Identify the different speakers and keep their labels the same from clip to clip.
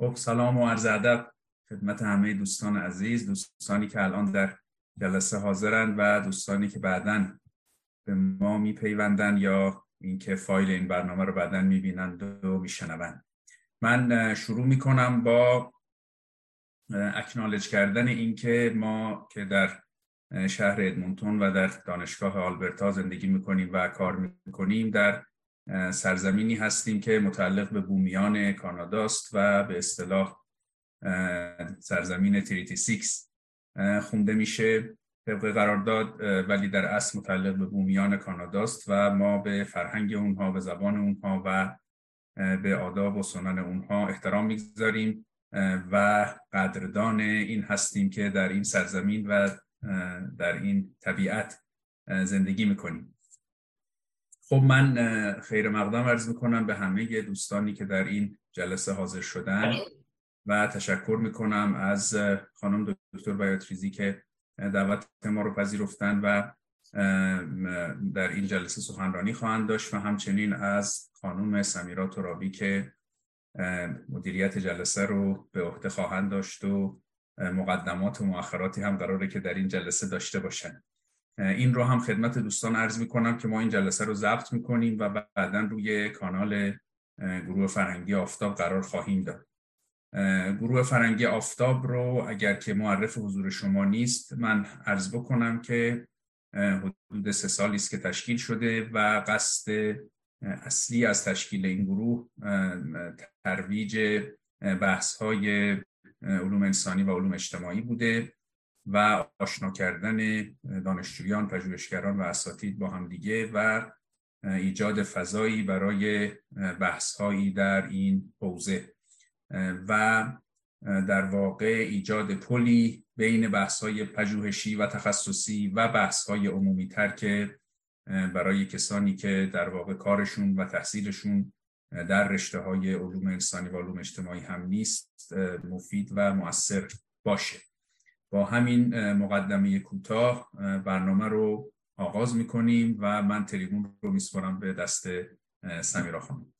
Speaker 1: خب سلام و عرض ادب خدمت همه دوستان عزیز دوستانی که الان در جلسه حاضرند و دوستانی که بعدا به ما میپیوندن یا اینکه فایل این برنامه رو بعدا می‌بینند و میشنوند. من شروع می‌کنم با اکنالج کردن اینکه ما که در شهر ادمونتون و در دانشگاه آلبرتا زندگی می‌کنیم و کار می‌کنیم در سرزمینی هستیم که متعلق به بومیان کاناداست و به اصطلاح سرزمین تریتی سیکس. خونده میشه طبق قرارداد ولی در اصل متعلق به بومیان کاناداست و ما به فرهنگ اونها به زبان اونها و به آداب و سنن اونها احترام می‌گذاریم. و قدردان این هستیم که در این سرزمین و در این طبیعت زندگی می‌کنیم. خب من خیر مقدم عرض می‌کنم به همه دوستانی که در این جلسه حاضر شدن و تشکر می‌کنم از خانم دکتر بیاتریزی که دعوت ما رو پذیرفتن و در این جلسه سخنرانی خواهند داشت و همچنین از خانم سمیرا ترابی که مدیریت جلسه رو به عهده خواهند داشت و مقدمات و مؤخراتی هم قراره که در این جلسه داشته باشن. این رو هم خدمت دوستان عرض می کنم که ما این جلسه رو ضبط می کنیم و بعدا روی کانال گروه فرهنگی آفتاب قرار خواهیم داد. گروه فرنگی آفتاب رو اگر که معرف حضور شما نیست من عرض بکنم که حدود سه سالی است که تشکیل شده و قصد اصلی از تشکیل این گروه ترویج بحث های علوم انسانی و علوم اجتماعی بوده. و آشنا کردن دانشجویان، پژوهشگران و اساتید با همدیگه و ایجاد فضایی برای بحث هایی در این حوزه. و در واقع ایجاد پلی بین بحث های پژوهشی و تخصصی و بحث های عمومی تر که برای کسانی که در واقع کارشون و تحصیلشون در رشته های علوم انسانی و علوم اجتماعی هم نیست مفید و مؤثر باشه. با همین مقدمه کوتاه برنامه رو آغاز می‌کنیم و من تریبون رو میسپارم به دست سمیرا خانم.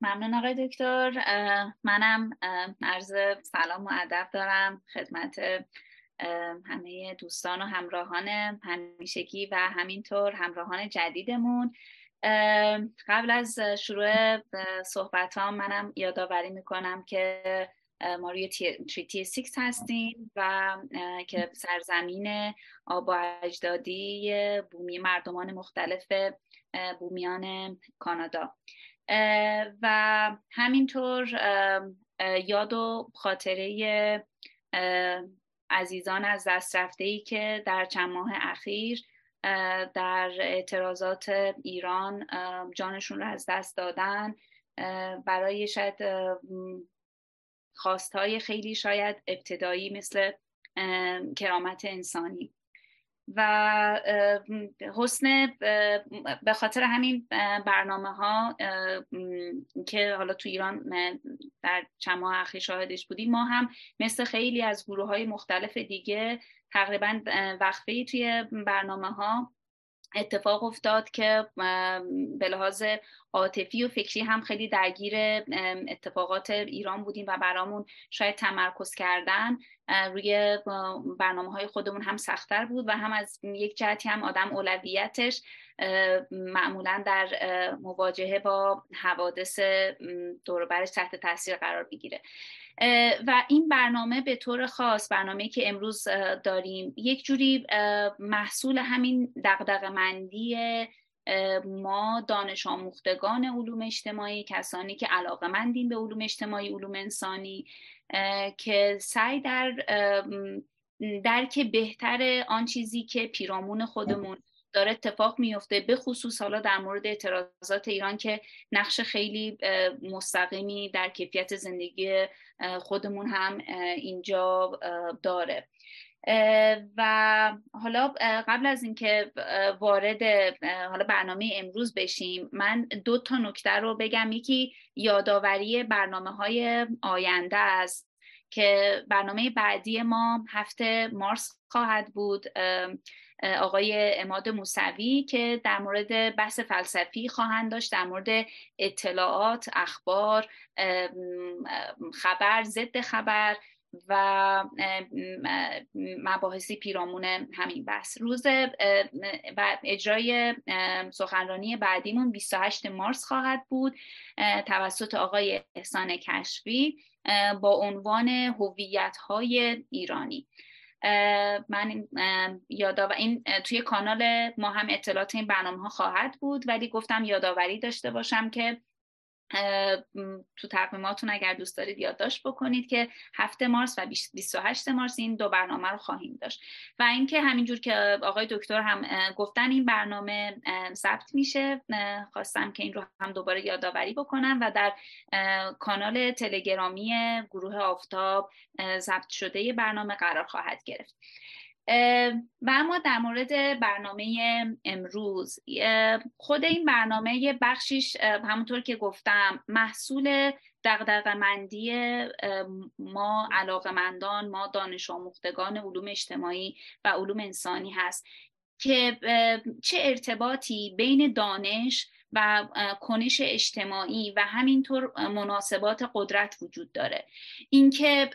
Speaker 2: ممنون آقای دکتر. منم عرض سلام و ادب دارم خدمت همه دوستان و همراهان همیشگی و همینطور همراهان جدیدمون. قبل از شروع صحبت ها منم یادآوری می‌کنم که ما روی تریتی سیکس هستیم و که سرزمین آب و اجدادی بومی مردمان مختلف بومیان کانادا. و همینطور یاد و خاطره عزیزان از دست رفته ای که در چند ماه اخیر در اعتراضات ایران جانشون رو از دست دادن برای شاید خواستهای خیلی شاید ابتدایی مثل کرامت انسانی. و حسن به خاطر همین برنامه ها که حالا تو ایران در چند ماه اخیر شاهدش بودیم ما هم مثل خیلی از گروه های مختلف دیگه تقریبا وقفه توی برنامه ها اتفاق افتاد که به لحاظ عاطفی و فکری هم خیلی درگیر اتفاقات ایران بودیم و برامون شاید تمرکز کردن روی برنامه های خودمون هم سختتر بود و هم از یک جهتی هم آدم اولویتش معمولا در مواجهه با حوادث دوربرش تحت تاثیر قرار بگیره و این برنامه به طور خاص برنامه که امروز داریم یک جوری محصول همین دقدق مندی ما دانش آموختگان علوم اجتماعی کسانی که علاقه مندیم به علوم اجتماعی علوم انسانی که سعی در درک بهتر آن چیزی که پیرامون خودمون داره اتفاق میفته به خصوص حالا در مورد اعتراضات ایران که نقش خیلی مستقیمی در کیفیت زندگی خودمون هم اینجا داره. و حالا قبل از اینکه وارد حالا برنامه امروز بشیم من دو تا نکته رو بگم. یکی یادآوری برنامه های آینده است که برنامه بعدی ما هفته مارس خواهد بود. آقای اماد موسوی که در مورد بحث فلسفی خواهند داشت در مورد اطلاعات اخبار خبر ضد خبر و مباحثی پیرامون همین بحث. روز اجرای سخنرانی بعدیمون 28 مارس خواهد بود توسط آقای احسان کشفی با عنوان هویت های ایرانی. من یادآور این توی کانال ما هم اطلاعات این برنامه ها خواهد بود ولی گفتم یادآوری داشته باشم که تو تقویماتون اگر دوست دارید یادداشت بکنید که هفته مارس و 28 مارس این دو برنامه رو خواهیم داشت. و اینکه همینجور که آقای دکتر هم گفتن این برنامه ثبت میشه خواستم که این رو هم دوباره یادآوری بکنم و در کانال تلگرامی گروه آفتاب ثبت شده برنامه قرار خواهد گرفت. و اما در مورد برنامه امروز خود این برنامه یه بخشیش همونطور که گفتم محصول دقدق مندی ما علاقمندان ما دانش آموختگان علوم اجتماعی و علوم انسانی هست که چه ارتباطی بین دانش و کنش اجتماعی و همینطور مناسبات قدرت وجود داره. اینکه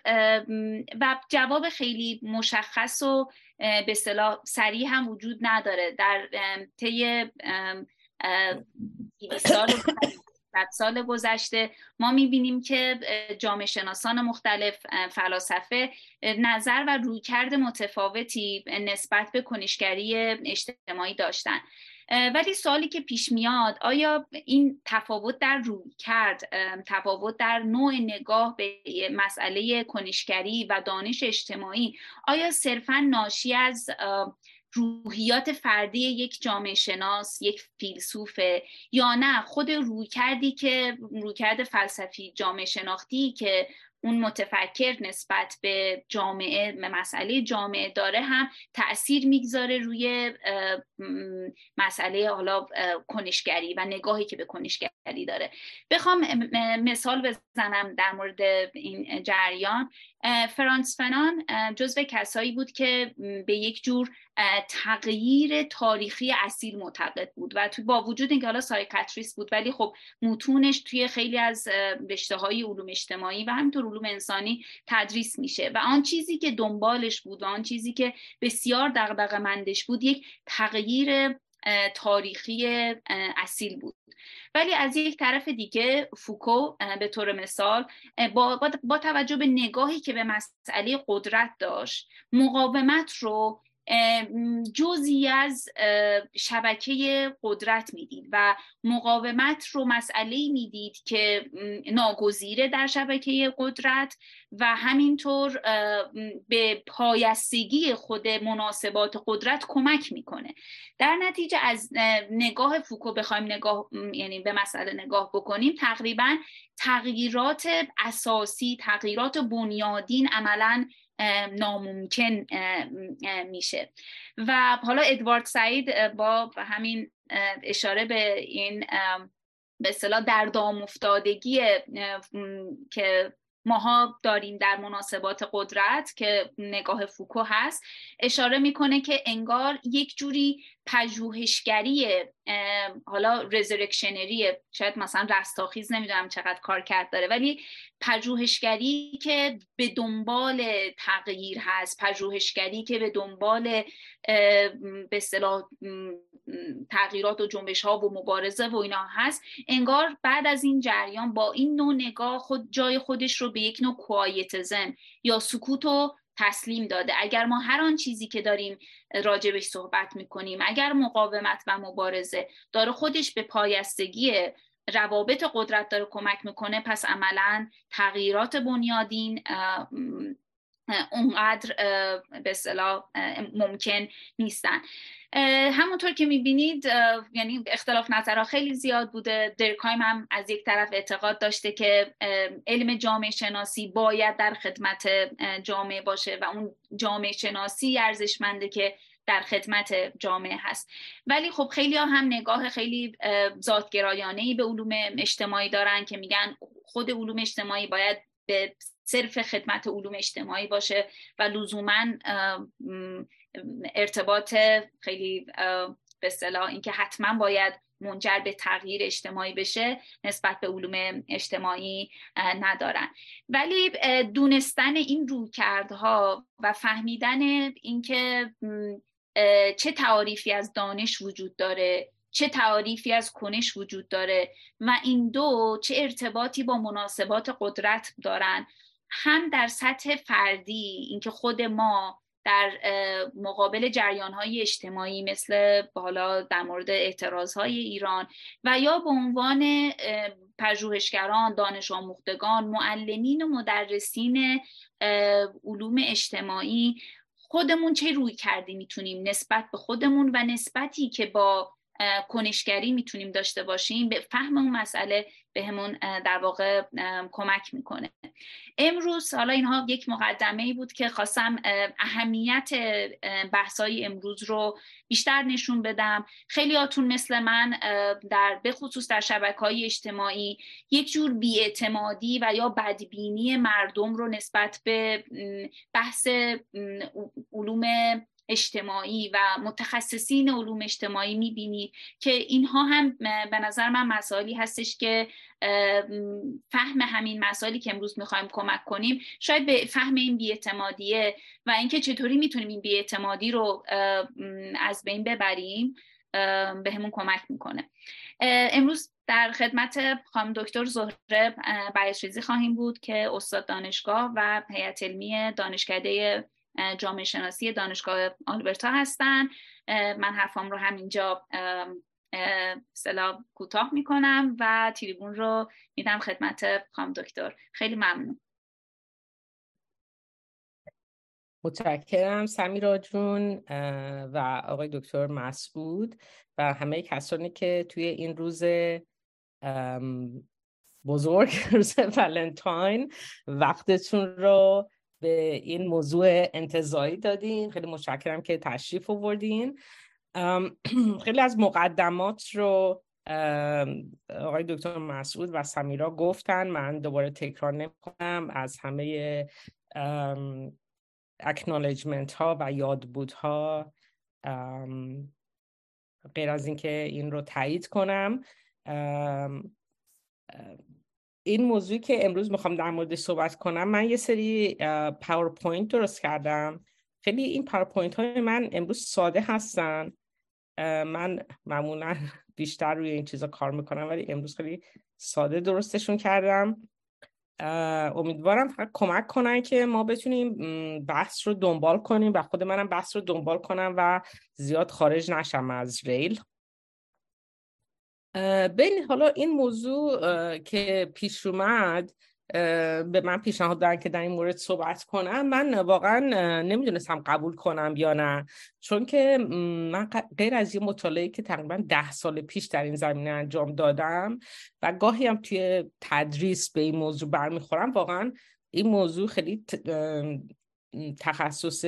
Speaker 2: و جواب خیلی مشخص و به اصطلاح سریع هم وجود نداره در طی سال سال گذشته ما می‌بینیم که جامعه شناسان مختلف فلاسفه نظر و رویکرد متفاوتی نسبت به کنشگری اجتماعی داشتن. ولی سوالی که پیش میاد آیا این تفاوت در روی کرد تفاوت در نوع نگاه به مسئله کنشگری و دانش اجتماعی آیا صرفا ناشی از روحیات فردی یک جامعه شناس یک فیلسوفه یا نه؟ خود رویکردی که رویکرد فلسفی جامعه شناختی که اون متفکر نسبت به جامعه به مسئله جامعه داره هم تاثیر می‌گذاره روی مسئله حالا کنشگری و نگاهی که به کنشگری داره. بخوام مثال بزنم در مورد این جریان. فرانس فنان جزو کسایی بود که به یک جور تغییر تاریخی اصیل معتقد بود و تو با وجود اینکه حالا سایکاتریست بود ولی خب متونش توی خیلی از رشته های علوم اجتماعی و همینطور علوم انسانی تدریس میشه و آن چیزی که دنبالش بود و آن چیزی که بسیار دغدغه مندش بود یک تغییر تاریخی اصیل بود. ولی از یک طرف دیگه فوکو به طور مثال با, با توجه به نگاهی که به مسئله قدرت داشت مقاومت رو جزی از شبکه قدرت می‌دید و مقاومت رو مسئله می‌دید که ناگزیره در شبکه قدرت و همینطور به پایستگی خود مناسبات قدرت کمک می‌کنه. در نتیجه از نگاه فوکو بخوایم نگاه یعنی به مسئله نگاه بکنیم تقریبا تغییرات اساسی تغییرات بنیادین عملا ناممکن میشه. و حالا ادوارد سعید با همین اشاره به این به اصطلاح در دام افتادگی که ماها داریم در مناسبات قدرت که نگاه فوکو هست اشاره می‌کنه که انگار یک جوری پژوهشگری حالا رزرکشنری شاید مثلا رستاخیز نمی‌دونم چقدر کار کرد داره ولی پژوهشگری که به دنبال تغییر هست پژوهشگری که به دنبال به اصطلاح تغییرات و جنبش ها و مبارزه و اینا هست. انگار بعد از این جریان با این نوع نگاه خود جای خودش رو به یک نوع کوایت زن یا سکوت و تسلیم داده. اگر ما هر آن چیزی که داریم راجبش صحبت می‌کنیم اگر مقاومت و مبارزه داره خودش به پایستگی روابط قدرت داره کمک می‌کنه پس عملا تغییرات بنیادین اونقدر به اصطلاح ممکن نیستن. همونطور که می‌بینید یعنی اختلاف نظرها خیلی زیاد بوده. درکایم هم از یک طرف اعتقاد داشته که علم جامعه شناسی باید در خدمت جامعه باشه و اون جامعه شناسی ارزشمنده که در خدمت جامعه هست. ولی خب خیلی ها هم نگاه خیلی ذاتگرایانه به علوم اجتماعی دارن که میگن خود علوم اجتماعی باید به صرف خدمت علوم اجتماعی باشه و لزوما ارتباط خیلی به اصطلاح اینکه حتما باید منجر به تغییر اجتماعی بشه نسبت به علوم اجتماعی ندارن. ولی دونستن این رویکردها و فهمیدن اینکه چه تعاریفی از دانش وجود داره چه تعاریفی از کنش وجود داره و این دو چه ارتباطی با مناسبات قدرت دارن هم در سطح فردی اینکه خود ما در مقابل جریان های اجتماعی مثل حالا در مورد اعتراض های ایران و یا به عنوان پژوهشگران دانش آموختگان معلمین و مدرسین علوم اجتماعی خودمون چه روی کردی می‌تونیم نسبت به خودمون و نسبتی که با کنشگری می‌تونیم داشته باشیم به فهم اون مسئله بهمون در واقع کمک می‌کنه. امروز حالا اینها یک مقدمه ای بود که خواستم اهمیت بحثای امروز رو بیشتر نشون بدم. خیلی هاتون مثل من در به در شبکه های اجتماعی یک جور بیاعتمادی و یا بدبینی مردم رو نسبت به بحث علوم اجتماعی و متخصصین علوم اجتماعی می‌بینید که اینها هم به نظر من مسائلی هستش که فهم همین مسائلی که امروز می‌خوایم کمک کنیم شاید به فهم این بیاعتمادیه و اینکه چطوری می‌تونیم این بیاعتمادی رو از بین ببریم به همون کمک می‌کنه. امروز در خدمت خانم دکتر زهره بیاسریزی خواهیم بود که استاد دانشگاه و هیئت علمی دانشکده جامعه شناسی دانشگاه آلبرتا هستن. من حرفام رو همینجا سلام کوتاه می‌کنم و تریبون رو میدم خدمت خانم دکتر. خیلی ممنون.
Speaker 3: متشکرم سمیرا جون و آقای دکتر مسعود و همه کسانی که توی این روز بزرگ روز ولنتاین وقتتون رو به این موضوع انتظایی دادین. خیلی متشکرم که تشریف آوردین. خیلی از مقدمات رو آقای دکتر مسعود و سمیرا گفتن. من دوباره تکرار نمی‌کنم. از همه اکنالجمنت ها و یادبودها غیر از اینکه این رو تایید کنم. این موضوعی که امروز می‌خوام در موردش صحبت کنم من یه سری پاورپوینت درست کردم. خیلی این پاورپوینت های من امروز ساده هستن. من معمولا بیشتر روی این چیزا کار می‌کنم ولی امروز خیلی ساده درستشون کردم. امیدوارم فقط کمک کنن که ما بتونیم بحث رو دنبال کنیم و خود منم بحث رو دنبال کنم و زیاد خارج نشم از ریل. بین حالا این موضوع که پیش اومد به من پیشنهاد دادن که در این مورد صحبت کنم من واقعا نمی‌دونستم قبول کنم یا نه. چون که من غیر از یه مطالعه که تقریبا ده سال پیش در این زمینه انجام دادم و گاهی هم توی تدریس به این موضوع برمیخورم واقعا این موضوع خیلی تخصص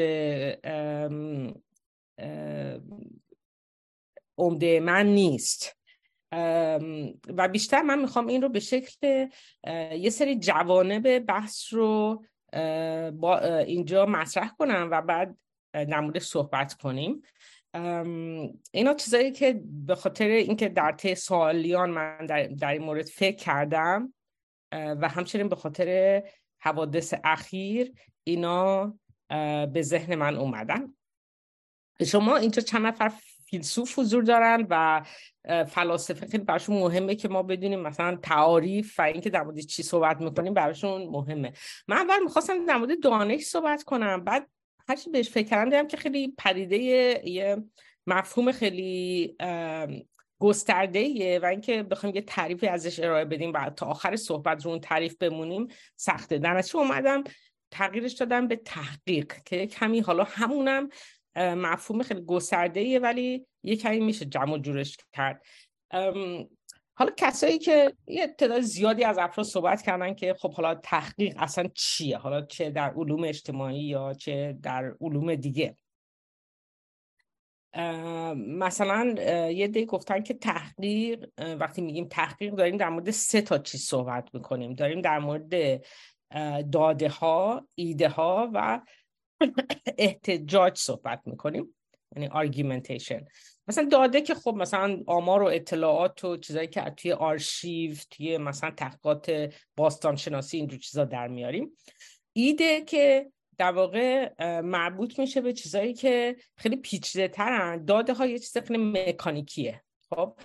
Speaker 3: عمده من نیست. و بیشتر من می‌خوام این رو به شکل یه سری جوانب بحث رو با اینجا مطرح کنم و بعد در مورد صحبت کنیم. اینا چیزایی که به خاطر اینکه در طی سالیان من در, در این مورد فکر کردم و همچنین به خاطر حوادث اخیر اینا به ذهن من اومدن. شما اینجا چند نفر فیلسوف حضور دارن و فلاسفه. خیلی براشون مهمه که ما بدونیم مثلا تعاریف و اینکه در مورد چی صحبت می‌کنیم براشون مهمه. من اول می‌خواستم در مورد دانش صحبت کنم. بعد هرچی بهش فکر کردم دیدم که خیلی پدیده یه مفهوم خیلی گسترده و اینکه بخوایم یه تعریفی ازش ارائه بدیم و تا آخر صحبت رو اون تعریف بمونیم سخته. در اومدم تغییرش دادم به تحقیق که کمی حالا همونم مفهوم خیلی گسترده ولی یه کمی میشه جمع و جورش کرد. حالا کسایی که یه تعداد زیادی از افراد صحبت کردن که خب حالا تحقیق اصلا چیه؟ حالا چه در علوم اجتماعی یا چه در علوم دیگه؟ مثلا یه دی گفتن که تحقیق وقتی میگیم تحقیق داریم در مورد سه تا چیز صحبت می‌کنیم. داریم در مورد داده ها ایده ها و احتجاج صحبت می‌کنیم. یعنی argumentation مثلا داده که خب مثلا آمار و اطلاعات و چیزایی که توی آرشیو توی مثلا تحقیقات باستان شناسی اینجور چیزا در میاریم. ایده که در واقع مربوط میشه به چیزایی که خیلی پیچیده ترن داده ها یه چیز خیلی مکانیکیه. خب؟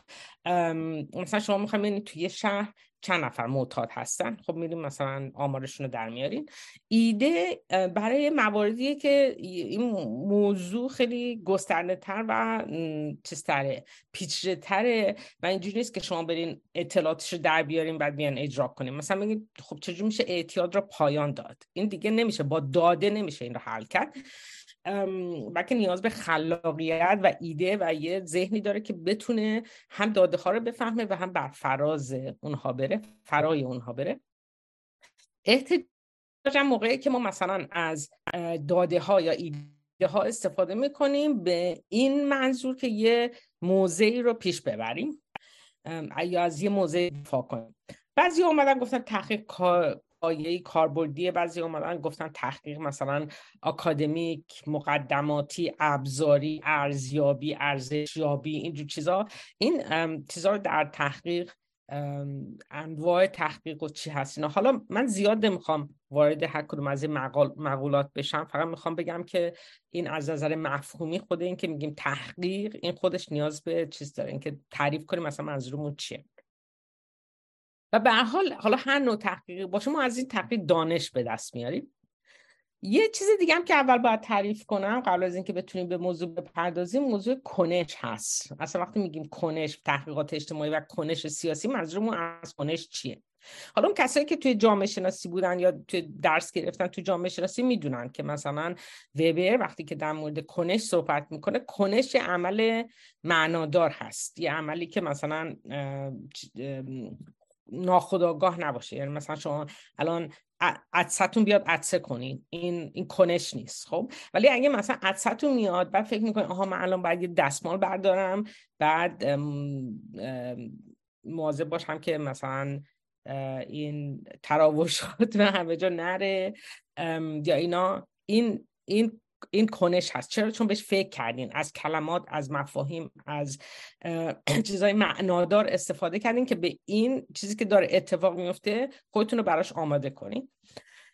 Speaker 3: مثلا شما می‌خوایم توی شهر چند نفر معتاد هستن. خب میریم مثلا آمارشون رو در میارین. ایده برای مواردیه که این موضوع خیلی گسترده تر و چیز تره پیچیده تره و اینجوری نیست که شما برین اطلاعاتش رو در بیارین بعد بیان اجرا کنیم مثلا بگید خب چجور میشه اعتیاد رو پایان داد؟ این دیگه نمیشه با داده نمیشه این رو حل کرد. بلکه نیاز به خلاقیت و ایده و یه ذهنی داره که بتونه هم داده ها رو بفهمه و هم بر فراز اونها بره فرای اونها بره. احتجاج موقعی که ما مثلا از داده ها یا ایده ها استفاده می‌کنیم به این منظور که یه موضعی رو پیش ببریم یا از یه موضع دفاع کنیم. بعضی اومدن گفتن تحقیق پایه کاربردی بعضی اومدن گفتن تحقیق مثلا آکادمیک مقدماتی ابزاری ارزیابی ارزشیابی اینجور چیزا. این چیزا در تحقیق انواع تحقیق و چی هست اینا. حالا من زیاد نمی‌خوام وارد هر کدوم از این مقولات بشم. فقط می‌خوام بگم که این از نظر مفهومی خود این که میگیم تحقیق این خودش نیاز به چیز داره. اینکه تعریف کنیم مثلا منظورمون چیه. و به حال حالا هر نوع تحقیقی باشه ما از این تحقیق دانش به دست میاریم. یه چیز دیگه هم که اول باید تعریف کنم قبل از اینکه بتونیم به موضوع بپردازیم موضوع کنش هست. اصلا وقتی میگیم کنش تحقیقات اجتماعی و کنش سیاسی منظورمون از کنش چیه؟ حالا اون کسایی که توی جامعه شناسی بودن یا توی درس گرفتن توی جامعه شناسی می‌دونن که مثلا وبر وقتی که در مورد کنش صحبت می‌کنه کنش عمل معنادار هست. یه عملی که مثلا ناخداگاه نباشه. یعنی مثلا شما الان عدستون بیاد عدسه کنین. این این کنش نیست خب؟ ولی اگه مثلا عدستون میاد بعد فکر می‌کنین آها من الان باید یه دستمال بردارم بعد مواظب باشم که مثلا این تراوشات و همه جا نره یا اینا این این این کنش هست. چرا؟ چون بهش فکر کردین. از کلمات از مفاهیم از چیزای معنادار استفاده کردین که به این چیزی که داره اتفاق میفته خودتون رو براش آماده کنین.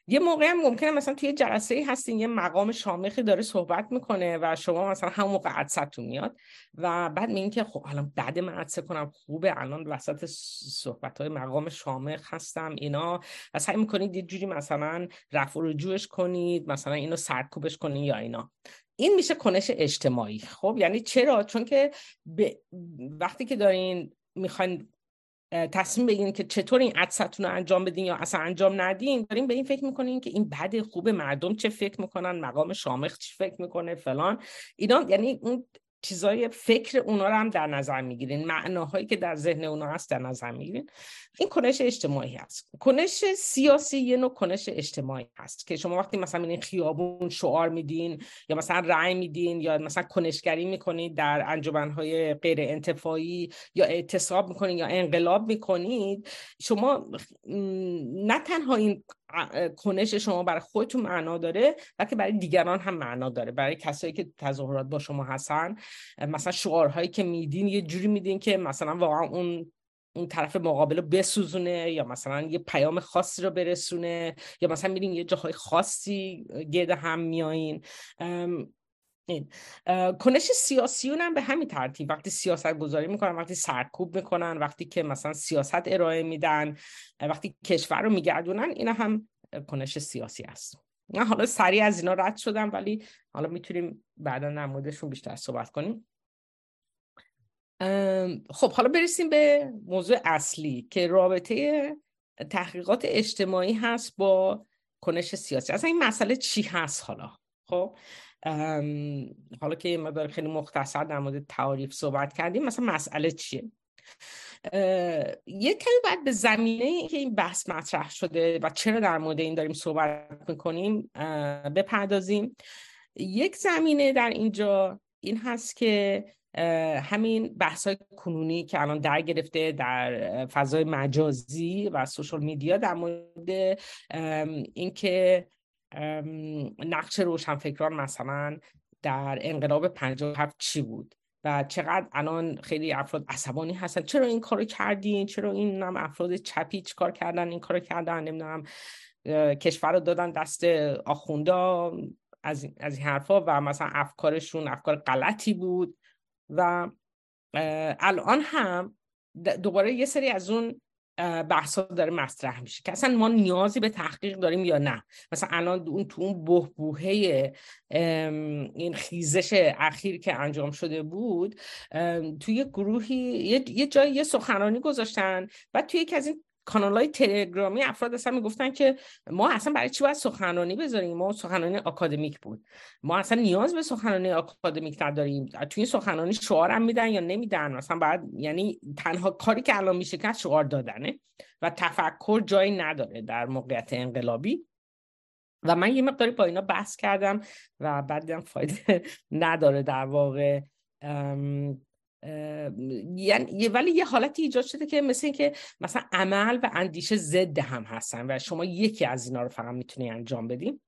Speaker 3: یه موقع هم ممکنه مثلا توی جلسه ای هستین یه مقام شامخی داره صحبت می‌کنه و شما مثلا همون موقع عدستون میاد و بعد میگین که خب الان بعد من عدسه کنم خوبه الان وسط صحبت های مقام شامخ هستم اینا. و سعی می‌کنید یه جوری مثلا رفع رجوعش کنید مثلا اینو سرکوبش کنید یا اینا. این میشه کنش اجتماعی. خب؟ یعنی چرا؟ چون که وقتی که دارین می‌خواین تصمیم بگیرین که چطور این عدستون رو انجام بدین یا اصلا انجام ندین. دارین به این فکر می‌کنین که این بد خوب مردم چه فکر می‌کنن مقام شامخ چه فکر می‌کنه فلان. اینا یعنی اون چیزای فکر اونا رو هم در نظر می‌گیرین معناهایی که در ذهن اونا هست در نظر می‌گیرین. این کنش اجتماعی هست. کنش سیاسی یه نوع کنش اجتماعی هست که شما وقتی مثلا این خیابون شعار میدین یا مثلا رأی میدین یا مثلا کنشگری می‌کنید در انجمنهای غیر انتفاعی یا اعتصاب می‌کنید یا انقلاب می‌کنید شما نه تنها این کنش شما برای خودتون معنا داره بلکه برای دیگران هم معنا داره. برای کسایی که تظاهرات با شما هستن مثلا شعارهایی که میدین یه جوری میدین که مثلا واقعا اون اون طرف مقابل رو بسوزونه یا مثلا یه پیام خاصی رو برسونه یا مثلا میرین یه جاهای خاصی گرد هم میایین این کنش سیاسیون هم به همین ترتیب. وقتی سیاست گذاری می‌کنن وقتی سرکوب می‌کنن وقتی که مثلا سیاست ارائه میدن وقتی کشور رو میگردونن اینا هم کنش سیاسی است من حالا سریع از اینا رد شدم ولی حالا می‌تونیم بعدا نمودشون بیشتر صحبت کنیم. خب حالا برسیم به موضوع اصلی که رابطه تحقیقات اجتماعی هست با کنش سیاسی. اصلا این مسئله چی هست حالا؟ خب حالا که مقدار خیلی مختصر در مورد تعاریف صحبت کردیم مثلا مسئله چیه؟ یک کمی باید به زمینه که این بحث مطرح شده و چرا در مورد این داریم صحبت می‌کنیم بپردازیم. یک زمینه در اینجا این هست که همین بحث های کنونی که الان در گرفته در فضای مجازی و سوشال میدیا در مورد اینکه نقش روشنفکران مثلا در انقلاب 57 چی بود؟ و چقدر الان خیلی افراد عصبانی هستن. چرا این کارو کردین؟ چرا این نم افراد چپی کار کردن؟ این کارو کردن؟ نمی‌دونم کشور رو دادن دست آخوندا از از این حرفا و مثلا افکارشون افکار غلطی بود. و الان هم دوباره یه سری از اون بحثا داره مطرح میشه که اصلا ما نیازی به تحقیق داریم یا نه. مثلا الان اون تو اون بهبوهه این خیزش اخیر که انجام شده بود توی گروهی یه جای یه سخنرانی گذاشتن و توی یکی از این کانال های تلگرامی افراد اصلا می‌گفتن که ما اصلا برای چی باید سخنرانی بذاریم؟ ما سخنرانی آکادمیک بود. ما اصلا نیاز به سخنرانی آکادمیک نداریم. توی این سخنرانی شعارم میدن یا نمیدن؟ مثلا بعد یعنی تنها کاری که الان میشه که شعار دادنه و تفکر جایی نداره در موقعیت انقلابی. و من یه مقداری با اینا بحث کردم و بعد فایده نداره در واقع. یعنی ولی یه حالتی ایجاد شده که مثل که مثلا عمل و اندیشه ضد هم هستن و شما یکی از اینا رو فقط می‌تونی انجام بدیم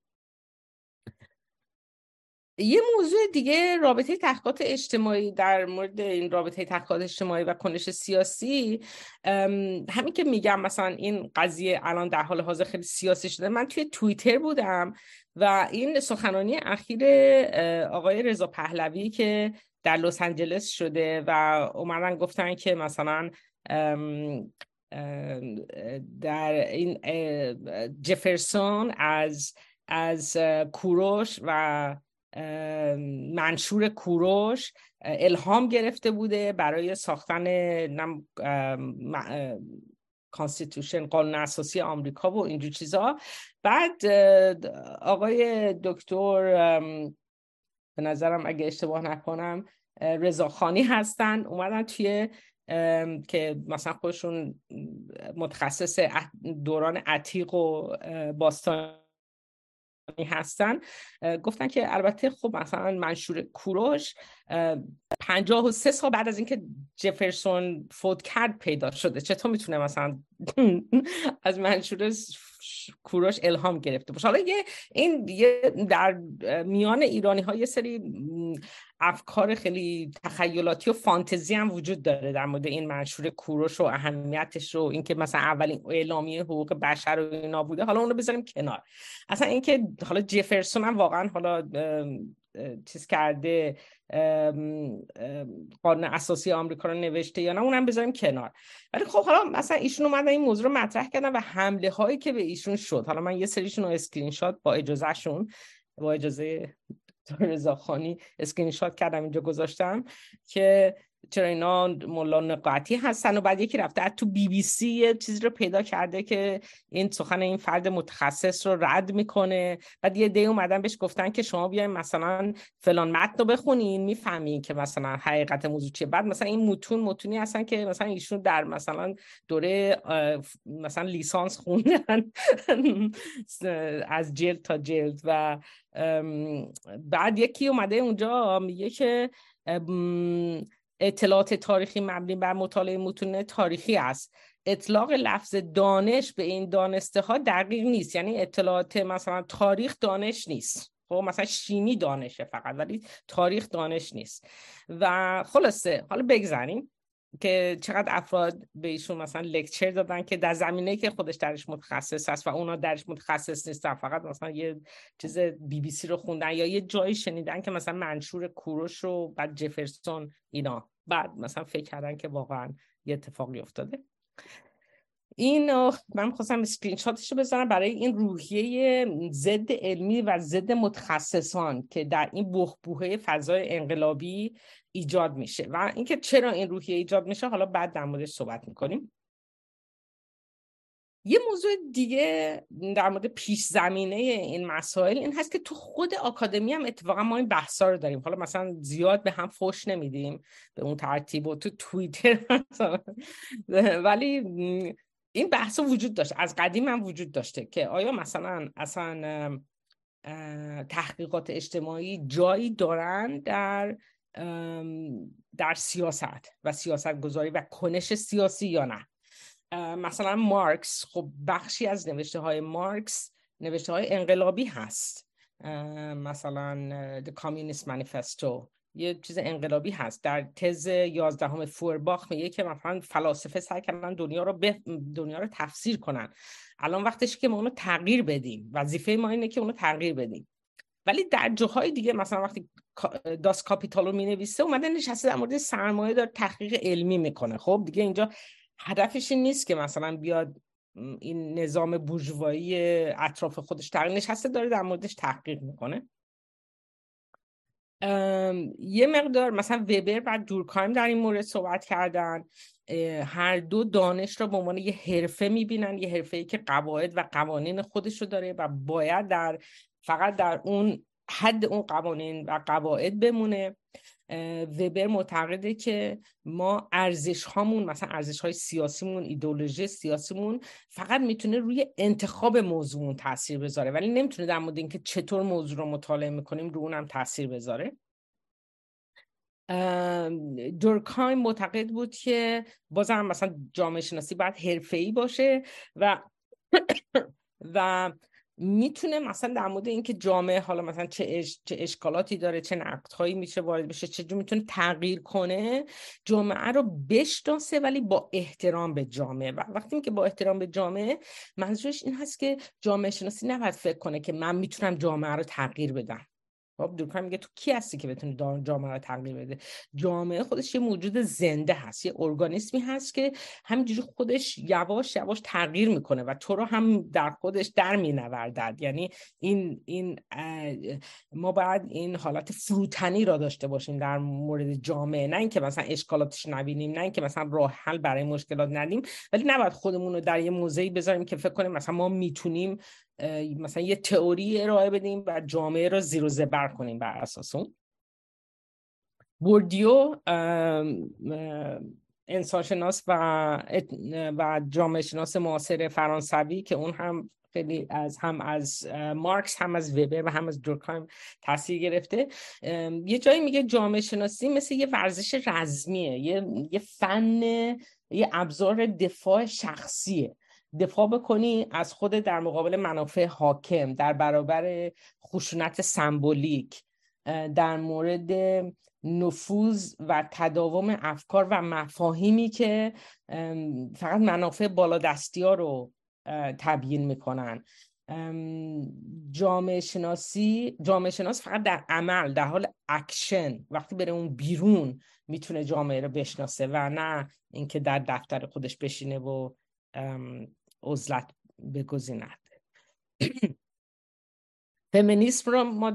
Speaker 3: یه موضوع دیگه رابطه تحقیقات اجتماعی در مورد این رابطه تحقیقات اجتماعی و کنش سیاسی همین که میگم مثلا این قضیه الان در حال حاضر خیلی سیاسی شده. من توی توییتر بودم و این سخنرانی اخیر آقای رضا پهلوی که در لس آنجلس شده و اومدن گفتن که مثلا در این جفرسون از از کوروش و منشور کوروش الهام گرفته بوده برای ساختن کانستیتوشن قانون اساسی آمریکا و اینجور چیزا. بعد آقای دکتر به نظرم اگه اشتباه نکنم رضاخانی هستن. اومدن توی که مثلا خودشون متخصص دوران عتیق و باستانی هستن. گفتن که البته خب مثلا منشور کوروش پنجاه و سه سال بعد از اینکه جفرسون فوت کرد پیدا شده. چطور می‌تونه مثلا از منشور کوروش الهام گرفته باشه. حالا یه این یه در میان ایرانی ها یه سری افکار خیلی تخیلاتی و فانتزی هم وجود داره در مورد این منشور کوروش و اهمیتش رو اینکه مثلا اولین اعلامیه حقوق بشر و اینا بوده. حالا اون رو بذاریم کنار. اصلا اینکه حالا جفرسون هم واقعا حالا چیز کرده قانون اساسی آمریکا رو نوشته یا نه اونم بذاریم کنار. ولی خب حالا مثلا ایشون اومدن این موضوع رو مطرح کردن و حمله هایی که به ایشون شد. حالا من یه سریشون رو اسکرین شات با اجازهشون با اجازه رضا خانی اسکرین شات کردم اینجا گذاشتم که چرا اینا ملا نقطی هستن و بعد یکی رفته تو بی بی سی یه چیزی رو پیدا کرده که این سخن این فرد متخصص رو رد می‌کنه. بعد یه دی اومدن بهش گفتن که شما بیاین مثلا فلان متن رو بخونین می‌فهمین که مثلا حقیقت موضوع چیه. بعد مثلا این متون متونی هستن که مثلا ایشون در مثلا دوره مثلا لیسانس خوندن از جلد تا جلد و بعد یکی اومده اونجا میگه که اطلاعات تاریخی مبنی بر مطالعه متون تاریخی است. اطلاق لفظ دانش به این دانسته ها دقیق نیست. یعنی اطلاعات مثلا تاریخ دانش نیست. خب مثلا شیمی دانشه فقط ولی تاریخ دانش نیست. و خلاصه حالا بگذاریم که چقدر افراد به ایشون مثلا لکچر دادن که در زمینه که خودش درش متخصص است و اونا درش متخصص نیستن فقط مثلا یه چیز بی بی سی رو خوندن یا یه جایی شنیدن که مثلا منشور کوروش رو بعد جفرسون اینا. بعد مثلا فکر کردن که واقعا یه اتفاقی افتاده. این من خواستم اسکرین شاتش رو بزنم برای این روحیه ضد علمی و ضد متخصصان که در این بحبوحه فضای انقلابی ایجاد میشه. و اینکه چرا این روحیه ایجاد میشه حالا بعد در موردش صحبت می‌کنیم. یه موضوع دیگه در مورد پیش زمینه این مسائل این هست که تو خود آکادمی هم اتفاقا ما این بحثا رو داریم. حالا مثلا زیاد به هم فوش نمیدیم به اون ترتیب و تو توییتر ولی این بحث وجود داشت. از قدیم هم وجود داشته که آیا مثلا اصلا تحقیقات اجتماعی جایی دارن در در سیاست و سیاست گذاری و کنش سیاسی یا نه؟ مثلا مارکس خب بخشی از نوشته های مارکس نوشته های انقلابی هست. مثلا The Communist Manifesto. یه چیز انقلابی هست. در تز یازدهم فورباخ میگه که مثلا فلاسفه سعی کردن دنیا رو دنیا رو تفسیر کنن. الان وقتش که ما اونو تغییر بدیم. وظیفه ما اینه که اونو تغییر بدیم. ولی در جاهای دیگه مثلا وقتی داس کاپیتال رو می‌نویسه اومده نشسته در مورد سرمایه دار تحقیق علمی می‌کنه. خب دیگه اینجا هدفش این نیست که مثلا بیاد این نظام بورژوایی اطراف خودش تغییر نشسته داره در موردش تحقیق می‌کنه. یه مقدار مثلا وبر و دورکایم در این مورد صحبت کردن. هر دو دانش را به عنوان یه حرفه می‌بینن یه حرفه ای که قواعد و قوانین خودش رو داره و باید در فقط در اون حد اون قوانین و قواعد بمونه. وبر معتقده که ما ارزش هامون مثلا ارزش های سیاسیمون ایدولوژی سیاسیمون فقط می‌تونه روی انتخاب موضوع تاثیر بذاره. ولی نمی‌تونه در مورد اینکه چطور موضوع رو مطالعه می‌کنیم رو اونم تاثیر بذاره. دورکایم معتقد بود که بازم مثلا جامعه شناسی باید حرفه‌ای باشه و و می‌تونه مثلا در مورد اینکه جامعه حالا مثلا چه, اش، چه اشکالاتی داره چه نقدهایی میشه وارد بشه چه می‌تونه تغییر کنه جامعه رو بشناسه ولی با احترام به جامعه. و وقتی که با احترام به جامعه منظورش این هست که جامعه شناسی نباید فکر کنه که من می‌تونم جامعه رو تغییر بدم. خب دورکایم میگه تو کی هستی که بتونی جامعه رو تغییر بده؟ جامعه خودش یه موجود زنده هست یه ارگانیسمی هست که همینجوری خودش یواش یواش تغییر می‌کنه و تو رو هم در خودش در مینوردد. یعنی این این ما باید این حالت فروتنی را داشته باشیم در مورد جامعه. نه اینکه مثلا اشکالاتش نبینیم نه اینکه مثلا راه حل برای مشکلات ندیم ولی نباید خودمون رو در یه موضعی بذاریم که فکر کنیم مثلا ما می‌تونیم مثلا یه تئوری ارائه بدیم و جامعه رو زیر و زبر کنیم بر اساس اون. بوردیو انسانشناس و و جامعه شناس معاصر فرانسوی که اون هم خیلی از هم از مارکس هم از وبر و هم از دورکایم تاثیر گرفته. یه جایی میگه جامعه شناسی مثل یه ورزش رزمیه یه, یه فن یه ابزار دفاع شخصیه. دفاع بکنی از خود در مقابل منافع حاکم در برابر خشونت سمبولیک در مورد نفوذ و تداوم افکار و مفاهیمی که فقط منافع بالادستی ها رو تبیین می‌کنن. جامعه شناسی جامعه شناس فقط در عمل در حال اکشن وقتی بره اون بیرون می‌تونه جامعه رو بشناسه و نه اینکه در دفتر خودش بشینه و عزلت بگزیند. فمینیسم رو ما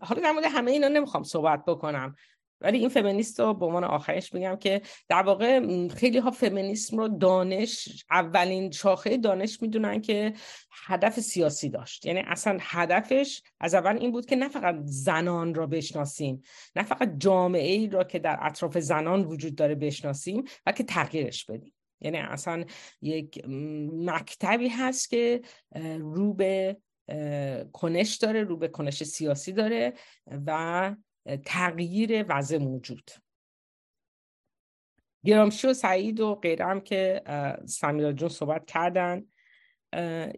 Speaker 3: حالا در مورد همه اینا نمی‌خوام صحبت بکنم. ولی این فمینیست رو به عنوان آخرش میگم که در واقع خیلی ها فمینیسم رو دانش اولین شاخه دانش می‌دونن که هدف سیاسی داشت. یعنی اصلا هدفش از اول این بود که نه فقط زنان را بشناسیم نه فقط جامعه ای را که در اطراف زنان وجود داره بشناسیم و که تغییرش بدیم. یعنی اصلا یک مکتبی هست که رو به کنش داره رو به کنش سیاسی داره و تغییر وضع موجود. گرامشی و سعید و غیره هم که سمیرا جون صحبت کردن.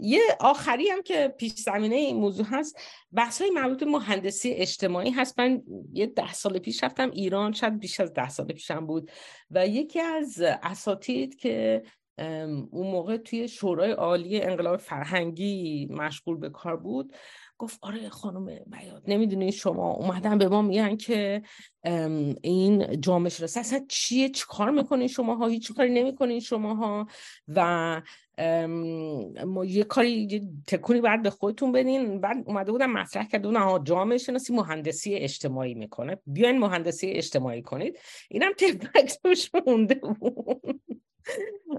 Speaker 3: یه آخری هم که پیش زمینه این موضوع هست بحث های مربوط مهندسی اجتماعی هست. من یه ده سال پیش رفتم ایران شاید بیش از ده سال پیشم بود. و یکی از اساتید که اون موقع توی شورای عالی انقلاب فرهنگی مشغول به کار بود گفت آره خانم بیاد نمی‌دونی شما اومدن به ما میگن که این جامعه شناسی اصلا چیه؟ چی کار می‌کنین شما ها هیچ کاری نمی‌کنین شما ها و ما یه کاری تکونی بعد به خودتون بدین. بعد اومده بودم مطرح کرده بودم جامعه شناسی مهندسی اجتماعی می‌کنه. بیاین مهندسی اجتماعی کنید. اینم تفکتش مونده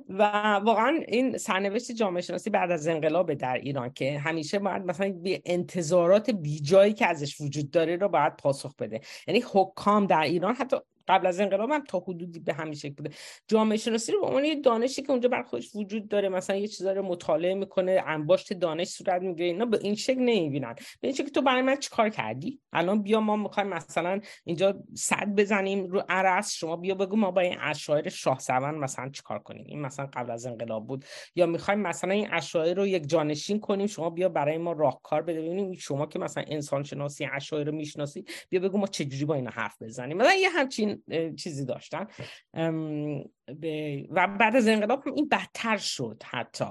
Speaker 3: و واقعا این سرنوشت جامعه شناسی بعد از انقلاب در ایران که همیشه باید مثلا به انتظارات بیجایی که ازش وجود داره رو باید پاسخ بده. یعنی حکام در ایران حتی قبل از انقلاب هم تا حدودی به همین شکل بوده. جامعه شناسی رو به عنوان یه دانشی که اونجا بر خودش وجود داره مثلا یه چیزا رو مطالعه می‌کنه انباشت دانش صورت می‌گیره اینا به این شکل نمی‌بینن. به این شکل تو برای من چیکار کردی؟ الان بیا ما می‌خوایم مثلا اینجا صد بزنیم رو عرس شما بیا بگو ما با این اشاعر شاه مثلا چیکار کنیم؟ این مثلا قبل از انقلاب بود. یا می‌خوایم مثلا این اشاعر رو یک جانشین کنیم شما بیا برای ما راهکار بده. ببینیم شما که مثلا انسان شناسی اشاعر رو می‌شناسی بیا بگو ما چجوری با اینا حرف بزنیم. مثلا یه همچین چیزی داشتن. و بعد از انقلاب هم این بدتر شد حتی.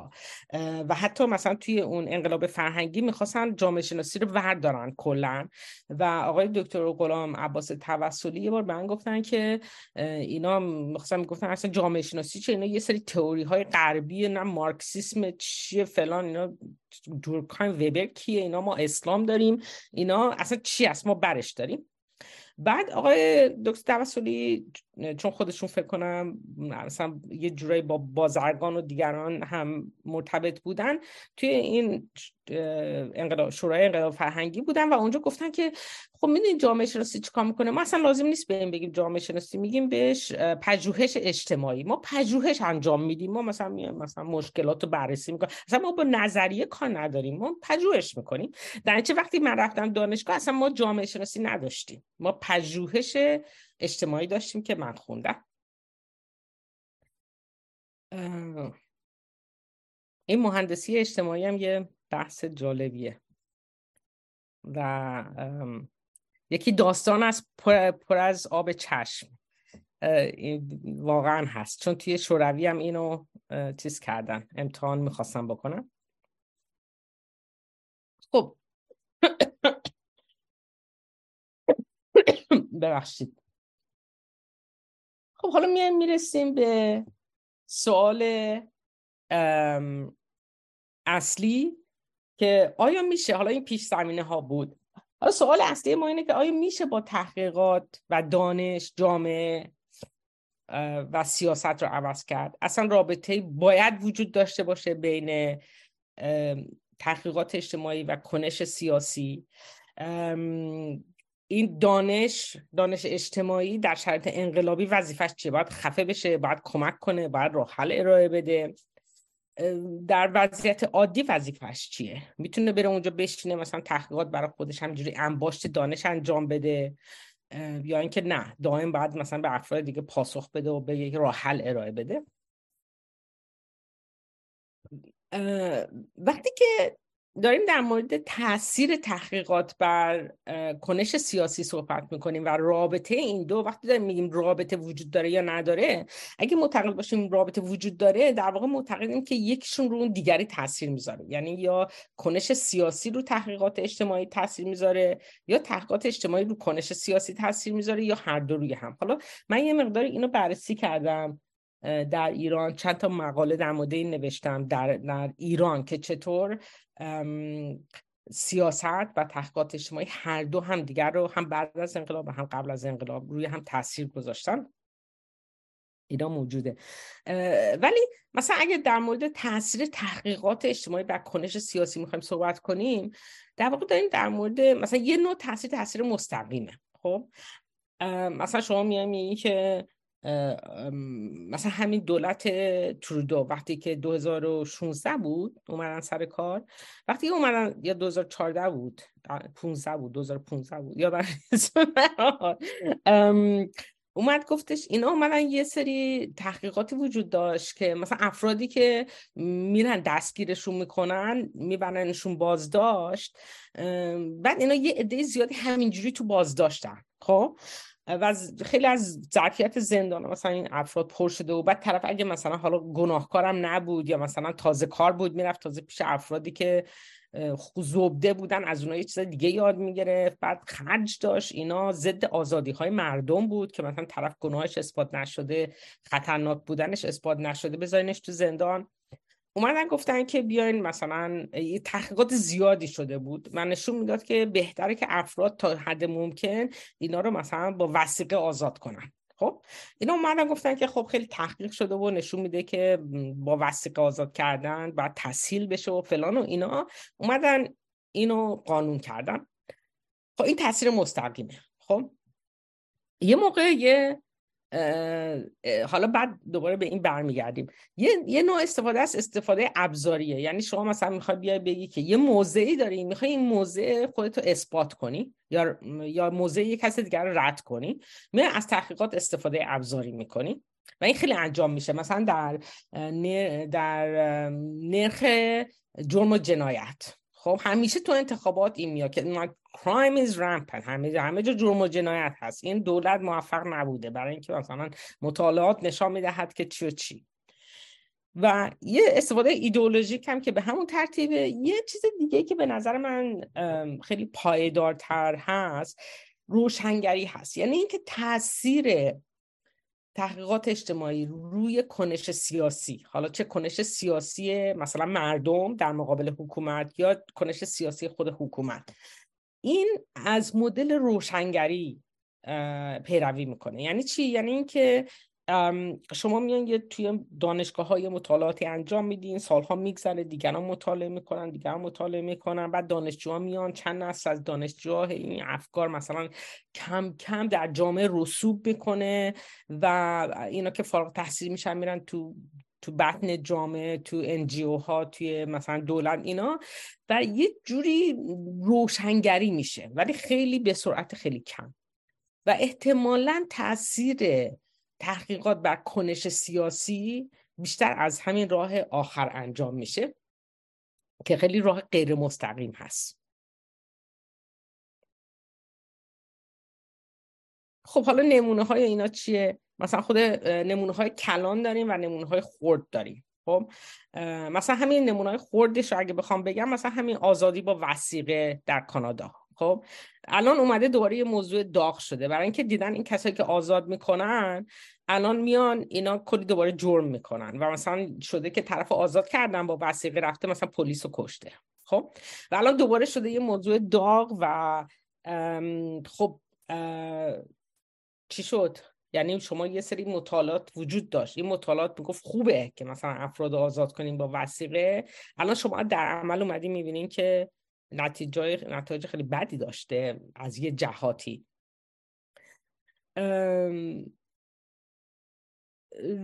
Speaker 3: و حتی مثلا توی اون انقلاب فرهنگی می‌خواستن جامعه شناسی رو وردارن کلا. و آقای دکتر غلام عباس توسلی یه بار من گفتن که اینا می‌خواستن می‌گفتن اصلا جامعه شناسی چه اینا یه سری تئوری های غربی نه مارکسیسم چیه فلان اینا دورکایم وبر کیه اینا ما اسلام داریم اینا اصلا چی است؟ ما برش داریم. بعد آقای دکتر توسلی چون خودشون فکر کنم مثلا یه جورایی با بازرگان و دیگران هم مرتبط بودن توی این انقلاب شورای انقلاب فرهنگی بودن و اونجا گفتن که خب می‌دونید جامعه شناسی چیکار می‌کنه؟ ما اصلا لازم نیست بهم بگیم جامعه شناسی میگیم بهش پژوهش اجتماعی. ما پژوهش انجام میدیم. ما مثلا مثلا مشکلات رو بررسی می‌کنیم. اصلا ما با نظریه کار نداریم. ما پژوهش می‌کنیم. در چه وقتی من رفتم دانشگاه اصلا ما جامعه شناسی نداشتیم. ما پژوهش اجتماعی داشتیم که من خوندم. این مهندسی اجتماعی هم یه بحث جالبیه. و یکی داستان از پر, از آب چشم واقعا هست. چون توی شوروی هم اینو چیز کردن امتحان می‌خواستم بکنم خب ببخشید. خب حالا میایم می‌رسیم به سوال اصلی که آیا میشه حالا این پیش زمینه ها بود. حالا سوال اصلی ما اینه که آیا میشه با تحقیقات و دانش جامعه و سیاست رو عوض کرد؟ اصلا رابطه باید وجود داشته باشه بین تحقیقات اجتماعی و کنش سیاسی. این دانش دانش اجتماعی در شرایط انقلابی وظیفش چیه؟ باید خفه بشه باید کمک کنه باید راه حل ارائه بده. در وضعیت عادی وظیفش چیه؟ می‌تونه بره اونجا بشینه مثلا تحقیقات برای خودش همجوری انباشت دانش انجام بده یا اینکه نه دائم بعد مثلا به افراد دیگه پاسخ بده و به یک راه حل ارائه بده. وقتی که داریم در مورد تاثیر تحقیقات بر کنش سیاسی صحبت می‌کنیم و رابطه این دو وقتی داریم میگیم رابطه وجود داره یا نداره اگه معتقد باشیم رابطه وجود داره در واقع معتقدیم که یکیشون رو اون دیگری تاثیر می‌ذاره. یعنی یا کنش سیاسی رو تحقیقات اجتماعی تاثیر می‌ذاره یا تحقیقات اجتماعی رو کنش سیاسی تاثیر می‌ذاره یا هر دو روی هم. حالا من یه مقدار اینو بررسی کردم. در ایران. چند تا مقاله در مورد این نوشتم. در, در ایران که چطور سیاست و تحقیقات اجتماعی هر دو هم دیگر رو هم بعد از انقلاب و هم قبل از انقلاب روی هم تاثیر گذاشتن. اینا موجوده. ولی مثلا اگه در مورد تاثیر تحقیقات اجتماعی بر کنش سیاسی می‌خوایم صحبت کنیم در واقع داریم در مورد مثلا یه نوع تاثیر تاثیر مستقیمه. خب؟ مثلا شما میگی که مثلا همین دولت ترودو وقتی که 2016 بود اومدن سر کار. وقتی اومدن یا 2014 بود 15 بود 2015 بود یا اومد گفتش اینا اومدن یه سری تحقیقاتی وجود داشت که مثلا افرادی که میرن دستگیرشون می‌کنن میبرنشون بازداشت. بعد اینا یه عده زیادی همینجوری تو بازداشتن خب؟ و خیلی از ظرفیت زندان مثلا این افراد پر شده و بعد طرف اگه مثلا حالا گناهکارم نبود یا مثلا تازه کار بود می‌رفت تازه پیش افرادی که زبده بودن از اونها یه چیز دیگه یاد می‌گرفت. بعد خرج داشت. اینا ضد آزادی های مردم بود که مثلا طرف گناهش اثبات نشده خطرناک بودنش اثبات نشده بذارینش تو زندان. اومدن گفتن که بیاین مثلا تحقیقات زیادی شده بود. من نشون می‌داد که بهتره که افراد تا حد ممکن اینا رو مثلا با وسیقه آزاد کنن. خب اینا اومدن گفتن که خب خیلی تحقیق شده و نشون میده که با وسیقه آزاد کردن باید تسهیل بشه و فلان و اینا. اومدن اینو قانون کردن. خب این تاثیر مستقیمه. خب یه موقع یه حالا بعد دوباره به این برمیگردیم. یه،, یه نوع استفاده از استفاده ابزاریه. یعنی شما مثلا می‌خوای بیای بگی که یه موضعی داری می‌خوای این موضع خودتو اثبات کنی یا یا موضع یک کس دیگر رو رد کنی میای از تحقیقات استفاده ابزاری می‌کنی و این خیلی انجام میشه. مثلا در در نرخ جرم و جنایت. خب همیشه تو انتخابات این میاد که crime is rampant. همه همه جا جرم و جنایت هست. این دولت موفق نبوده. برای اینکه مثلا مطالعات نشان می‌دهد که چی و چی. و یه استفاده ایدئولوژیک هم که به همون ترتیبه. یه چیز دیگه که به نظر من خیلی پایدارتر هست روشنگری هست. یعنی اینکه تاثیر تحقیقات اجتماعی روی کنش سیاسی حالا چه کنش سیاسی مثلا مردم در مقابل حکومت یا کنش سیاسی خود حکومت. این از مدل روشنگری پیروی می‌کنه. یعنی چی؟ یعنی اینکه شما میان یه توی دانشگاه های مطالعاتی انجام میدین سالها میگذره دیگران مطالعه می‌کنن دیگران مطالعه می‌کنن بعد دانشجوها میان چند نسل از دانشجوها این افکار مثلا کم کم در جامعه رسوب می‌کنه و اینا که فارغ تحصیل میشن میرن تو تو بطن جامعه تو انجیو ها توی مثلا دولت اینا. و یه جوری روشنگری میشه ولی خیلی به سرعت خیلی کم. و احتمالا تاثیر تحقیقات بر کنش سیاسی بیشتر از همین راه آخر انجام میشه که خیلی راه غیر مستقیم هست. خب حالا نمونه های اینا چیه؟ مثلا خود نمونه های کلان داریم و نمونه های خرد داریم. خب مثلا همین نمونه های خوردش اگه بخوام بگم مثلا همین آزادی با وسیقه در کانادا. خب الان اومده دوباره یه موضوع داغ شده. برای اینکه دیدن این کسایی که آزاد می‌کنن الان میان اینا کلی دوباره جرم می‌کنن و مثلا شده که طرف آزاد کردن با وسیقه رفته مثلا پلیس رو کشته. خب و الان دوباره شده یه موضوع داغ و خب چی شد؟ یعنی شما یه سری مطالعات وجود داشت. این مطالعات می‌گفت خوبه که مثلا افراد آزاد کنیم با وسیقه. الان شما در عمل اومدی می‌بینین که نتیجه نتایج خیلی بدی داشته از یه جهاتی.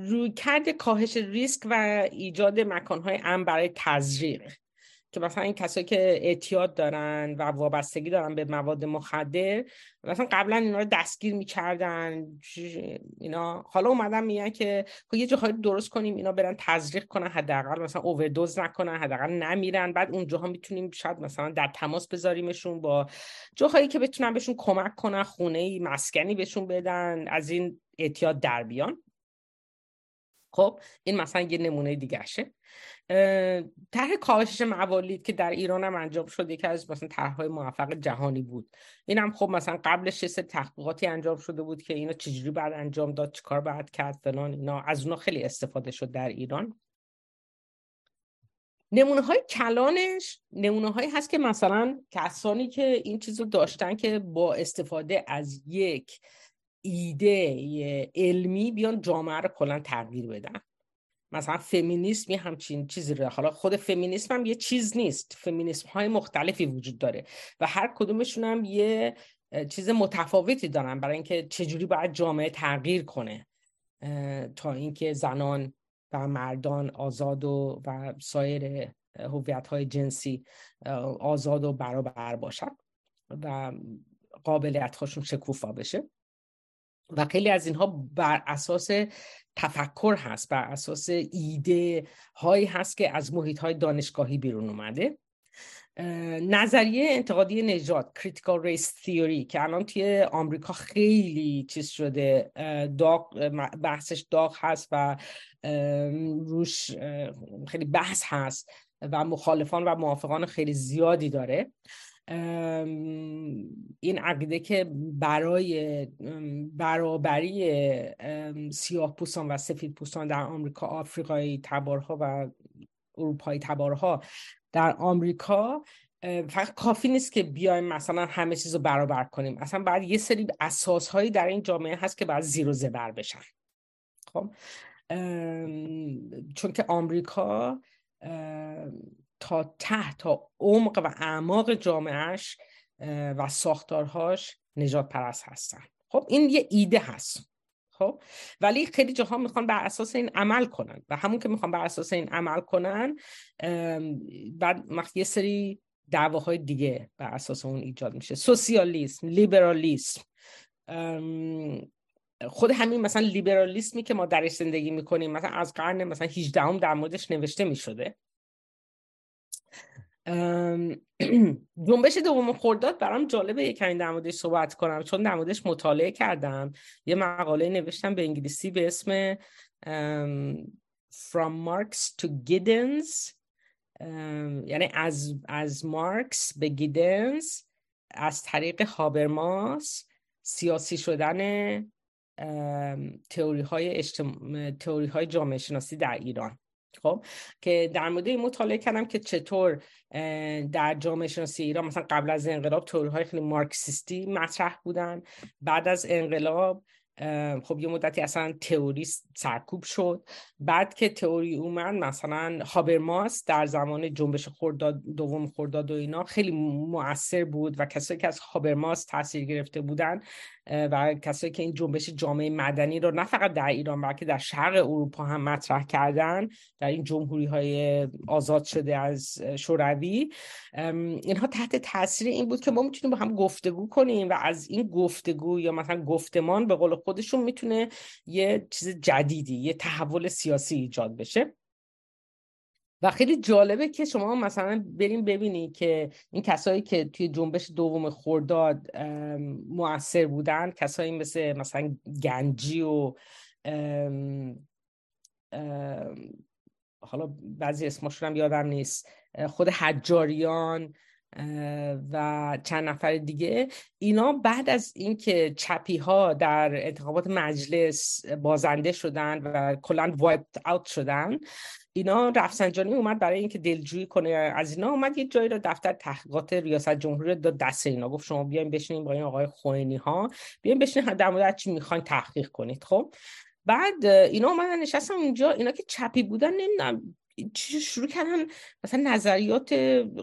Speaker 3: روی کرد کاهش ریسک و ایجاد مکانهای امن برای تزریق. که مثلا این کسایی که اعتیاد دارن و وابستگی دارن به مواد مخدر مثلا قبلا اینا رو دستگیر می‌کردن. اینا حالا اومدن میگن که خب یه جاهایی درست کنیم اینا برن تزریق کنن حداقل مثلا اووردوز نکنن حداقل نمیرن. بعد اون جاها می‌تونیم شاید مثلا در تماس بذاریمشون با جاهایی که بتونن بهشون کمک کنن خونه مسکنی بهشون بدن از این اعتیاد در بیان. خب این مثلا یه نمونه دیگرشه طرح کاهش موالید که در ایران هم انجام شد یکی از مثلا طرحهای موفق جهانی بود. این هم خب مثلا قبلش یه تحقیقاتی انجام شده بود که اینا چجوری بعد انجام داد چیکار بعد کرد فلان اینا. از اونا خیلی استفاده شد در ایران. نمونه های کلانش نمونه هایی هست که مثلا کسانی که این چیز رو داشتن که با استفاده از یک ایده علمی بیان جامعه رو کلا تغییر بدن. مثلا فمینیسم یه همچین چیزی رو حالا خود فمینیسم هم یه چیز نیست. فمینیسم های مختلفی وجود داره و هر کدومشون هم یه چیز متفاوتی دارن برای اینکه چجوری باید جامعه تغییر کنه تا اینکه زنان و مردان آزاد و, و سایر هویت های جنسی آزاد و برابر باشن و قابلیت هاشون شکوفا بشه. و خیلی از اینها بر اساس تفکر هست بر اساس ایده هایی هست که از محیط های دانشگاهی بیرون اومده. نظریه انتقادی نژاد critical race theory که الان توی آمریکا خیلی چیز شده. داغ بحثش داغ هست و روش خیلی بحث هست و مخالفان و موافقان خیلی زیادی داره. این عقیده که برای برابری سیاه پوستان و سفید پوستان در آمریکا آفریقایی تبارها و اروپایی تبارها در آمریکا فقط کافی نیست که بیایم مثلا همه چیز رو برابر کنیم. اصلا بعد یه سری اساس هایی در این جامعه هست که باید زیر و زبر بشن. خب؟ چون که آمریکا تا ته تا عمق و اعماق جامعهش و ساختارهاش نجات پرست هستن. خب این یه ایده هست. خب ولی خیلی جاها می‌خوان بر اساس این عمل کنن. و همون که می‌خوان بر اساس این عمل کنن بعد یه سری دعواهای دیگه بر اساس اون ایجاد میشه. سوسیالیسم لیبرالیسم. خود همین مثلا لیبرالیسمی که ما درش زندگی می‌کنیم مثلا از قرن مثلا 18 هم در موردش نوشته می‌شده. جنبش دوم خورداد برام جالبه. یک در موردش صحبت کنم چون در مطالعه کردم. یه مقاله نوشتم به انگلیسی به اسم From Marx to Giddens. یعنی از, از مارکس به گیدنز از طریق هابرماس سیاسی شدن تئوری های, اجتم... تئوری های جامعه شناسی در ایران. خب که در مورد این مطالعه کردم که چطور در جامعه شناسی ایران مثلا قبل از انقلاب تئوری های خیلی مارکسیستی مطرح بودن. بعد از انقلاب خب یه مدتی اصلا تئوری سرکوب شد. بعد که تئوری اومد مثلا هابرماس در زمان جنبش خورداد دوم خورداد و اینا خیلی مؤثر بود و کسایی که از هابرماس تاثیر گرفته بودن و کسایی که این جنبش جامعه مدنی رو نه فقط در ایران بلکه در شرق اروپا هم مطرح کردن در این جمهوری های آزاد شده از شوروی. اینها تحت تاثیر این بود که ما می‌تونیم با هم گفتگو کنیم و از این گفتگو یا مثلا گفتمان به قول خودشون می‌تونه یه چیز جدیدی یه تحول سیاسی ایجاد بشه. و خیلی جالبه که شما مثلا بریم ببینید که این کسایی که توی جنبش دوم خورداد موثر بودن کسایی مثل مثلا گنجی و حالا بعضی اسمشون هم یادم نیست خود حجاریان و چند نفر دیگه. اینا بعد از اینکه چپی ها در انتخابات مجلس بازنده شدن و کلا وایپ اوت شدن اینا رفسنجانی اومد برای اینکه دلجویی کنه. از اینا اومد یه جایی رو دفتر تحقیقات ریاست جمهوری داد دست اینا. گفت شما بیاین بشینین با این آقای خوینی ها بیاین بشینین در مورد چی می‌خواین تحقیق کنید خب؟ بعد اینا اومدن نشستن اونجا. اینا که چپی بودن نمی‌دونم شروع کردن مثلا نظریات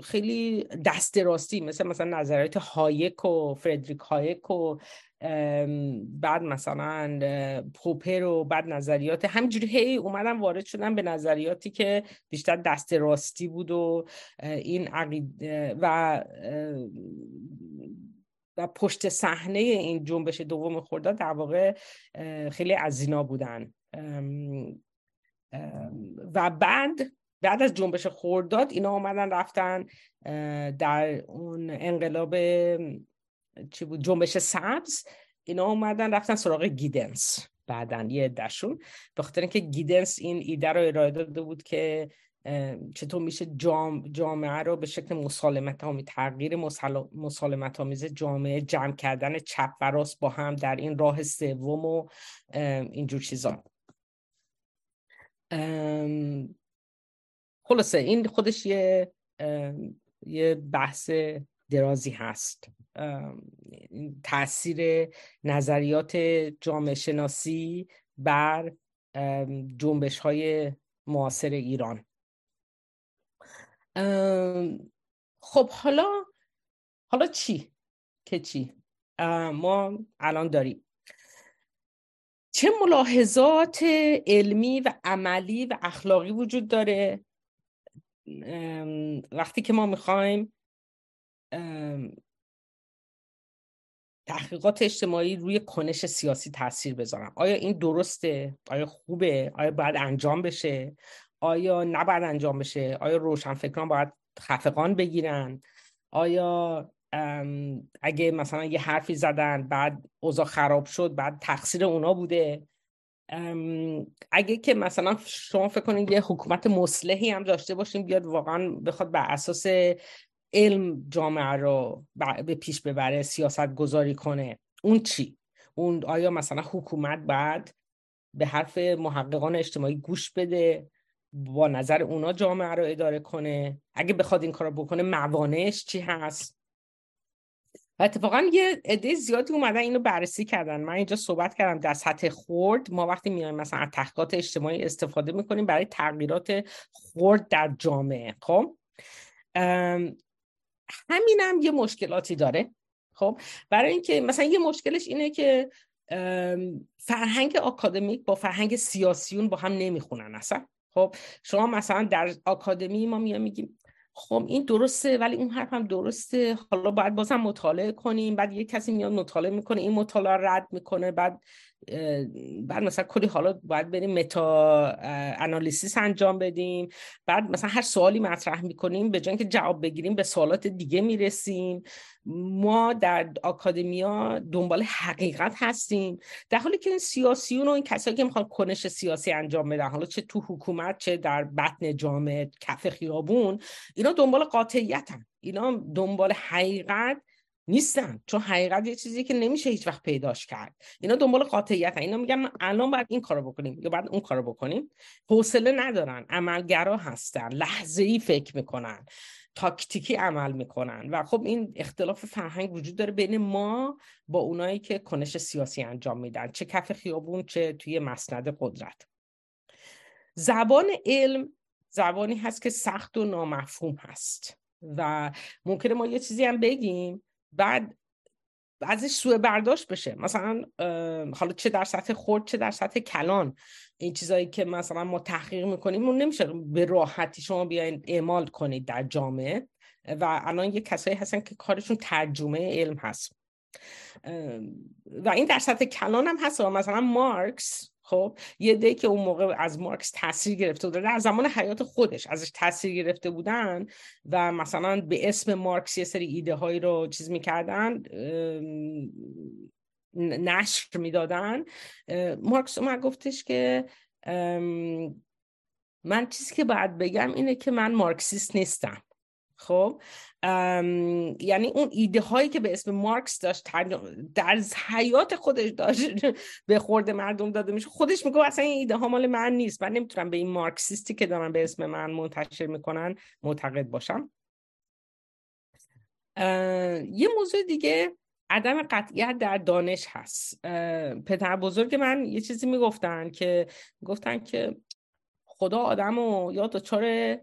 Speaker 3: خیلی دست راستی مثل مثلا نظریات هایک و فردریک هایک و بعد مثلا پوپر و بعد نظریات همینجوری هی اومدن وارد شدن به نظریاتی که بیشتر دست راستی بود و این عقید و و پشت صحنه این جنبش دوم خرداد در واقع خیلی از اینا بودن. و بعد بعد از جنبش خورداد اینا آمدن رفتن در اون انقلاب چی بود؟ جنبش سبز اینا اومدن رفتن سراغ گیدنس بعدن یه دشون به خاطر اینکه گیدنس این ایده رو ارائه داده بود که چطور میشه جام جامعه رو به شکل مسالمت آمیز تغییر مسالمت آمیز جامعه جمع کردن چپ و راست با هم در این راه سوم و اینجور چیزا. خلاصه این خودش یه یه بحث درازی هست. تاثیر نظریات جامعه شناسی بر جنبش های معاصر ایران. خب حالا حالا چی؟ که چی؟ ما الان داریم. چه ملاحظات علمی و عملی و اخلاقی وجود داره؟ وقتی که ما می‌خوایم تحقیقات اجتماعی روی کنش سیاسی تاثیر بذارن. آیا این درسته؟ آیا خوبه؟ آیا باید انجام بشه؟ آیا نباید انجام بشه؟ آیا روشنفکران باید خفقان بگیرن؟ آیا اگه مثلا یه حرفی زدن بعد اوضاع خراب شد بعد تقصیر اونا بوده. اگه که مثلا شما فکر کنید یه حکومت مصلحی هم داشته باشیم بیاد واقعا بخواد بر اساس علم جامعه رو به پیش ببره سیاست گذاری کنه. اون چی؟ اون آیا مثلا حکومت بعد به حرف محققان اجتماعی گوش بده با نظر اونا جامعه رو اداره کنه؟ اگه بخواد این کار بکنه موانعش چی هست؟ اتفاقا یه عده زیادی اومدن اینو بررسی کردن. من اینجا صحبت کردم در سطح خورد ما وقتی میایم مثلا از تحقیقات اجتماعی استفاده می‌کنیم برای تغییرات خورد در جامعه خب؟ همینم یه مشکلاتی داره خب؟ برای اینکه مثلا یه مشکلش اینه که فرهنگ آکادمیک با فرهنگ سیاسیون با هم نمی‌خونن اصلا خب؟ شما مثلا در آکادمی ما میگیم خب این درسته ولی اون حرف هم درسته. حالا باید بازم مطالعه کنیم. بعد یه کسی میاد مطالعه می‌کنه این مطالعه رد می‌کنه. بعد بعد مثلا کلی حالا باید بریم متا انالیسیس انجام بدیم. بعد مثلا هر سوالی مطرح می‌کنیم به جای که جواب بگیریم به سوالات دیگه می‌رسیم. ما در آکادمیا دنبال حقیقت هستیم. در حالی که این سیاسیون و این کسایی که می‌خوان کنش سیاسی انجام بدن حالا چه تو حکومت چه در بطن جامعه کف خیابون اینا دنبال قاطعیتن. اینا دنبال حقیقت نیستن چون حقیقت یه چیزی که نمیشه هیچ وقت پیداش کرد. اینا دنبال قاطعیت اینا میگن الان باید این کارو بکنیم یا بعد اون کارو بکنیم. حوصله ندارن. عملگرا هستن. لحظه ای فکر می‌کنن. تاکتیکی عمل می‌کنن. و خب این اختلاف فرهنگ وجود داره بین ما با اونایی که کنش سیاسی انجام میدن. چه کف خیابون چه توی مسند قدرت. زبان علم زبانی هست که سخت و نامفهوم هست. و ممکنه ما یه چیزی هم بگیم. بعد ازش سوء برداشت بشه. مثلا حالا چه در سطح خورد چه در سطح کلان. این چیزایی که مثلا ما تحقیق می‌کنیم اون نمیشه به راحتی شما بیاین اعمال کنید در جامعه. و الان یه کسایی هستن که کارشون ترجمه علم هست. و این در سطح کلان هم هست. مثلا مارکس خب یه دی که اون موقع از مارکس تاثیر گرفته بودن در زمان حیات خودش ازش تاثیر گرفته بودن و مثلا به اسم مارکس یه سری ایده هایی رو چیز می‌کردن نشر می‌دادن. مارکس اومد گفتش که من چیزی که باید بگم اینه که من مارکسیست نیستم. خب یعنی اون ایده هایی که به اسم مارکس داشت در حیات خودش داشت به خورد مردم داده میشه خودش میگه اصلا این ایده ها مال من نیست. من نمی‌تونم به این مارکسیستی که دارن به اسم من منتشر می‌کنن معتقد باشم. یه موضوع دیگه عدم قطعیت در دانش هست. پدر بزرگ من یه چیزی می‌گفتن که گفتن که خدا آدم و یا دچار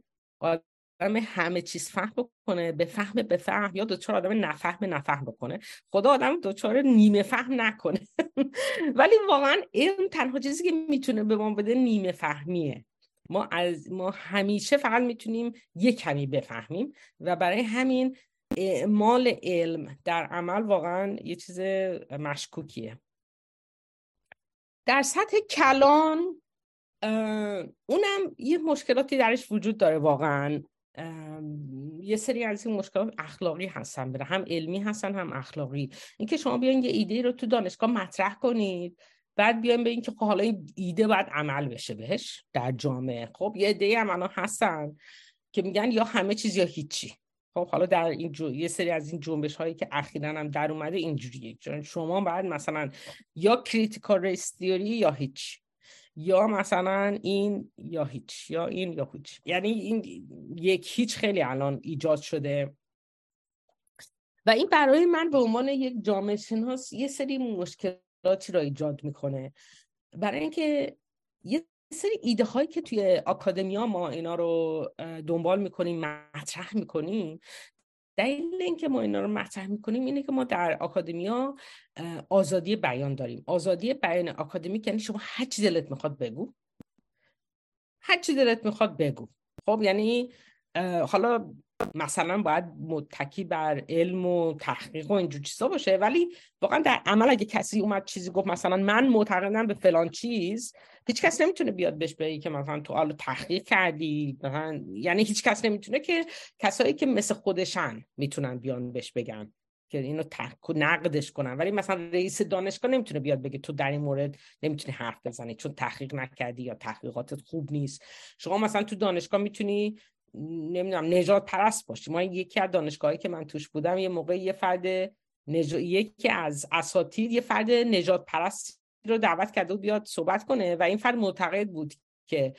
Speaker 3: همه چیز فهم بکنه به فهم به فهم یا دوچار آدم نفهم نفهم بکنه. خدا آدم دوچار نیمه فهم نکنه. ولی واقعا علم تنها چیزی که می‌تونه به ما بده نیمه فهمیه. ما از ما همیشه فقط می‌تونیم یک کمی بفهمیم و برای همین اعمال علم در عمل واقعا یه چیز مشکوکیه. در سطح کلان اونم یه مشکلاتی درش وجود داره واقعا. یه سری از این مشکلات اخلاقی هستن بره هم علمی هستن هم اخلاقی. اینکه شما بیاین یه ایده رو تو دانشگاه مطرح کنید بعد بیاین به اینکه خب حالا این ایده باید عمل بشه بهش در جامعه. خب یه ایده هم الان هستن که میگن یا همه چیز یا هیچی. خب حالا در این جو... یه سری از این جنبش هایی که اخیرا هم در اومده اینجوریه. شما بعد مثلا یا critical race یا هیچ یا مثلا این یا هیچ یا این یا هیچ. یعنی این یک هیچ خیلی الان ایجاد شده. و این برای من به عنوان یک جامعه شناس یه سری مشکلاتی را ایجاد می‌کنه. برای اینکه یه سری ایده هایی که توی آکادمیا ما اینا رو دنبال می‌کنیم مطرح می‌کنیم دلیل اینکه ما اینا رو مطرح می‌کنیم اینه که ما در آکادمیا آزادی بیان داریم. آزادی بیان آکادمیک یعنی شما هر چی دلت می‌خواد بگو. هر چی دلت می‌خواد بگو. خب یعنی حالا مثلا باید متکی بر علم و تحقیق و اینجور چیزا باشه. ولی واقعا در عمل اگه کسی اومد چیزی گفت مثلا من معتقدم به فلان چیز هیچ کس نمی‌تونه بیاد بهش بگی که مثلا تو حالا تحقیق کردی. مثلا یعنی هیچ کس نمی‌تونه که کسایی که مثل خودشن می‌تونن بیان بهش بگن که اینو تحقیق نقدش کنن. ولی مثلا رئیس دانشگاه نمی‌تونه بیاد بگه تو در این مورد نمی‌تونی حرف بزنی چون تحقیق نکردی یا تحقیقاتت خوب نیست. شما مثلا تو دانشگاه می‌تونی نمی‌دونم نجات پرست باشی. ما یکی از دانشگاهی که من توش بودم یه موقع یه فرد نج... یکی از اساتید یه فرد نجات پرست رو دعوت کرده و بیاد صحبت کنه و این فرد معتقد بود که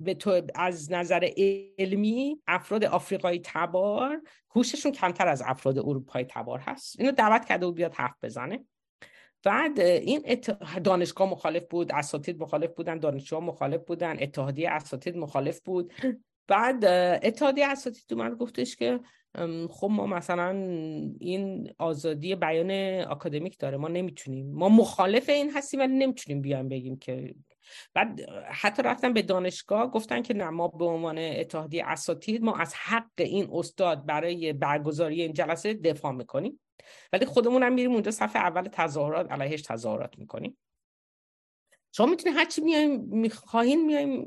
Speaker 3: به تو از نظر علمی افراد آفریقایی تبار هوششون کمتر از افراد اروپایی تبار هست. اینو دعوت کرده و بیاد حرف بزنه. بعد این دانشگاه مخالف بود اساتید مخالف بودن دانشجوها مخالف بودن اتحادیه اساتید مخالف بود. بعد اتحادیه اساتید من گفتش که خب ما مثلا این آزادی بیان اکادمیک داره ما نمی‌تونیم. ما مخالف این هستیم ولی نمی‌تونیم بیان بگیم که. بعد حتی رفتن به دانشگاه گفتن که نه ما به عنوان اتحادیه اساتید ما از حق این استاد برای برگزاری این جلسه دفاع می‌کنیم. ولی خودمون هم میریم اونجا صفحه اول تظاهرات علیهش تظاهرات می‌کنیم. شما می‌تونید هرچی میایم می‌خواهین میایم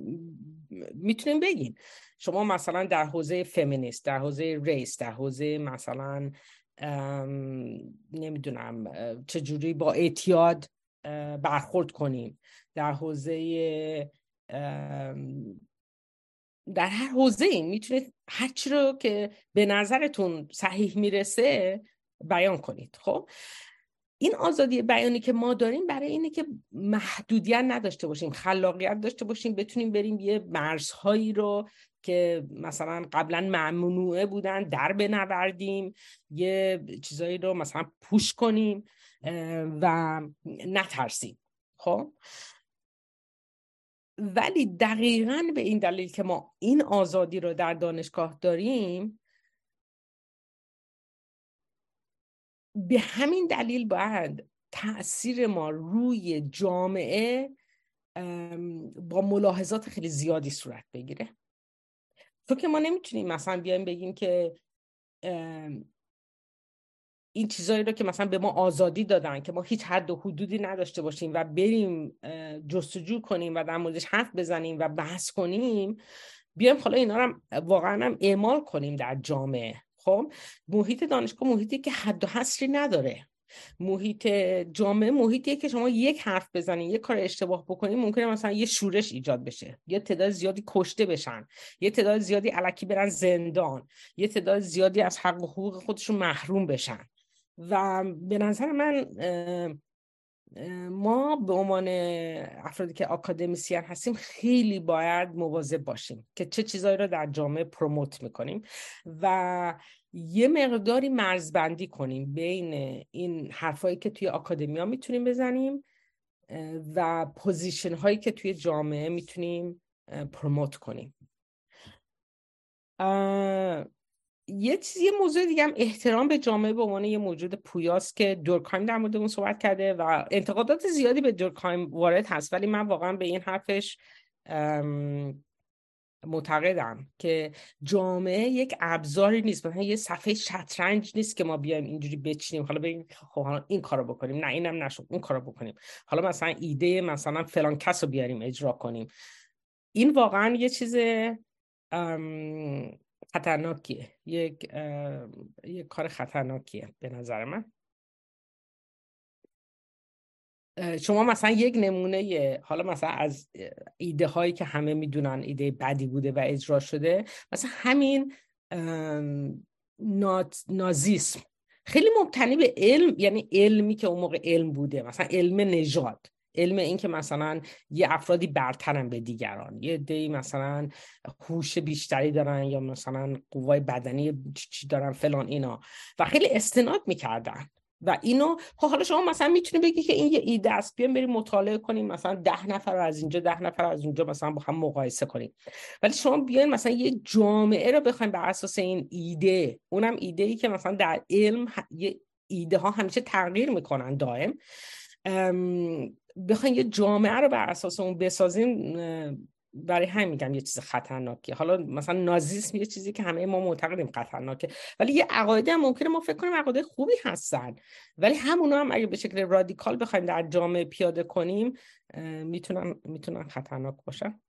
Speaker 3: می‌تونیم بگین. شما مثلا در حوزه فمینیست در حوزه ریس در حوزه مثلا نمی‌دونم چجوری با اعتیاد برخورد کنیم. در حوزه در هر حوزه این می‌تونید هرچی رو که به نظرتون صحیح می‌رسه بیان کنید خب؟ این آزادی بیانی که ما داریم برای اینه که محدودیت نداشته باشیم خلاقیت داشته باشیم بتونیم بریم یه مرزهایی رو که مثلا قبلا ممنوعه بودن در بنوردیم یه چیزایی رو مثلا پوش کنیم و نترسیم. خب؟ ولی دقیقا به این دلیل که ما این آزادی رو در دانشگاه داریم به همین دلیل باید تاثیر ما روی جامعه با ملاحظات خیلی زیادی صورت بگیره. تو که ما نمی‌تونیم مثلا بیایم بگیم که این چیزایی رو که مثلا به ما آزادی دادن که ما هیچ حد و حدودی نداشته باشیم و بریم جستجو کنیم و در موردش حرف بزنیم و بحث کنیم بیایم حالا اینا رو واقعا هم اعمال کنیم در جامعه. خب محیط دانشگاه محیطی که حد و حصری نداره. محیط جامعه محیطیه که شما یک حرف بزنید یک کار اشتباه بکنید ممکنه مثلا یه شورش ایجاد بشه. یه تعداد زیادی کشته بشن. یه تعداد زیادی علکی برن زندان. یه تعداد زیادی از حق و حقوق خودشون محروم بشن. و به نظر من ما به عنوان افرادی که اکادمیسیان هستیم خیلی باید مواظب باشیم که چه چیزایی رو در جامعه پروموت می‌کنیم و یه مقداری مرزبندی کنیم بین این حرفایی که توی academia می‌تونیم بزنیم و position هایی که توی جامعه می‌تونیم promote کنیم. یه چیزی یه موضوع دیگه هم احترام به جامعه به عنوان یه موجود پویاست که دورکایم در مورد اون صحبت کرده و انتقادات زیادی به دورکایم وارد هست. ولی من واقعا به این حرفش معتقدم که جامعه یک ابزاری نیست. مثلا یه صفحه شطرنج نیست که ما بیایم اینجوری بچینیم. حالا بگیم خب این کارو بکنیم. نه اینم نشد. اون کارو بکنیم. حالا مثلا ایده مثلا فلان کس بیاریم اجرا کنیم. این واقعا یه چیز خطرناکیه. یک یک کار خطرناکیه به نظر من. شما مثلا یک نمونه حالا مثلا از ایده هایی که همه می‌دونن ایده بدی بوده و اجرا شده مثلا همین نازیسم. خیلی مبتنی به علم یعنی علمی که اون موقع علم بوده. مثلا علم نژاد. علم این که مثلا یه افرادی برترن به دیگران یه دی مثلا هوش بیشتری دارن یا مثلا قوای بدنی چی دارن فلان اینا. و خیلی استناد می‌کردن. و اینو خب حالا شما مثلا می‌تونی بگی که این یه ایده است بیایم بریم مطالعه کنیم مثلا ده نفر از اینجا ده نفر از اونجا مثلا با هم مقایسه کنیم. ولی شما بیاین مثلا یه جامعه رو بخوایم بر اساس این ایده اونم ایده ای که مثلا در علم یه ایده ها همیشه تغییر می‌کنن دائم. بخواین یه جامعه رو بر اساس اون بسازیم برای همین میگم یه چیز خطرناکه حالا مثلا نازیسم یه چیزی که همه ما معتقدیم خطرناکه ولی یه عقاید هم ممکنه ما فکر کنیم عقاید خوبی هستن. ولی همونا هم اگه به شکل رادیکال بخوایم در جامعه پیاده کنیم می‌تونن می‌تونن خطرناک باشن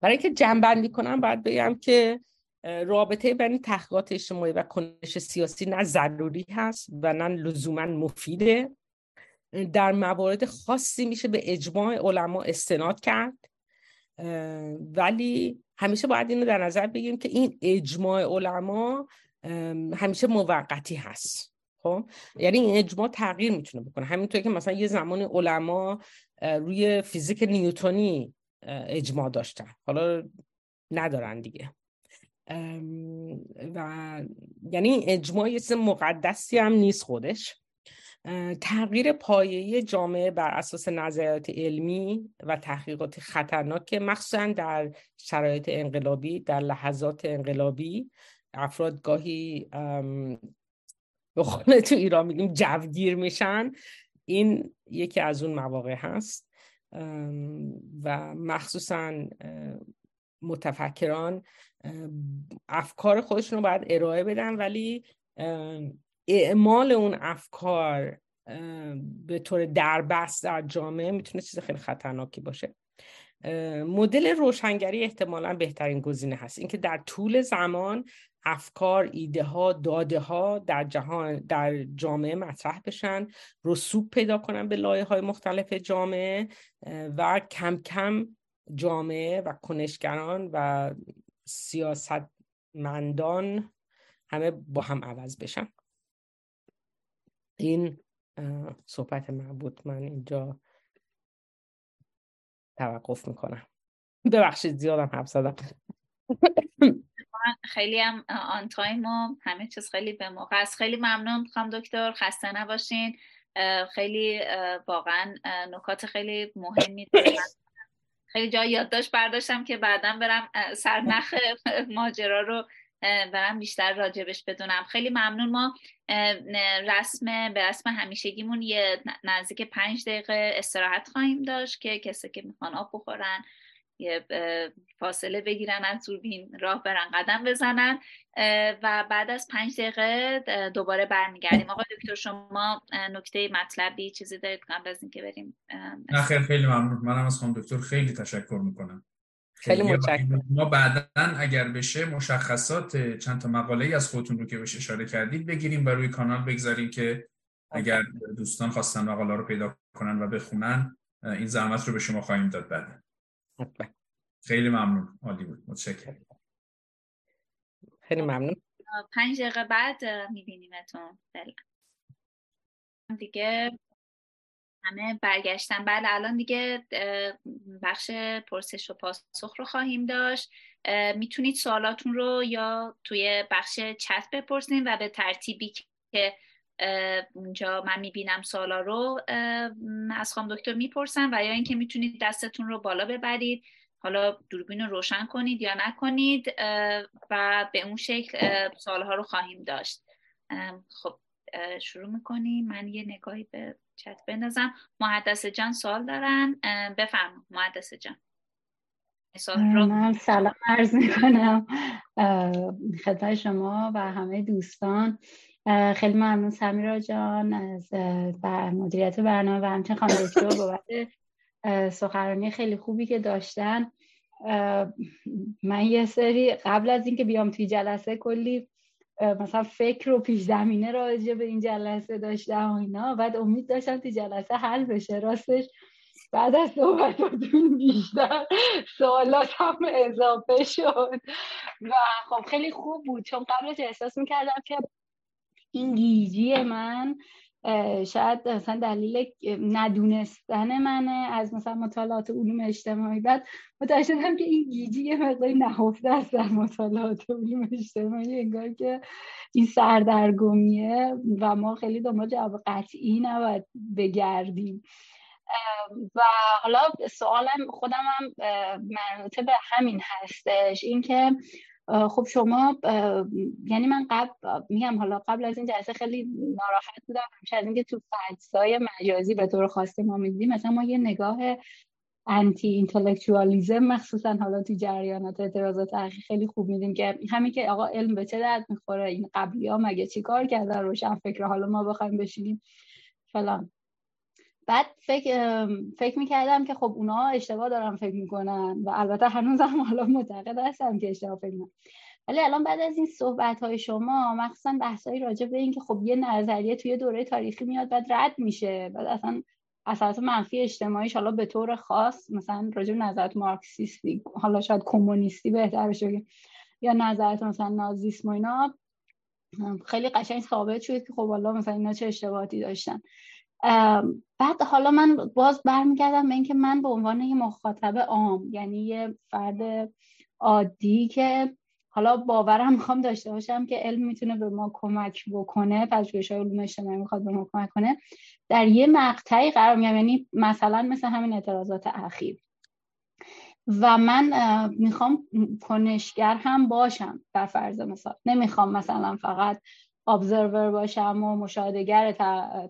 Speaker 3: برای اینکه جنبندی کنم باید بگم که رابطه بین تحقیقات اجتماعی و کنش سیاسی نه ضروری هست و نه لزوما مفیده. در موارد خاصی میشه به اجماع علما استناد کرد. ولی همیشه باید اینو در نظر بگیریم که این اجماع علما همیشه موقتی هست. خب؟ یعنی این اجماع تغییر می‌تونه بکنه. همینطور که مثلا یه زمان علما روی فیزیک نیوتونی اجماع داشتن. حالا ندارن دیگه. و یعنی اجماع یه مقدسی هم نیست خودش. تغییر پایه جامعه بر اساس نظریات علمی و تحقیقات خطرناک مخصوصا در شرایط انقلابی در لحظات انقلابی افراد گاهی به تو ایران میگیم جوگیر میشن. این یکی از اون مواقع هست. و مخصوصا متفکران افکار خودشون رو باید ارائه بدن ولی اعمال اون افکار به طور دربست در جامعه می‌تونه چیز خیلی خطرناکی باشه. مدل روشنگری احتمالا بهترین گزینه هست. اینکه در طول زمان افکار ایده ها داده ها در جهان در جامعه مطرح بشن رسوب پیدا کنن به لایه های مختلف جامعه و کم کم جامعه و کنشگران و سیاستمندان همه با هم عوض بشن. این صحبت مربوط من اینجا توقف می‌کنم. ببخشید زیادم حرف زدم.
Speaker 2: خیلی هم آن تایم و همه چیز خیلی به موقع است. خیلی ممنون می‌خوام دکتر. خسته نباشین. خیلی واقعا نکات خیلی مهمی خیلی جا یادداشت برداشتم که بعدا برم سرنخ ماجرا رو برم بیشتر راجبش بدونم. خیلی ممنون. ما رسم به رسم همیشگیمون یه نزدیک پنج دقیقه استراحت خواهیم داشت که کسی که می‌خوان آب بخورن یه فاصله بگیرن از دوربین راه برن قدم بزنن. و بعد از پنج دقیقه دوباره برمیگردیم. آقا دکتر شما نکته مطلبی چیزی دارید قبل از اینکه بریم
Speaker 1: نه خیلی ممنون. منم از خانم دکتر خیلی تشکر می‌کنم.
Speaker 3: خیلی متشکرم.
Speaker 1: ما بعدا اگر بشه مشخصات چند تا مقاله از خودتون رو که بهش اشاره کردید بگیریم و روی کانال بگذاریم که اگر دوستان خواستن مقاله رو پیدا کنن و بخونن این زحمت رو به شما خواهیم داد بعدا خیلی ممنون. عالی بود. متشکرم.
Speaker 3: خیلی ممنون.
Speaker 2: پنج دقیقه بعد میبینیمتون. دیگه همه برگشتن. بله الان دیگه بخش پرسش و پاسخ رو خواهیم داشت. می‌تونید سوالاتون رو یا توی بخش چت بپرسید و به ترتیبی که اونجا من می‌بینم سوالا رو از خانم دکتر می‌پرسم و یا اینکه می‌تونید دستتون رو بالا ببرید. حالا دوربین رو روشن کنید یا نکنید و به اون شکل سوالها رو خواهیم داشت. خب شروع می‌کنیم. من یه نگاهی به چت بندازم. محدث جان سوال دارن. بفرم محدث جان.
Speaker 4: من سلام عرض می‌کنم. خدمت شما و همه دوستان. خیلی ممنون سمیرا جان از مدیریت برنامه و همچنین خانم دکتر بابت سخنرانی خیلی خوبی که داشتن. من یه سری قبل از اینکه بیام توی جلسه کلی مثلا فکر و پیش زمینه راجع به این جلسه داشتم و اینا. بعد امید داشتم توی جلسه حل بشه. راستش بعد از صحبتاتون بیشتر سوالات هم اضافه شد. و خب خیلی خوب بود. چون قبلش احساس می‌کردم که این گیجی من شاید مثلا دلیل ندونستن منه از مثلا مطالعات علوم اجتماعی. بعد متوجه شدم که این گیجی یه مقداری نهفته است در مطالعات علوم اجتماعی انگار که این سردرگمیه و ما خیلی دنبال جواب قطعی نباید بگردیم. و حالا سوالم خودم هم به همین هستش. اینکه خب شما یعنی من قبل میگم حالا قبل از این جلسه خیلی ناراحت بودم همیشه از اینکه تو فجسای مجازی به طور خاصی ما می‌دیدیم مثلا ما یه نگاه انتی اینتלקچوالیزم مخصوصا حالا تو جریانات اعتراضات خیلی خوب میدیم که همین که آقا علم به چه درد می‌خوره این قبلی ها مگه چی کار کردن؟ روشن فکر حالا ما بخوایم بشینیم فلان. بعد فکر فکر می‌کردم که خب اونا اشتباه دارن فکر می‌کنن و البته هنوزم حالا معتقد هستم که اشتباه فکر می‌کنن. ولی الان بعد از این صحبت های شما مخصوصا بحثایی راجع به این که خب یه نظریه توی دوره تاریخی میاد بعد رد میشه بعد اصلا اثرات منفی اجتماعیش حالا به طور خاص مثلا راجع به نظرات مارکسیستی حالا شاید کمونیستی بهتر بشه یا نظرات مثلا نازیسم و اینا خیلی قشنگ ثابت شد که خب حالا مثلا اینا چه اشتباهاتی داشتن. بعد حالا من باز برمیگردم به اینکه من به عنوان یه مخاطب عام یعنی یه فرد عادی که حالا باورم می‌خوام داشته باشم که علم می‌تونه به ما کمک بکنه پژوهش علوم اجتماعی می‌خواد به ما کمک کنه در یه مقطعی قرار میگم یعنی مثلا مثل همین اعتراضات اخیر. و من می‌خوام کنشگر هم باشم در فرض مثال. نمی‌خوام مثلا فقط ابزرور باشم و مشاهدگر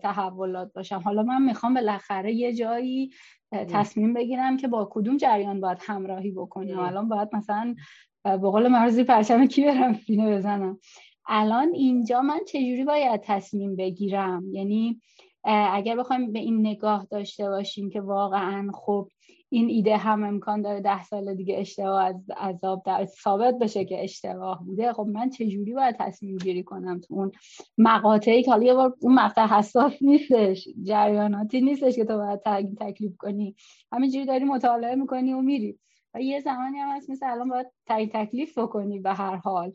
Speaker 4: تحولات باشم. حالا من می‌خوام بالاخره یه جایی تصمیم بگیرم که با کدوم جریان باید همراهی بکنیم. الان باید مثلا به قول مرزی پرچم کی برم فینه بزنم. الان اینجا من چجوری باید تصمیم بگیرم؟ یعنی اگر بخوایم به این نگاه داشته باشیم که واقعا خب این ایده هم امکان داره ده سال دیگه اشتباه از عذاب در ثابت بشه که اشتباه بوده. خب من چجوری باید تصمیم گیری کنم تو اون مقاطعی که حالا یه بار اون مقطع حساس نیستش جریاناتی نیستش که تو باید تکلیف کنی. همینجوری داری مطالعه می‌کنی و میری. و یه زمانی هم هست مثل الان باید تکلیف بکنی به هر حال.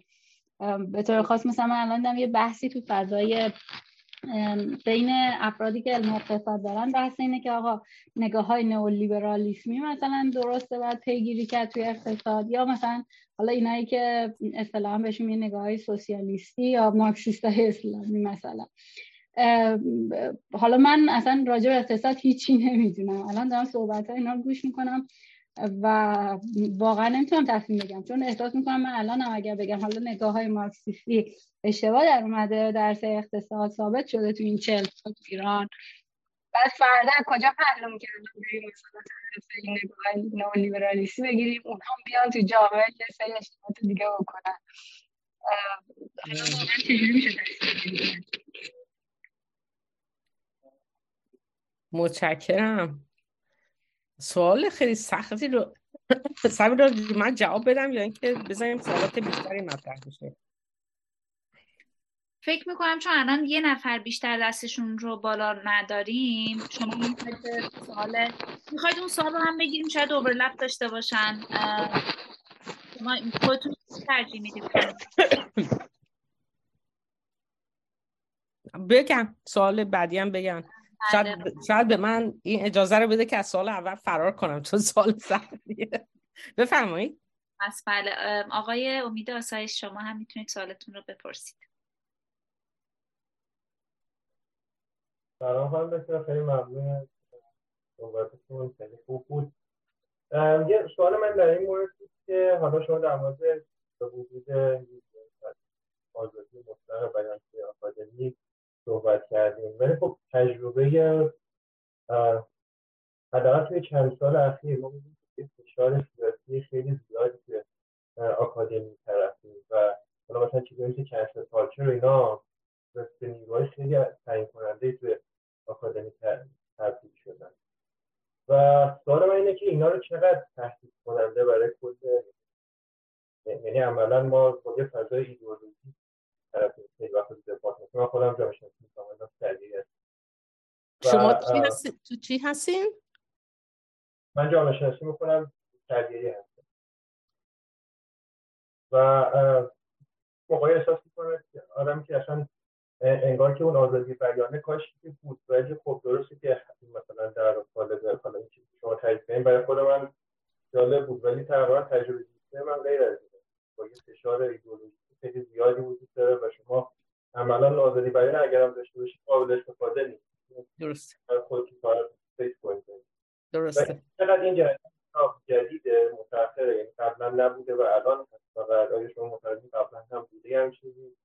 Speaker 4: به طور خاص مثلا من الان یه بحثی تو فضای بین افرادی که علم اقتصاد دارن بحث اینه که آقا نگاه های نئولیبرالیسمی مثلا درسته باید پیگیری کرد توی اقتصاد یا مثلا حالا اینایی که اصطلاحا بهشون یه نگاه های سوسیالیستی یا مارکسیست های اسلامی مثلا. حالا من اصلا راجع به اقتصاد هیچی نمی‌دونم. الان دارم صحبت ها اینا رو گوش می‌کنم. و واقعا نمی‌تونم تصمیم بگم چون احساس می‌کنم من الان هم اگر بگم حالا نگاه های مارکسیستی اشتباه در اومده درس اقتصاد ثابت شده تو این چل سال ایران. بعد فردا کجا پهلو می‌کردم بریم مثلا طرف این نگاه نئولیبرالیستی بگیریم اونها بیان تو جامعه که سری اشتباهات دیگه بکنن.
Speaker 3: متشکرم. سوال خیلی سختی رو سبی رو من جواب بدم یا اینکه بزنیم سوالات بیشتری مطرح بشه.
Speaker 2: فکر می‌کنم چون الان یه نفر بیشتر دستشون رو بالا نداریم شما می‌خواید سوال می‌خواید اون سوال رو هم بگیریم شاید اوورلپ داشته باشن. شما خودتون ترجیح میدیم
Speaker 3: بگم سوال بعدی هم بگم. شاید, بله. شاید به من این اجازه رو بده که از سال اول فرار کنم چون سال سختیه بفرمایید
Speaker 2: از بله آقای امید آسایش شما هم می‌تونید سوالتون رو بپرسید
Speaker 5: سلام خانم بسیار خیلی ممنون صحبتتون خیلی خوب بود یه سوال من در این مورد بود که حالا شما در مورد به وجود آزادی مطلق بیان آکادمیک صحبت کردیم. ولی خب تجربه حداقل توی چند سال اخیر ما می‌دونیم فشار سیاسی خیلی زیادی توی آکادمی طرفیم و حالا مثلا چیزی مثل کنسل کالچر و اینا به نیروهای خیلی تعیین کننده توی آکادمی تبدیل شدن. و سوال من اینه که اینا رو چقدر تحقیق کننده برای کل یعنی عملا ما با یه فضای ایدئولوژی وقت دپارتمنت من خودم جامعه شناسی می‌کنم
Speaker 3: شما چی هستین؟ تو چی هستین؟
Speaker 5: من جامعه شناسی می‌کنم تربیتی هستم و موقعی احساس می‌کنه آدم که اصلا انگار که اون آزادی بیانه کاش که بود ولی خب درسته که مثلا در قالب حالا چیزی شما تعریف برای خود من جالب بود ولی تقریبا تجربه من غیر از با یه فشار ایدئولوژی خیلی زیادی وجود داره و شما عملا آزادی بیان اگر هم داشته باشید قابل استفاده نیست.
Speaker 3: درست
Speaker 5: خودتون کار
Speaker 3: درسته.
Speaker 5: چقدر این جدید جدید متأخره. یعنی قبلا نبوده و الان فقط آیا شما متوجه قبلا هم بوده هم چیزی؟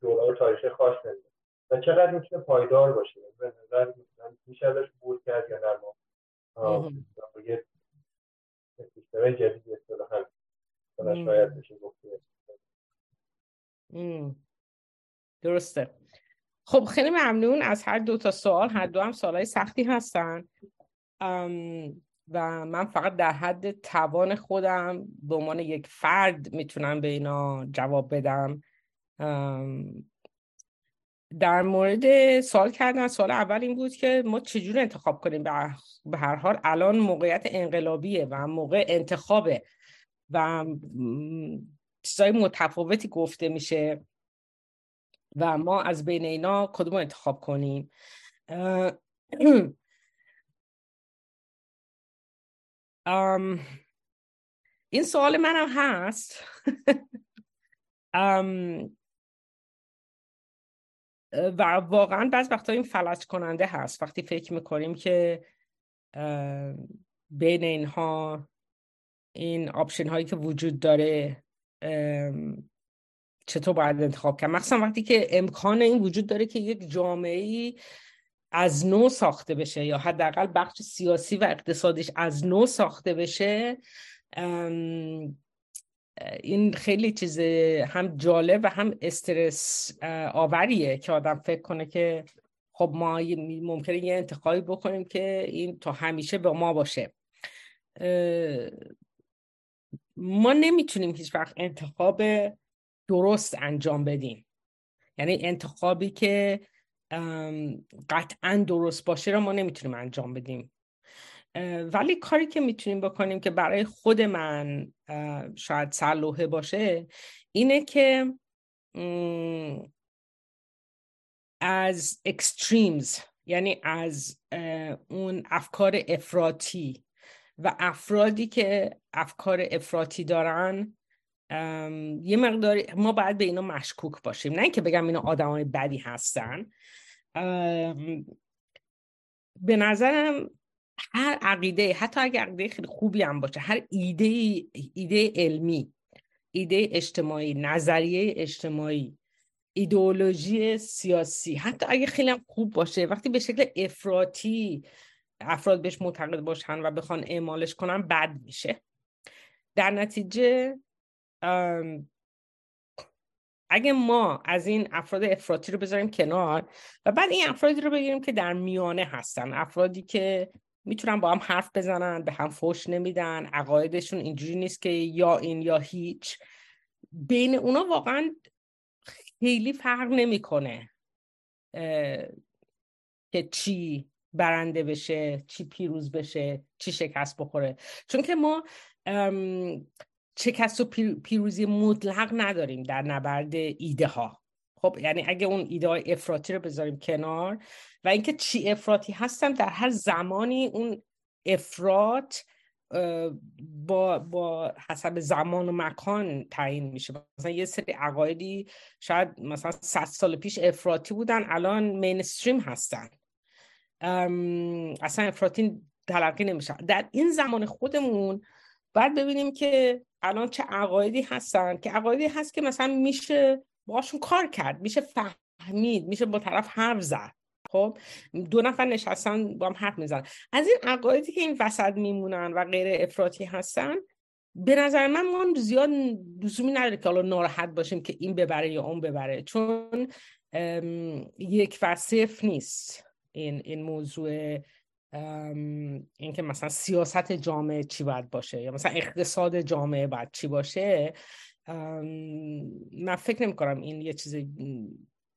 Speaker 5: دوران تاریخ خاص نمیده و چقدر می‌تونه پایدار باشه؟ به نظر میشه ازش بود کرد یا نه؟ ما؟ یه سیستم جدید اصطلاحا. شاید بشه گفته
Speaker 3: درسته. خب خیلی ممنون از هر دو تا سوال. هر دو هم سوالای سختی هستن. و من فقط در حد توان خودم به عنوان یک فرد می‌تونم به اینا جواب بدم. در مورد سوال کردن سوال اول این بود که ما چجور انتخاب کنیم؟ به هر حال الان موقعیت انقلابیه و موقع انتخابه و چیزای متفاوتی گفته میشه و ما از بین اینا کدوم انتخاب کنیم؟ این سوال منم هست. و واقعا بعض وقتا این فلج کننده هست. وقتی فکر می‌کنیم که بین اینها این آپشن هایی که وجود داره چطور باید انتخاب کرد؟ مخصوصا وقتی که امکان این وجود داره که یک جامعه از نو ساخته بشه یا حداقل بخش سیاسی و اقتصادیش از نو ساخته بشه این خیلی چیز هم جالب و هم استرس آوریه که آدم فکر کنه که خب ما ممکنه یه انتخابی بکنیم که این تا همیشه به ما باشه. ما نمی‌تونیم هیچ وقت انتخاب درست انجام بدیم. یعنی انتخابی که قطعا درست باشه رو ما نمی‌تونیم انجام بدیم. ولی کاری که می‌تونیم بکنیم که برای خود من شاید سلوحه باشه اینه که از اکستریمز یعنی از اون افکار افراطی و افرادی که افکار افراطی دارن یه مقداری ما باید به اینا مشکوک باشیم. نه اینکه بگم اینا آدمای بدی هستن. به نظرم هر عقیده حتی اگر عقیده خیلی خوبی هم باشه هر ایده ایده علمی ایده اجتماعی نظریه اجتماعی ایدئولوژی سیاسی حتی اگه خیلی هم خوب باشه وقتی به شکل افراطی افراد بهش معتقد باشن و بخوان اعمالش کنن بد میشه. در نتیجه اگه ما از این افراد افراطی رو بذاریم کنار و بعد این افرادی رو بگیریم که در میانه هستن افرادی که می‌تونن با هم حرف بزنن به هم فوش نمیدن عقایدشون اینجوری نیست که یا این یا هیچ بین اونا واقعا خیلی فرق نمی‌کنه که چی برنده بشه چی پیروز بشه چی شکست بخوره. چون که ما شکست و پیروزی مطلق نداریم در نبرد ایده ها خب یعنی اگه اون ایده های افراطی رو بذاریم کنار و اینکه چی افراطی هستم در هر زمانی اون افراط با, با حسب زمان و مکان تعیین میشه. مثلا یه سری عقایدی شاید مثلا 100 سال پیش افراطی بودن الان مینستریم هستن. اصلا افراطی تلقی نمیشه. در این زمان خودمون باید ببینیم که الان چه عقایدی هستن که عقایدی هست که مثلا میشه باشون کار کرد میشه فهمید میشه با طرف حرف زد. خب دو نفر نشستن با هم حرف می‌زنن از این عقایدی که این وسط میمونن و غیر افراطی هستن به نظر من ما زیاد لزومی نداره که حالا ناراحت باشیم که این ببره یا اون ببره چون یک و صفر نیست. این این موضوع اینکه مثلا سیاست جامعه چی باید باشه یا مثلا اقتصاد جامعه باید چی باشه من فکر نمی کنم این یه چیز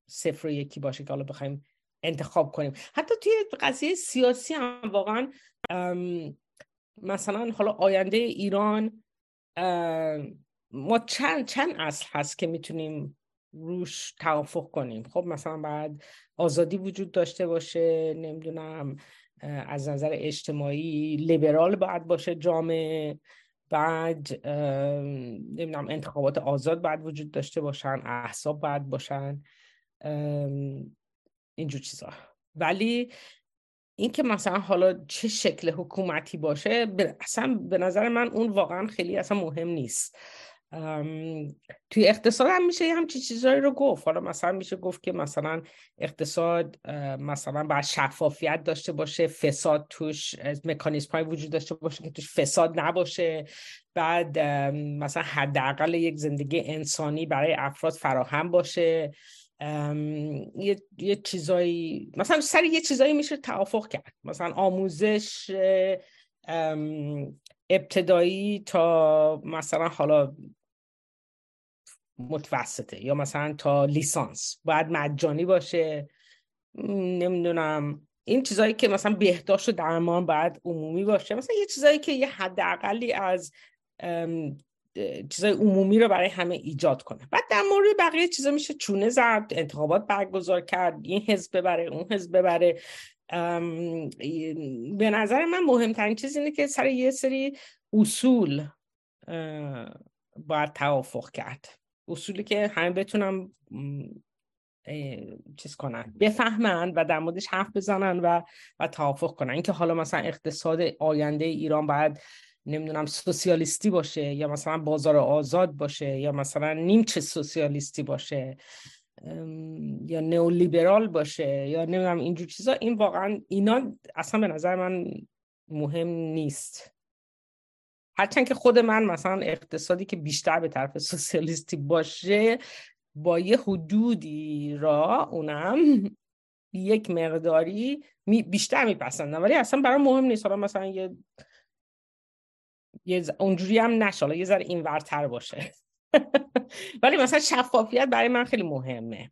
Speaker 3: صفر یکی باشه که حالا بخوایم انتخاب کنیم. حتی توی قضیه سیاسی هم واقعا مثلا حالا آینده ایران ما چند چند اصل هست که می‌تونیم روش توافق کنیم. خب مثلا بعد آزادی وجود داشته باشه نمی‌دونم از نظر اجتماعی لیبرال باید باشه جامعه بعد نمی‌دونم انتخابات آزاد باید وجود داشته باشن احساب باید باشن اینجور چیزا. ولی اینکه مثلا حالا چه شکل حکومتی باشه اصلا به نظر من اون واقعا خیلی اصلا مهم نیست. توی اقتصاد هم میشه همچی چیزهایی رو گفت. حالا مثلا میشه گفت که مثلا اقتصاد مثلا باید شفافیت داشته باشه فساد توش مکانیزم های وجود داشته باشه که توش فساد نباشه. بعد مثلا حداقل یک زندگی انسانی برای افراد فراهم باشه. یه, یه چیزایی مثلا سر یه چیزایی میشه توافق کرد. مثلا آموزش ابتدایی تا مثلا حالا متوسطه. یا مثلا تا لیسانس. باید مجانی باشه. نمی‌دونم. این چیزایی که مثلا بهداشت و درمان باید عمومی باشه. مثلا یه چیزایی که یه حداقلی از چیزای عمومی رو برای همه ایجاد کنه. بعد در مورد بقیه چیزا میشه چونه زد انتخابات برگزار کرد این حزب ببره اون حزب ببره. به نظر من مهمترین چیز اینه که سر یه سری اصول باید توافق کرد. اصولی که همه بتونم چیز کنن بفهمن و در موردش حرف بزنن و و توافق کنن. اینکه حالا مثلا اقتصاد آینده ایران باید نمی‌دونم سوسیالیستی باشه یا مثلا بازار آزاد باشه یا مثلا نیمچه سوسیالیستی باشه یا نئولیبرال باشه یا نمی‌دونم اینجور چیزا این واقعا اینا اصلا به نظر من مهم نیست. هرچند که خود من مثلا اقتصادی که بیشتر به طرف سوسیالیستی باشه با یه حدودی را اونم یک مقداری بیشتر میپسندم. ولی اصلا برای مهم نیست. حالا مثلا یه یه اونجوری هم نشه. یه ذره اینورتر باشه. ولی مثلا شفافیت برای من خیلی مهمه.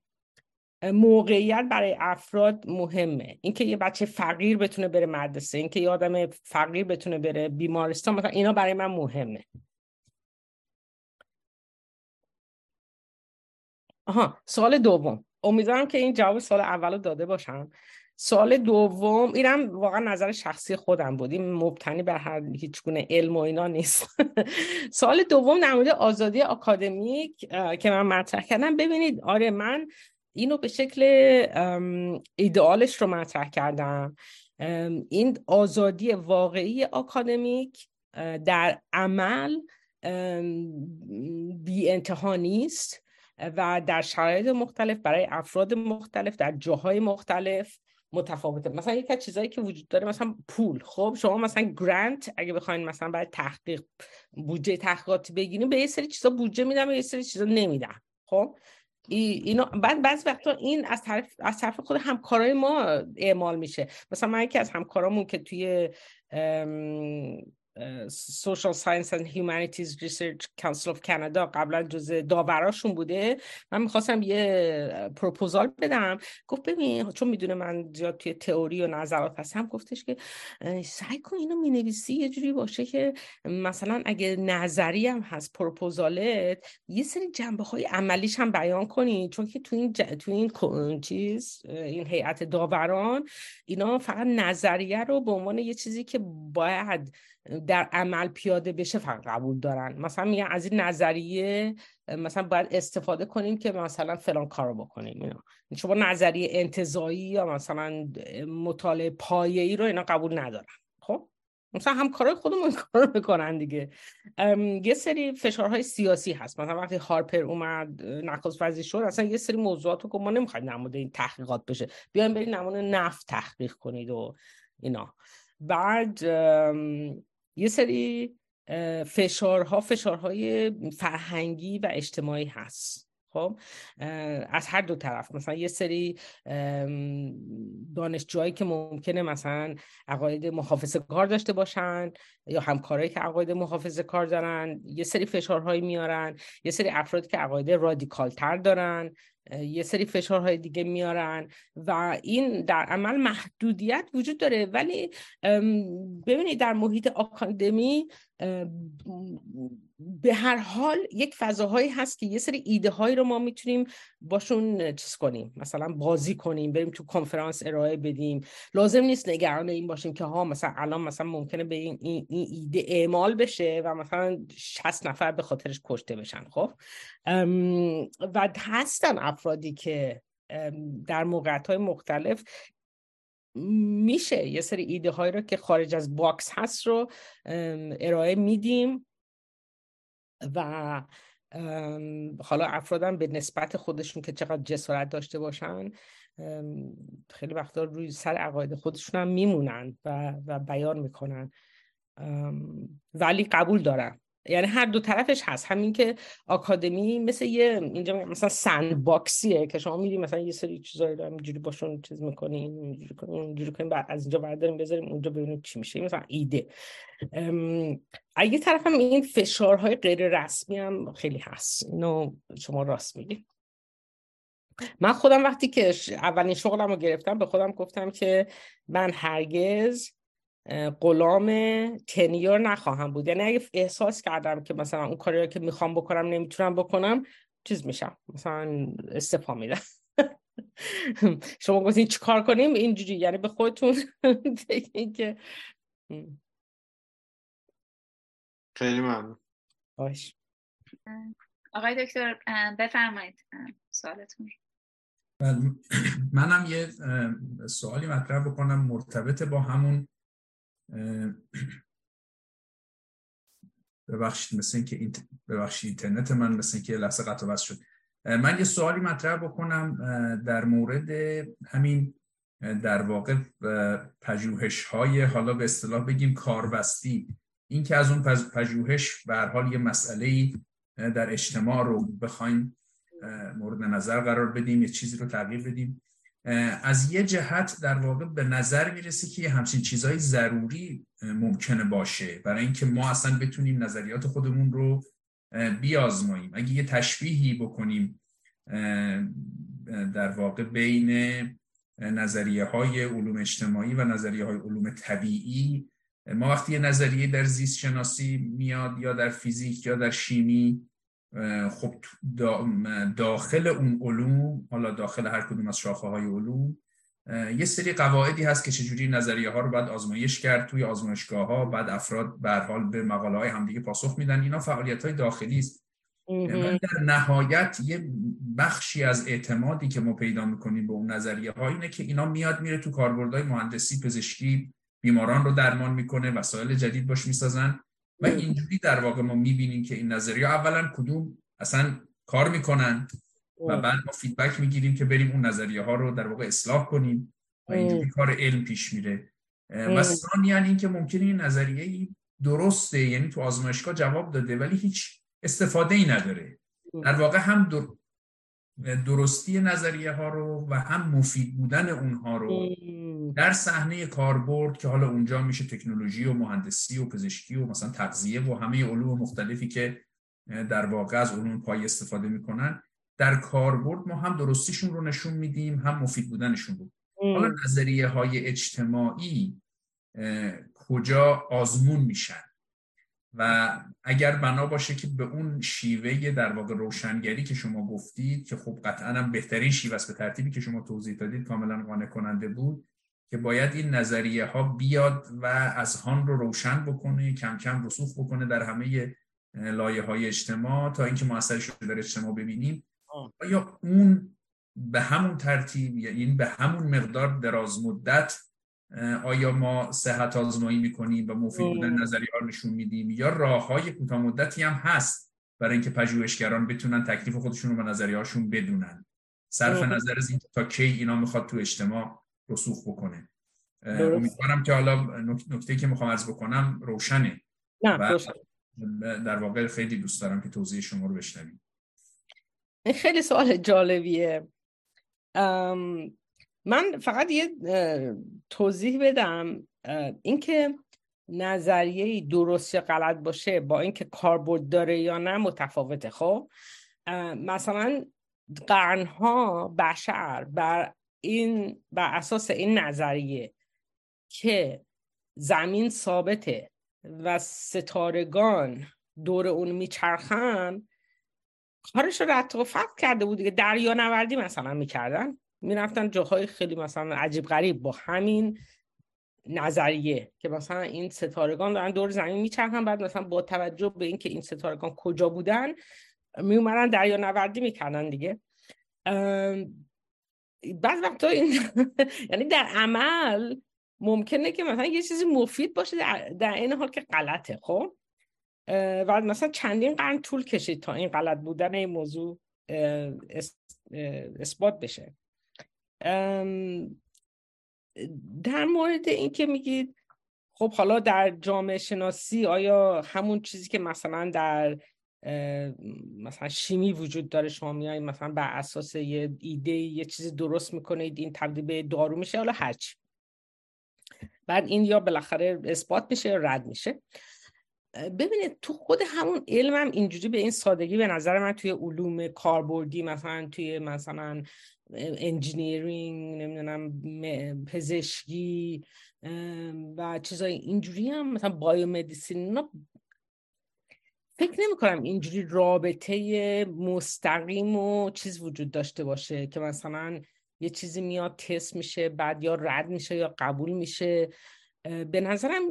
Speaker 3: موقعیت برای افراد مهمه. اینکه یه بچه فقیر بتونه بره مدرسه اینکه یه آدم فقیر بتونه بره بیمارستان مثلا اینا برای من مهمه. آها سوال دوم. امیدوارم که این جواب سال اول رو داده باشم. سوال دوم اینم واقعا نظر شخصی خودم بود. این مبتنی بر هر هیچ گونه علم و اینا نیست. سوال دوم در مورد آزادی آکادمیک که من مطرح کردم. ببینید آره من اینو به شکل ایدئالش رو مطرح کردم. این آزادی واقعی آکادمیک در عمل بی انتها نیست و در شرایط مختلف برای افراد مختلف در جاهای مختلف متفاوته. مثلا یکی از چیزایی که وجود داره مثلا پول. خب شما مثلا گرانت اگه بخواین مثلا برای تحقیق بودجه تحقیقاتی بگیریم به یه سری چیزا بودجه میدم و یه سری چیزا نمیدم خب اینا بعد بعضی وقتا این از طرف از طرف خود همکارای ما اعمال میشه. مثلا من یکی از همکارامون که توی Social Science and Humanities Research Council of Canada. قبلا جز داوراشون بوده. من می‌خواستم یه پروپوزال بدم. گفت ببین چون می‌دونه من زیاد توی تئوری و نظرات هستم گفتش که سعی کن اینو می‌نویسی یه جوری باشه که مثلا اگه نظری هم هست پروپوزالت یه سری جنبه های عملیش هم بیان کنی. چون که تو این, تو این چیز این هیئت داوران اینا فقط نظریه رو به عنوان یه چیزی که باید در عمل پیاده بشه فقط قبول دارن. مثلا میگن از این نظریه مثلا باید استفاده کنیم که مثلا فلان کارو بکنیم اینا. شما نظریه انتظایی یا مثلا مطالعه پایه‌ای رو اینا قبول ندارن. خب؟ مثلا همکارای خودمون این کار رو می‌کنن دیگه. یه سری فشارهای سیاسی هست. مثلا وقتی هارپر اومد نخست وزیر شد اصلا یه سری موضوعات رو ما نمی‌خوایم نموده این تحقیقات بشه. بیایم بریم نمونه نفت تحقیق کنید و اینا. بعد یه سری فشارها فشارهای فرهنگی و اجتماعی هست. خب از هر دو طرف. مثلا یه سری دانشجوهایی که ممکنه مثلا عقاید محافظه کار داشته باشن یا همکارایی که عقاید محافظه کار دارن یه سری فشارهایی میارن یه سری افرادی که عقاید رادیکال تر دارن یه سری فشارهای دیگه میارن و این در عمل محدودیت وجود داره. ولی ببینید در محیط آکادمی به هر حال یک فضاهایی هست که یه سری ایده هایی رو ما می‌تونیم باشون چیز کنیم مثلا بازی کنیم بریم تو کنفرانس ارائه بدیم. لازم نیست نگران این باشیم که ها مثلا الان مثلا ممکنه به این, این ایده اعمال بشه و مثلا 60 نفر به خاطرش کشته بشن خب؟ و هستن افرادی که در موقعیت های مختلف میشه. یه سری ایده هایی رو که خارج از box هست رو ارائه میدیم و حالا افرادم به نسبت خودشون که چقدر جسارت داشته باشن خیلی وقتا روی سر عقاید خودشون هم میمونن و, و بیان می‌کنن. ولی قبول دارن یعنی هر دو طرفش هست. همین که آکادمی مثل یه اینجا مثلا سند باکسیه که شما میری مثلا یه سری چیزایی رو اینجوری باشون چیز می‌کنین اینجوری کنین اینجوری کنین بعد از اینجا برداریم بذاریم اونجا ببینیم چی میشه. مثلا ایده. اگه طرف هم این فشارهای غیر رسمی هم خیلی هست. اینو شما راست میگید من خودم وقتی که اولین شغلم رو گرفتم به خودم گفتم که من هرگز غلام تنیور نخواهم بود. یعنی اگه احساس کردم که مثلا اون کاری که می‌خوام بکنم نمی‌تونم بکنم چیز میشم. مثلا استفا میدم. شما گفتین کار کنیم؟ اینجوری. یعنی به خودتون که.
Speaker 6: خیلی ممنون.
Speaker 3: باش.
Speaker 2: آقای دکتر بفرمایید. سوالتون.
Speaker 1: منم یه سوالی مطرح بکنم مرتبط با همون ببخشید مثل اینکه این ببخشید اینترنت من مثل اینکه لحظه قطع شد. من یه سوالی مطرح بکنم در مورد همین در واقع پژوهش های حالا به اصطلاح بگیم کاربستی. این که از اون پژوهش به حال یه مسئله در اجتماع رو بخوایم مورد نظر قرار بدیم یه چیزی رو تغییر بدیم. از یه جهت در واقع به نظر می‌رسه که همچین چیزهای ضروری ممکنه باشه. برای اینکه ما اصلا بتونیم نظریات خودمون رو بیازماییم. اگه یه تشبیهی بکنیم در واقع بین نظریه های علوم اجتماعی و نظریه های علوم طبیعی ما وقتی یه نظریه در زیست شناسی میاد یا در فیزیک یا در شیمی خب داخل اون علوم حالا داخل هر کدوم از شاخه های علوم یه سری قواعدی هست که چجوری نظریه ها رو باید آزمایش کرد توی آزمایشگاه ها بعد افراد به حال به مقاله های همدیگه پاسخ میدن. اینا فعالیت های داخلی است. در نهایت یه بخشی از اعتمادی که ما پیدا می‌کنیم به اون نظریه ها اینه که اینا میاد میره تو کاربردهای مهندسی پزشکی بیماران رو درمان می‌کنه وسایل جدید باش می‌سازن. و اینجوری در واقع ما می‌بینیم که این نظریه اولا کدوم اصلا کار می‌کنن و بعد ما فیدبک می‌گیریم که بریم اون نظریه ها رو در واقع اصلاح کنیم و اینجوری کار علم پیش میره. و ثانیا این که ممکنه این نظریه درسته یعنی تو آزمایشگاه جواب داده ولی هیچ استفاده ای نداره در واقع هم در... درستی نظریه ها رو و هم مفید بودن اونها رو در صحنه کاربرد که حالا اونجا میشه تکنولوژی و مهندسی و پزشکی و مثلا تغذیه و همه علوم مختلفی که در واقع از علوم پای استفاده می‌کنن در کاربرد ما هم درستیشون رو نشون میدیم هم مفید بودنشون رو. حالا نظریه های اجتماعی کجا آزمون میشن؟ و اگر بنا باشه که به اون شیوه در واقع روشنگری که شما گفتید که خب قطعا هم بهترین شیوه است به ترتیبی که شما توضیح دادید کاملا قانع کننده بود که باید این نظریه ها بیاد و از هان رو روشن بکنه کم کم رسوخ بکنه در همه لایه های اجتماع تا اینکه موثرش رو در اجتماع ببینیم. آیا اون به همون ترتیب یعنی به همون مقدار دراز مدت آیا ما صحت آزمایی می‌کنیم و مفید بودن نظری ها نشون میدیم؟ یا راه های کوتاه مدتی هم هست برای اینکه پژوهشگران بتونن تکلیف خودشون رو به نظری هاشون بدونن؟ صرف نظر از اینکه تا کی اینا می‌خواد تو اجتماع رسوخ بکنه. امیدوارم که حالا نکته که می‌خوام عرض بکنم روشنه
Speaker 3: نه و
Speaker 1: در واقع خیلی دوست دارم که توضیح شما رو بشنویم.
Speaker 3: خیلی سوال جالبیه. من فقط یه توضیح بدم اینکه نظریه درست یا غلط باشه با اینکه کاربرد داره یا نه متفاوته خب؟ مثلا قرنها بشر بر این بر اساس این نظریه که زمین ثابته و ستارگان دور اون میچرخن کارش رو و کرده بود دیگه. دریا نوردی مثلا می‌کردن. می‌رفتن جاهای خیلی مثلا عجیب غریب با همین نظریه که مثلا این ستارگان دارن دور زمین میچرخن بعد مثلا با توجه به اینکه این ستارگان کجا بودن میومدن دریا نوردی می‌کردن دیگه. بعض وقتا این یعنی در عمل ممکنه که مثلا یه چیزی مفید باشه در, این حال که غلطه خب؟ و مثلا چندین قرن طول کشید تا این غلط بودن این موضوع اثبات بشه. در مورد این که میگید خب حالا در جامعه شناسی آیا همون چیزی که مثلا در مثلا شیمی وجود داره شما میایید مثلا بر اساس یه ایده یه چیزی درست می‌کنید این تبدیل به دارو میشه حالا هرچی بعد این یا بالاخره اثبات میشه یا رد میشه. ببینید تو خود همون علم هم اینجوری به این سادگی به نظر من توی علوم کاربردی مثلا توی مثلا engineering نمی‌دونم پزشکی و چیزای اینجوری هم مثلا biomedicine فکر نمی کنم اینجوری رابطه مستقیم و چیز وجود داشته باشه که مثلا یه چیزی میاد تست میشه بعد یا رد میشه یا قبول میشه. به نظرم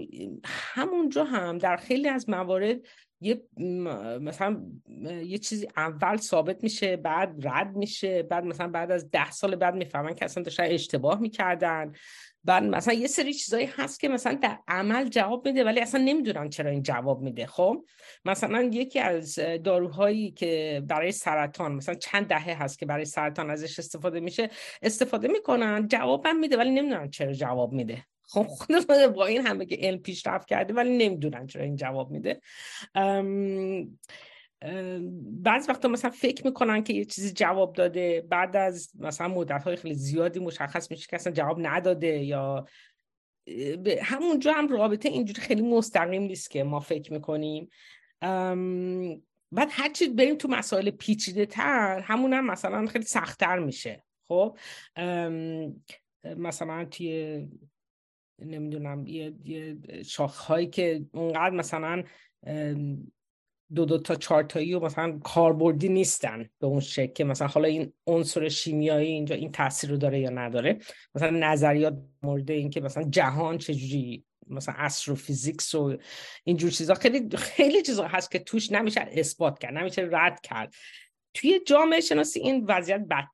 Speaker 3: همونجا هم در خیلی از موارد یه مثلا یه چیزی اول ثابت میشه بعد رد میشه بعد مثلا بعد از ده سال بعد می‌فهمن که اصلا داشتن اشتباه می‌کردن. بعد مثلا یه سری چیزایی هست که مثلا در عمل جواب میده ولی اصلا نمی‌دونن چرا این جواب میده خب؟ مثلا یکی از داروهایی که برای سرطان مثلا چند دهه هست که برای سرطان ازش استفاده میشه استفاده می‌کنن جوابم میده ولی نمی‌دونن چرا جواب میده. خب خود با این همه که علم پیشرفت کرده ولی نمی‌دونن چرا این جواب میده. بعض وقتا مثلا فکر می‌کنن که یه چیزی جواب داده بعد از مثلا مدت های خیلی زیادی مشخص میشه که اصلا جواب نداده یا همونجا هم رابطه اینجوری خیلی مستقیم نیست که ما فکر می‌کنیم. بعد هرچی بریم تو مسائل پیچیده تر همون هم مثلا خیلی سختتر میشه. خب مثلا توی نمی‌دونم یه, یه شاخهایی که اونقدر مثلا دو دو تا چهار تایی و مثلا کاربردی نیستن به اون شکل که مثلا حالا این عنصر شیمیایی اینجا این تاثیر رو داره یا نداره. مثلا نظریات مورد این که مثلا جهان چجوری مثلا استروفیزیکس و اینجور چیزا خیلی خیلی چیزا هست که توش نمیشه اثبات کرد نمیشه رد کرد. توی جامعه شناسی این وضعیت بد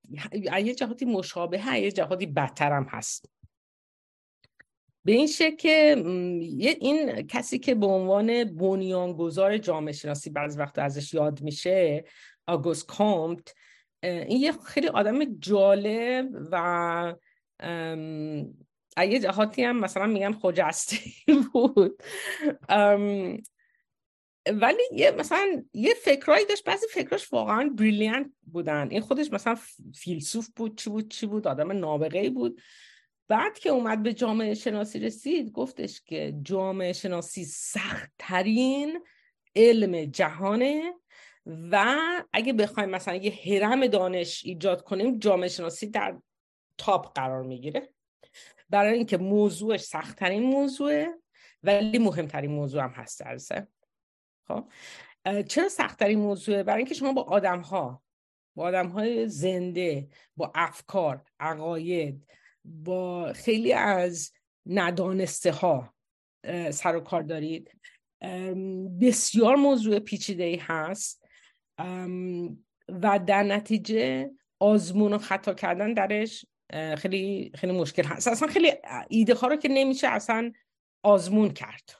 Speaker 3: یه جهاتی مشابه یه جهاتی بدتر هم هست. به این شکل که این کسی که به عنوان بنیانگذار جامعه شناسی بعض وقت ازش یاد میشه آگوست کامت این یه خیلی آدم جالب و یه جهاتی هم مثلا میگن خجسته بود. ولی یه مثلا یه فکرایی داشت بعضی فکراش واقعا بریلیانت بودن. این خودش مثلا فیلسوف بود چی بود چی بود آدم نابغه بود. بعد که اومد به جامعه شناسی رسید گفتش که جامعه شناسی سخت ترین علم جهانه و اگه بخوایم مثلا یه حرم دانش ایجاد کنیم جامعه شناسی در تاپ قرار می‌گیره. برای اینکه موضوعش سختترین موضوعه ولی مهمترین موضوع هم هست درسه خب؟ چرا سختترین موضوعه؟ برای اینکه شما با آدم ها با آدم های زنده با افکار عقاید با خیلی از ندانسته ها سر و کار دارید. بسیار موضوع پیچیده ای هست و در نتیجه آزمون و خطا کردن درش خیلی خیلی مشکل هست. اصلا خیلی ایده ها رو که نمیشه اصلا آزمون کرد.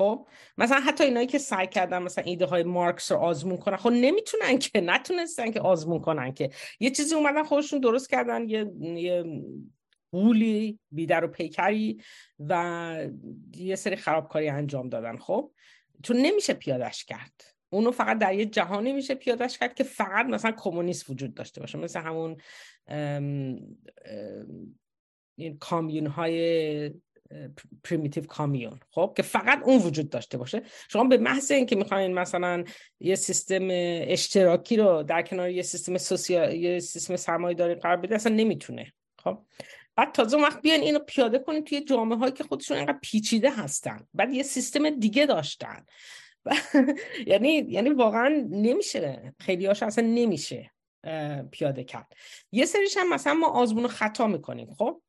Speaker 3: خب؟ مثلا حتی اینایی که سعی کردن مثلا ایده های مارکس رو آزمون کنن خب نمی‌تونن که نتونستن که آزمون کنن که. یه چیزی اومدن خودشون درست کردن یه, یه قولی بیدر و پیکری و یه سری خرابکاری انجام دادن خب؟ چون نمیشه پیادش کرد. اونو فقط در یه جهانی میشه پیادش کرد که فقط مثلا کمونیست وجود داشته باشه. مثل همون این commune های primitive commune خب؟ که فقط اون وجود داشته باشه. شما به محض اینکه می‌خواین مثلا یه سیستم اشتراکی رو در کنار یه سیستم social یه سیستم سرمایه داری قرار بده اصلا نمی‌تونه خب؟ بعد تازه وقت بیان اینو پیاده کنید توی جامعه هایی که خودشون اینقدر پیچیده هستن. بعد یه سیستم دیگه داشتن. یعنی یعنی واقعا نمیشه. خیلی هاش اصلا نمیشه پیاده کرد. یه سریش هم مثلا ما آزمون خطا می‌کنیم خب؟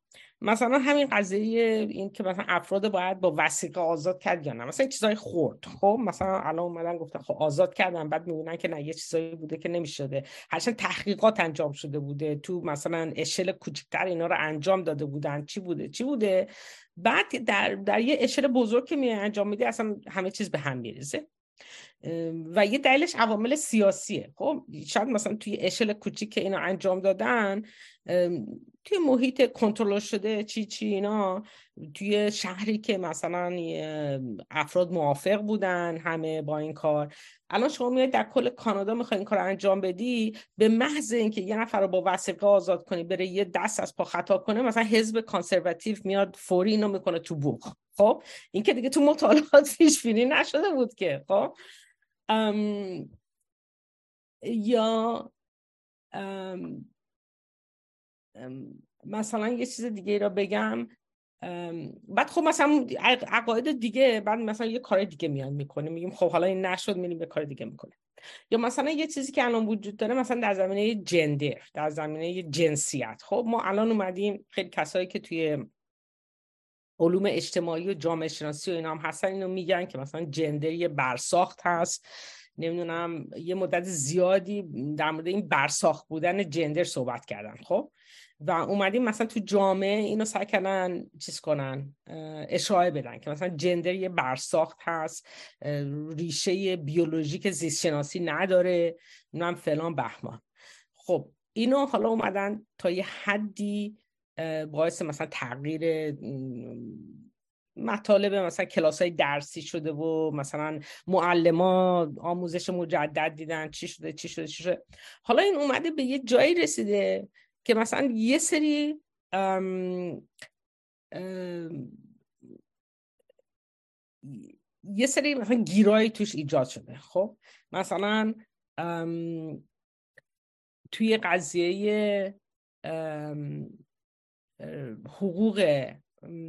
Speaker 3: مثلا همین قضیه این که مثلا افراد باید با وسیقه آزاد کرد یا نه. مثلا چیزای خورد خب مثلا الان اومدن گفتن خب آزاد کردن بعد می‌بینن که نه یه چیزایی بوده که نمی‌شده. هرچند تحقیقات انجام شده بوده. تو مثلا اشل کوچکتر اینا رو انجام داده بودن. چی بوده؟ چی بوده؟ بعد در, در یه اشل بزرگ که می انجام میده اصلا همه چیز به هم میریزه. و یه دلیلش عوامل سیاسیه. خب شاید مثلا توی اشل کوچیک که اینا انجام دادن توی محیط کنترل شده چی چی اینا توی شهری که مثلا افراد موافق بودن همه با این کار. الان شما میاد در کل کانادا می‌خوای این کار انجام بدی به محض اینکه یه نفر رو با وسیقه آزاد کنی بره یه دست از پا خطا کنه مثلا حزب کانسرواتیو میاد فوری اینو می‌کنه تو بوق. خب؟ این که دیگه تو مطالعات پیش بینی نشده بود که. خب؟ یا مثلا یه چیز دیگه را بگم. بعد خب مثلا عقاید دیگه بعد مثلا یه کار دیگه میان می‌کنه. میگیم خب حالا این نشد میریم به کار دیگه می‌کنه یا مثلا یه چیزی که الان وجود داره مثلا در زمینه جندر در زمینه جنسیت. خب ما الان اومدیم خیلی کسایی که توی علوم اجتماعی و جامعه شناسی و اینا هم هستن اینو میگن که مثلا جندر یه برساخت هست. نمی‌دونم یه مدت زیادی در مورد این برساخت بودن جندر صحبت کردن. خب و اومدیم مثلا تو جامعه اینو سعی کردن چیز کنن اشاره بدن که مثلا جندر یه برساخت هست ریشه بیولوژیک زیست شناسی نداره اونم فلان بهمان. خب اینو حالا اومدن تا یه حدی باعث مثلا تغییر مطالب مثلا کلاس های درسی شده و مثلا معلما آموزش مجدد دیدن چی شده چی شده چی شده. حالا این اومده به یه جایی رسیده که مثلا یه سری یه سری مثلا گیرایی توش ایجاد شده. خب؟ مثلا توی قضیه حقوق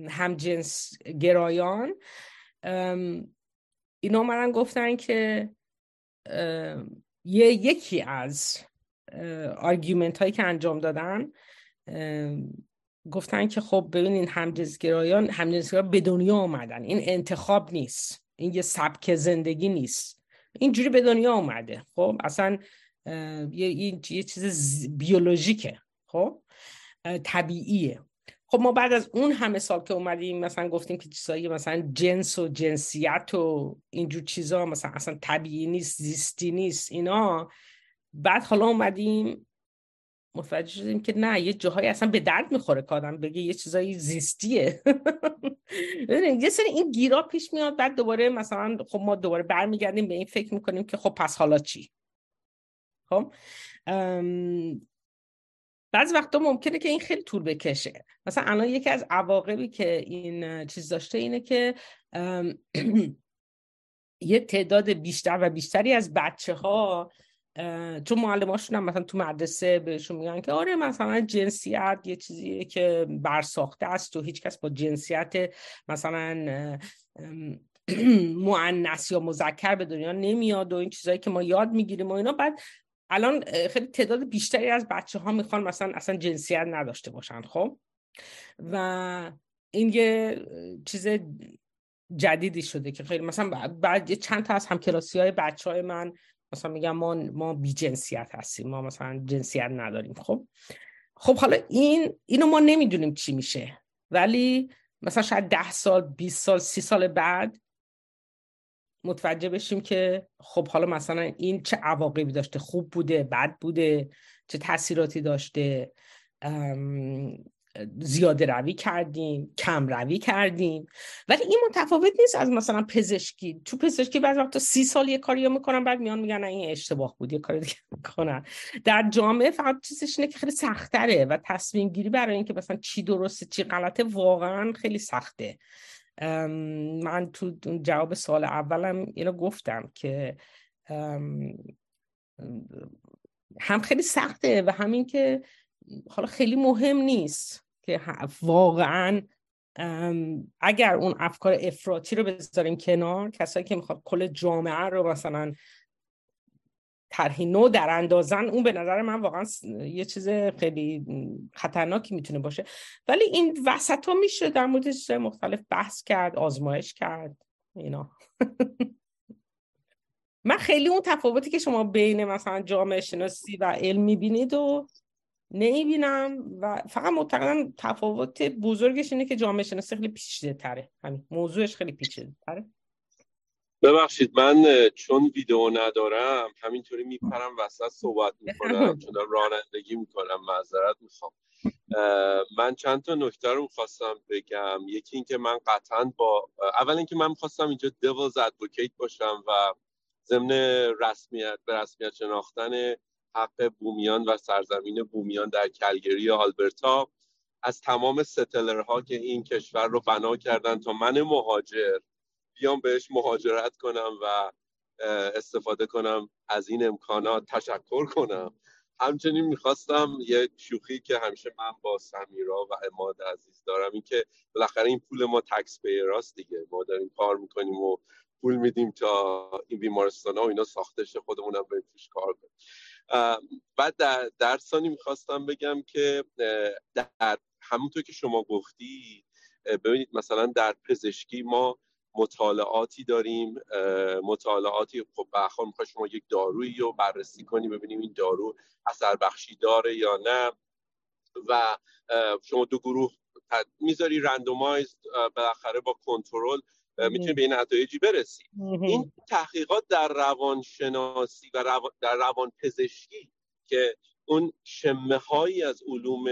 Speaker 3: همجنس گرایان اینا اومدن گفتن که یه یکی از آرگومنت هایی که انجام دادن گفتن که خب ببینین همجنسگرایان همجنسگرایان به دنیا آمدن. این انتخاب نیست. این یه سبک زندگی نیست. اینجوری به دنیا آمده. خب اصلا یه, یه چیز بیولوژیکه. خب؟ طبیعیه. خب ما بعد از اون همه سال که اومدیم مثلا گفتیم که چیزایی مثلا جنس و جنسیت و اینجور چیزا مثلا اصلا طبیعی نیست زیستی نیست اینا بعد حالا اومدیم متوجه شدیم که نه یه جاهایی اصلا به درد می‌خوره که آدم بگه یه چیزایی زیستیه. یه سری این گیرا پیش میاد بعد دوباره مثلا خب ما دوباره برمیگردیم به این فکر می‌کنیم که خب پس حالا چی؟ خب؟ بعضی وقتا ممکنه که این خیلی طول بکشه. مثلا الان یکی از عواقبی که این چیز داشته اینه که یه تعداد بیشتر و بیشتری از بچه ها چون معلماشون هم مثلا تو مدرسه بهشون میگن که آره مثلا جنسیت یه چیزیه که برساخته است و هیچکس با جنسیت مثلا معنس یا مذکر به دنیا نمیاد و این چیزهایی که ما یاد می‌گیریم و اینا. بعد الان خیلی تعداد بیشتری از بچه ها می‌خوان مثلا اصلا جنسیت نداشته باشن خب؟ و این یه چیز جدیدی شده که خیلی مثلا بعد چند تا از همکلاسی های بچه های من مثلا میگم ما ما بی جنسیت هستیم ما مثلا جنسیت نداریم. خب؟ خب حالا این اینو ما نمی‌دونیم چی میشه. ولی مثلا شاید ده سال 20 سال سی سال بعد متوجه بشیم که خب حالا مثلا این چه عواقبی داشته؟ خوب بوده بد بوده؟ چه تاثیراتی داشته؟ زیاده روی کردیم کم روی کردیم. ولی این متفاوت نیست از مثلا پزشکی. تو پزشکی بعضی وقتا سی سال یه کاری می‌کنن بعد میان میگن این اشتباه بود یه کاری دیگه می‌کنن. در جامعه فقط چیزش اینه که خیلی سختره و تصمیم گیری برای اینکه مثلا چی درسته چی غلطه واقعا خیلی سخته. من تو جواب سال اولم اینو گفتم که هم خیلی سخته و همین که حالا خیلی مهم نیست. که واقعا اگر اون افکار افراطی رو بذاریم کنار کسایی که می‌خواد کل جامعه رو مثلا طرحی نو در اندازن اون به نظر من واقعا یه چیز خیلی خطرناکی می‌تونه باشه. ولی این وسط ها میشه در مورد مختلف بحث کرد آزمایش کرد اینا. من خیلی اون تفاوتی که شما بین مثلا جامعه شناسی و علم می‌بینید و نمی‌بینم و فقط معتقدم تفاوت بزرگش اینه که جامعه شناسی خیلی پیچیده تره. همین موضوعش خیلی پیچیده تره.
Speaker 6: ببخشید من چون ویدیو ندارم همینطوری میپرم وسط صحبت می‌کنم چون رانندگی می‌کنم معذرت می‌خوام. من چند تا نکته رو می‌خواستم بگم. یکی اینکه من قطعا با اول اینکه من می‌خواستم اینجا دیولز ادوکیت باشم و ضمن رسمیت به رسمیت شناختن حق بومیان و سرزمین بومیان در کلگری آلبرتا از تمام ستلرها که این کشور رو بنا کردن تا من مهاجر بیام بهش مهاجرت کنم و استفاده کنم از این امکانات تشکر کنم. همچنین می‌خواستم یه شوخی که همیشه من با سمیرا و اماد عزیز دارم این که بالاخره این پول ما تکس پیراست دیگه. ما داریم کار می‌کنیم و پول میدیم تا این بیمارستان ها و اینا ساختش خودمونم به توش کار کنیم. بعد در, در ثانی می‌خواستم بگم که در همونطور که شما گفتی ببینید مثلا در پزشکی ما مطالعاتی داریم مطالعاتی خب بخواه می‌خوای شما یک دارویی رو بررسی کنی ببینیم این دارو اثر بخشی داره یا نه. و شما دو گروه می‌ذاری رندومایز بالاخره با کنترل می‌تونی به این نتایجی برسی. این تحقیقات در روانشناسی و در روان پزشکی که اون شمه هایی از علوم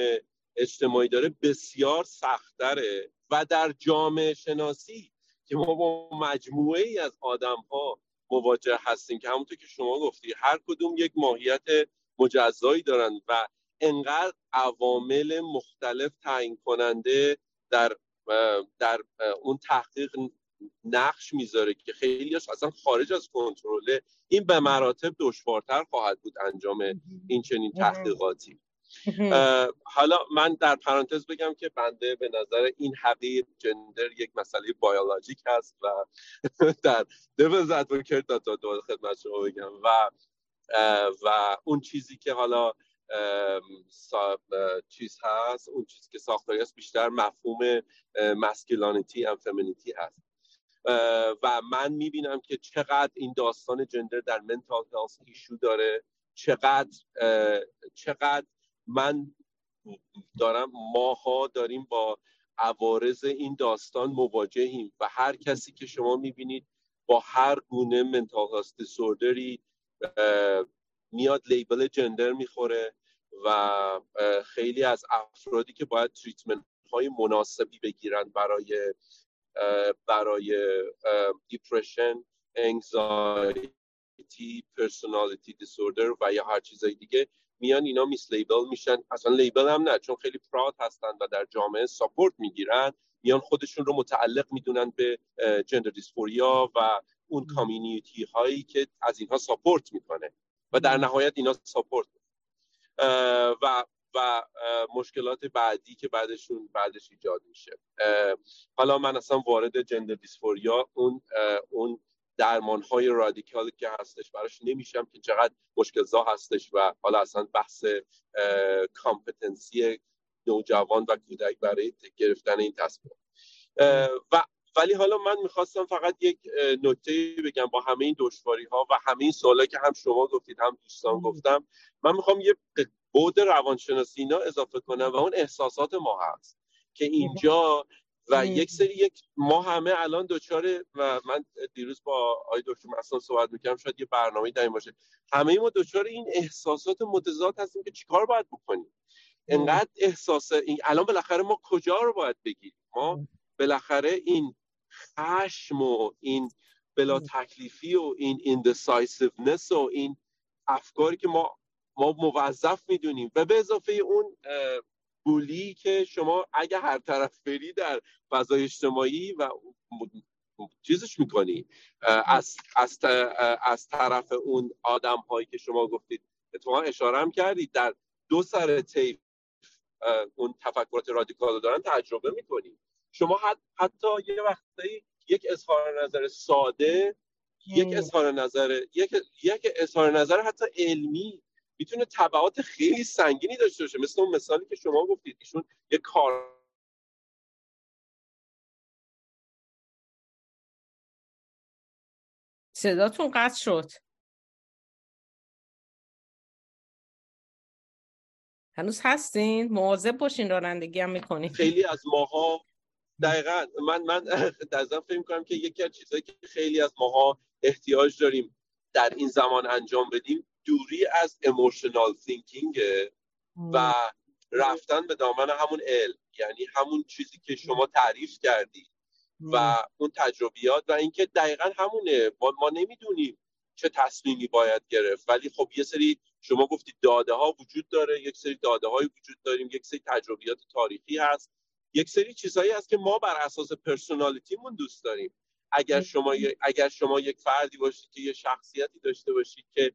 Speaker 6: اجتماعی داره بسیار سختره و در جامعه شناسی که ما با مجموعه ای از آدم ها مواجه هستیم که همونطور که شما گفتی هر کدوم یک ماهیت مجزایی دارن و انقدر عوامل مختلف تعیین کننده در در اون تحقیق نقش می‌ذاره که خیلی اصلا خارج از کنترله این به مراتب دشوارتر خواهد بود انجام این چنین تحقیقاتی. حالا من در پرانتز بگم که بنده به نظر این حقیق جندر یک مسئله بیولوژیک هست و در دیوز ادوکیت داتا دو خدمت شما بگم و و اون چیزی که حالا چیز هست اون چیزی که ساختاری هست بیشتر مفهوم مسکولانیتی و فمینیتی هست. و من می‌بینم که چقدر این داستان جندر در منتال هلس ایشو داره چقدر چقدر من دارم ماها داریم با عوارض این داستان مواجهیم و هر کسی که شما می‌بینید با هر گونه mental health disorder ی میاد label gender می‌خوره و خیلی از افرادی که باید treatment های مناسبی بگیرن برای برای depression anxiety personality disorder و یا هر چیزای دیگه. میان اینا mislabel میشن. اصلا label هم نه چون خیلی proud هستن و در جامعه support می‌گیرن. میان خودشون رو متعلق می‌دونن به gender dysphoria و اون community هایی که از اینها support می‌کنه و در نهایت اینا support و و مشکلات بعدی که بعدشون بعدش ایجاد میشه. حالا من اصلا وارد gender dysphoria اون اون درمان های رادیکالی که هستش براش نمیشم که چقدر مشکلزا هستش و حالا اصلا بحث کامپتنسی نوجوان و کودک برای گرفتن این تصمیم. و ولی حالا من می‌خواستم فقط یک نکته بگم با همه این دشواری ها و همه این سوالا که هم شما گفتید هم دوستان گفتم. من می‌خوام یه بود روانشناسی اینا اضافه کنم و اون احساسات ما هست که اینجا و یک سری یک ما همه الان دچار و من دیروز با آقای دکتر مثلا صحبت می‌کردم شاید یه برنامه در باشه. همه ما دچار این احساسات متضاد هستیم که چیکار باید بکنیم؟ انقدر احساس این الان بالاخره ما کجا رو باید بگیریم؟ ما بالاخره این خشم و این بلا تکلیفی و این indecisiveness و این افکاری که ما ما موظف می‌دونیم. و به اضافه اون bully که شما اگه هر طرف بری در فضای اجتماعی و چیزش می‌کنی. از, از, از طرف اون آدم هایی که شما گفتید اتفاقا اشاره هم کردید در دو سر تیف اون تفکرات رادیکال دارن تجربه می‌کنی. شما حتی یه وقتی یک اظهار نظر ساده یک اظهار نظر یک یک اظهار نظر حتی علمی می‌تونه تبعات خیلی سنگینی داشته باشه. مثل اون مثالی که شما گفتید. ایشون یه کار
Speaker 3: صداتون قطع شد. هنوز هستین؟ مواظب باشین رانندگی هم می‌کنین.
Speaker 6: خیلی از ماها دقیقا من من در فکر کنم که یکی از چیزهایی که خیلی از ماها احتیاج داریم در این زمان انجام بدیم دوری از اموشنال تینکینگ و رفتن به دامن همون علم یعنی همون چیزی که شما تعریف کردی و اون تجربیات و اینکه دقیقا همونه. ما, ما نمی‌دونیم چه تصمیمی باید گرفت. ولی خب یه سری شما گفتید داده ها وجود داره یک سری داده های وجود داریم یک سری تجربیات تاریخی هست یک سری چیزهایی هست که ما بر اساس پرسونالیتیمون دوست داریم. اگر شما اگر شما یک فردی باشید که یه شخصیتی داشته باشید که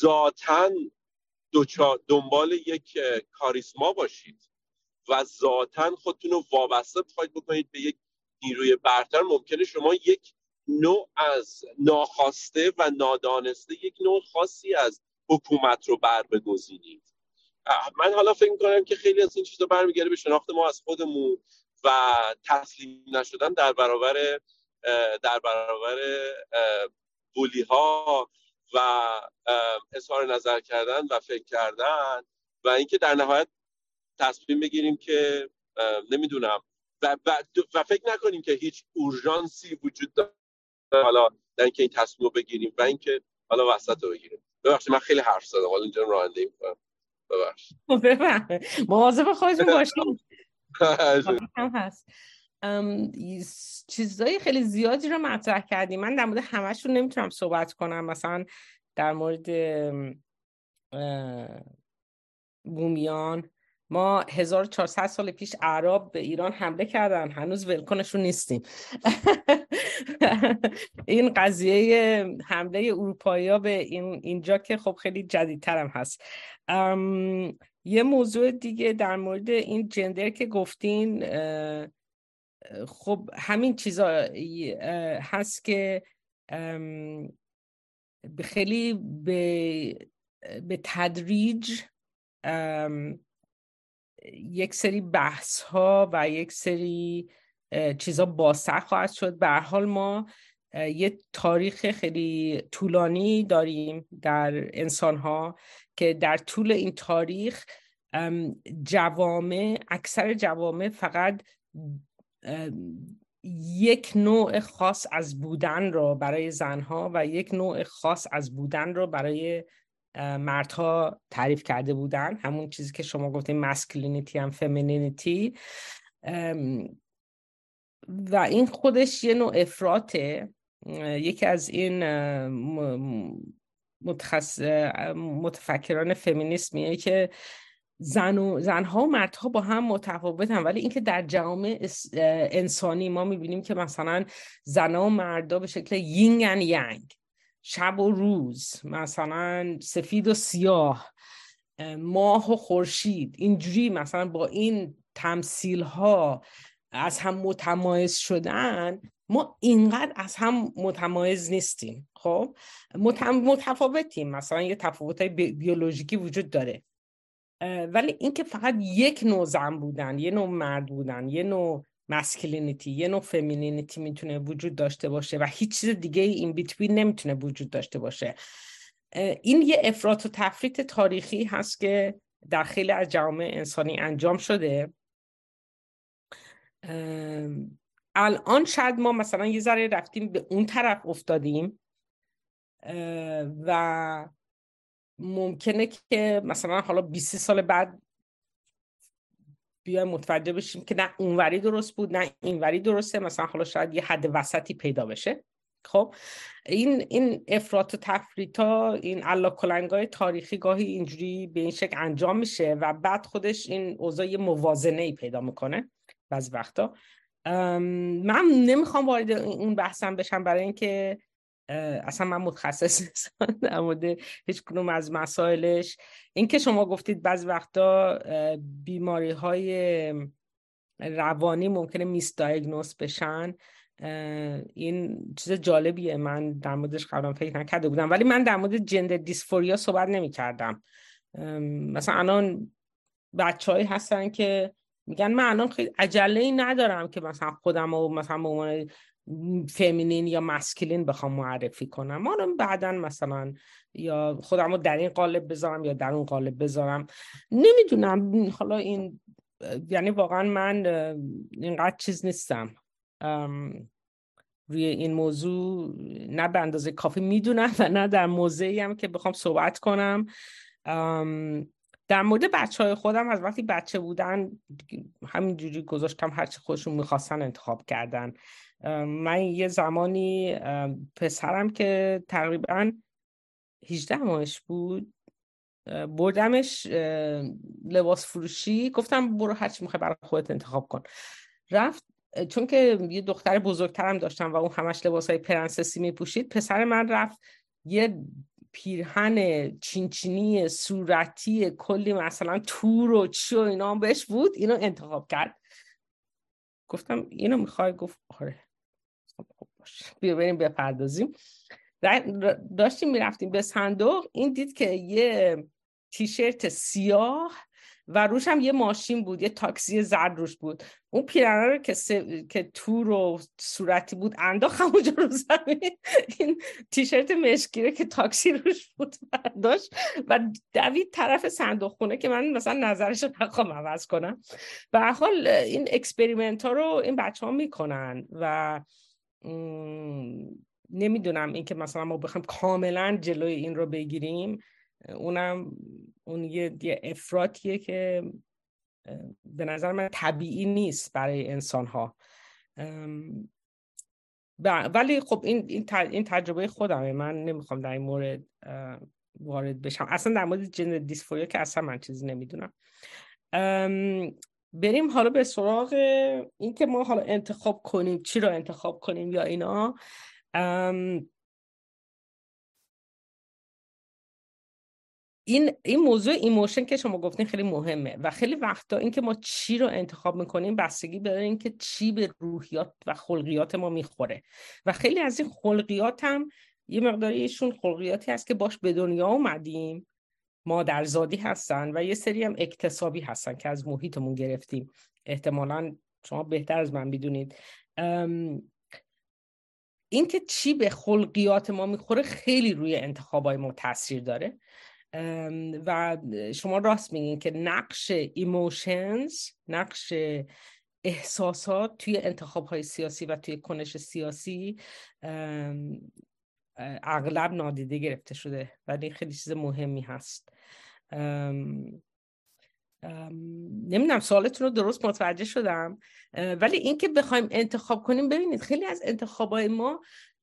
Speaker 6: ذاتا دنبال یک کاریسما باشید و ذاتا خودتون رو وابسته بخواید بکنید به یک نیروی برتر. ممکنه شما یک نوع از ناخواسته و نادانسته یک نوع خاصی از حکومت رو بر بگزینید من حالا فکر می‌کنم که خیلی از این چیزا برمیگرده به شناخت ما از خودمون و تسلیم نشدن در برابر در برابر بولی ها و اظهار نظر کردن و فکر کردن و اینکه در نهایت تصمیم بگیریم که نمی‌دونم و, و, فکر نکنیم که هیچ اورژانسی وجود داره. حالا در اینکه این تصمیم رو بگیریم و اینکه حالا وسط رو بگیریم. ببخشید من خیلی حرف زدم. حالا اینجا راننده می‌کنم. ببخشید.
Speaker 3: مواظب خودتون باشید. هم هست. چیزهای خیلی زیادی رو مطرح کردیم من در مورد همشون نمی‌تونم صحبت کنم. مثلا در مورد بومیان. ما 1400 سال پیش عرب به ایران حمله کردن. هنوز ولکنشون نیستیم. این قضیه حمله اروپایی به این اینجا که خب خیلی جدیدترم هست. یه موضوع دیگه در مورد این جندر که گفتین خب همین چیزا هست که خیلی به, به تدریج یک سری بحث ها و یک سری چیزا بازتر خواهد شد. به حال ما یه تاریخ خیلی طولانی داریم در انسان ها که در طول این تاریخ جوامع اکثر جوامع فقط یک نوع خاص از بودن رو برای زنها و یک نوع خاص از بودن رو برای مردها تعریف کرده بودن. همون چیزی که شما گفتیم مسکلینیتی هم فمینینیتی و این خودش یه نوع افراطه. یکی از این متخص... متفکران فمینیسمیه که زن و زنها و مردها با هم متفاوتن. ولی اینکه در جامعه انسانی ما می‌بینیم که مثلا زنها و مردها به شکل یینگ و ینگ. شب و روز مثلا سفید و سیاه ماه و خورشید. اینجوری مثلا با این تمثیل ها از هم متمایز شدن ما اینقدر از هم متمایز نیستیم. خب؟ متفاوتیم. مثلا یه تفاوت بیولوژیکی وجود داره. ولی اینکه فقط یک نوع زن بودن یه نوع مرد بودن یه نوع مسکلینیتی یه نوع فمینینیتی می‌تونه وجود داشته باشه و هیچ چیز دیگه این بیتوین نمی‌تونه وجود داشته باشه. این یه افراط و تفریط تاریخی هست که در خیلی از جامعه انسانی انجام شده. الان شاید ما مثلا یه ذره رفتیم به اون طرف افتادیم. و ممکنه که مثلا حالا 20 سال بعد بیایم متوجه بشیم که نه اونوری درست بود نه اینوری درسته. مثلا حالا شاید یه حد وسطی پیدا بشه. خب این این افراط و تفریطا این علا کلنگای تاریخی گاهی اینجوری به این شکل انجام میشه و بعد خودش این اوضاع موازنه ای پیدا می‌کنه بعضی وقتا. من نمی‌خوام وارد اون بحثم بشم برای اینکه اصلا من متخصص نیستم در مورد هیچ کنوم از مسائلش. اینکه شما گفتید بعضی وقتا بیماری های روانی ممکنه میس دایگنوس بشن این چیز جالبیه. من در موردش قبلا فکر نکرده بودم. ولی من در مورد جندر دیسفوریا صحبت نمی کردم مثلا الان بچه هستن که میگن من الان خیلی عجله ای ندارم که مثلا خودم و مثلا به فمینین یا مسکلین بخوام معرفی کنم. ما رو بعدا مثلا یا خودم رو در این قالب بذارم یا در اون قالب بذارم. نمی‌دونم. حالا این یعنی واقعا من اینقدر چیز نیستم. روی این موضوع نه به اندازه کافی می‌دونم و نه در موضعی هم که بخوام صحبت کنم. در مورد بچه های خودم از وقتی بچه بودن همینجوری گذاشتم هرچی خودشون می‌خواستن انتخاب کردن. من یه زمانی پسرم که تقریبا 18 ماهش بود بردمش لباس فروشی گفتم برو هرچی می‌خوای برای خودت انتخاب کن. رفت چون که یه دختر بزرگترم داشتم و اون همش لباس های پرنسسی میپوشید پسر من رفت یه پیرهن چینچینی صورتی کلی مثلا تور و چی و اینا بهش بود اینو انتخاب کرد. گفتم اینو می‌خوای؟ گفت آره. باش. بیا بریم بپردازیم. داشتیم می‌رفتیم به صندوق. این دید که یه تیشرت سیاه و روش هم یه ماشین بود یه تاکسی زرد روش بود. اون پیرنه رو که, که تور و صورتی بود انداخت همونجا رو زمین. این تیشرت مشکیره که تاکسی روش بود برداشت. و دوید طرف صندوق خونه که من مثلا نظرش رو نخوام عوض کنم. به حال این experiment ها رو این بچه ها می‌کنن و نمی‌دونم اینکه مثلا ما بخوایم کاملا جلوی این رو بگیریم. اونم اون یه, یه افراطیه که به نظر من طبیعی نیست برای انسان ها ولی خب این این تجربه خودمه. من نمی‌خوام در این مورد وارد بشم. اصلا در مورد gender dysphoria که اصلا من چیزی نمی‌دونم. بریم حالا به سراغ اینکه ما حالا انتخاب کنیم چی رو انتخاب کنیم یا اینا. این این موضوع emotion که شما گفتین خیلی مهمه و خیلی وقتا اینکه ما چی رو انتخاب می‌کنیم بستگی به اینکه چی به روحیات و خلقیات ما می‌خوره. و خیلی از این خلقیات هم یه مقداریشون خلقیاتی هست که باش به دنیا اومدیم. مادرزادی هستن و یه سری هم اکتسابی هستن که از محیطمون گرفتیم. احتمالا شما بهتر از من بدونید اینکه چی به خلقیات ما می‌خوره خیلی روی انتخابای ما تاثیر داره. و شما راست میگین که نقش ایموشنز نقش احساسات توی انتخاب های سیاسی و توی کنش سیاسی اغلب نادیده گرفته شده ولی خیلی چیز مهمی هست. نمی‌دونم سوالتون رو درست متوجه شدم. ولی اینکه بخوایم انتخاب کنیم ببینید خیلی از انتخابای ما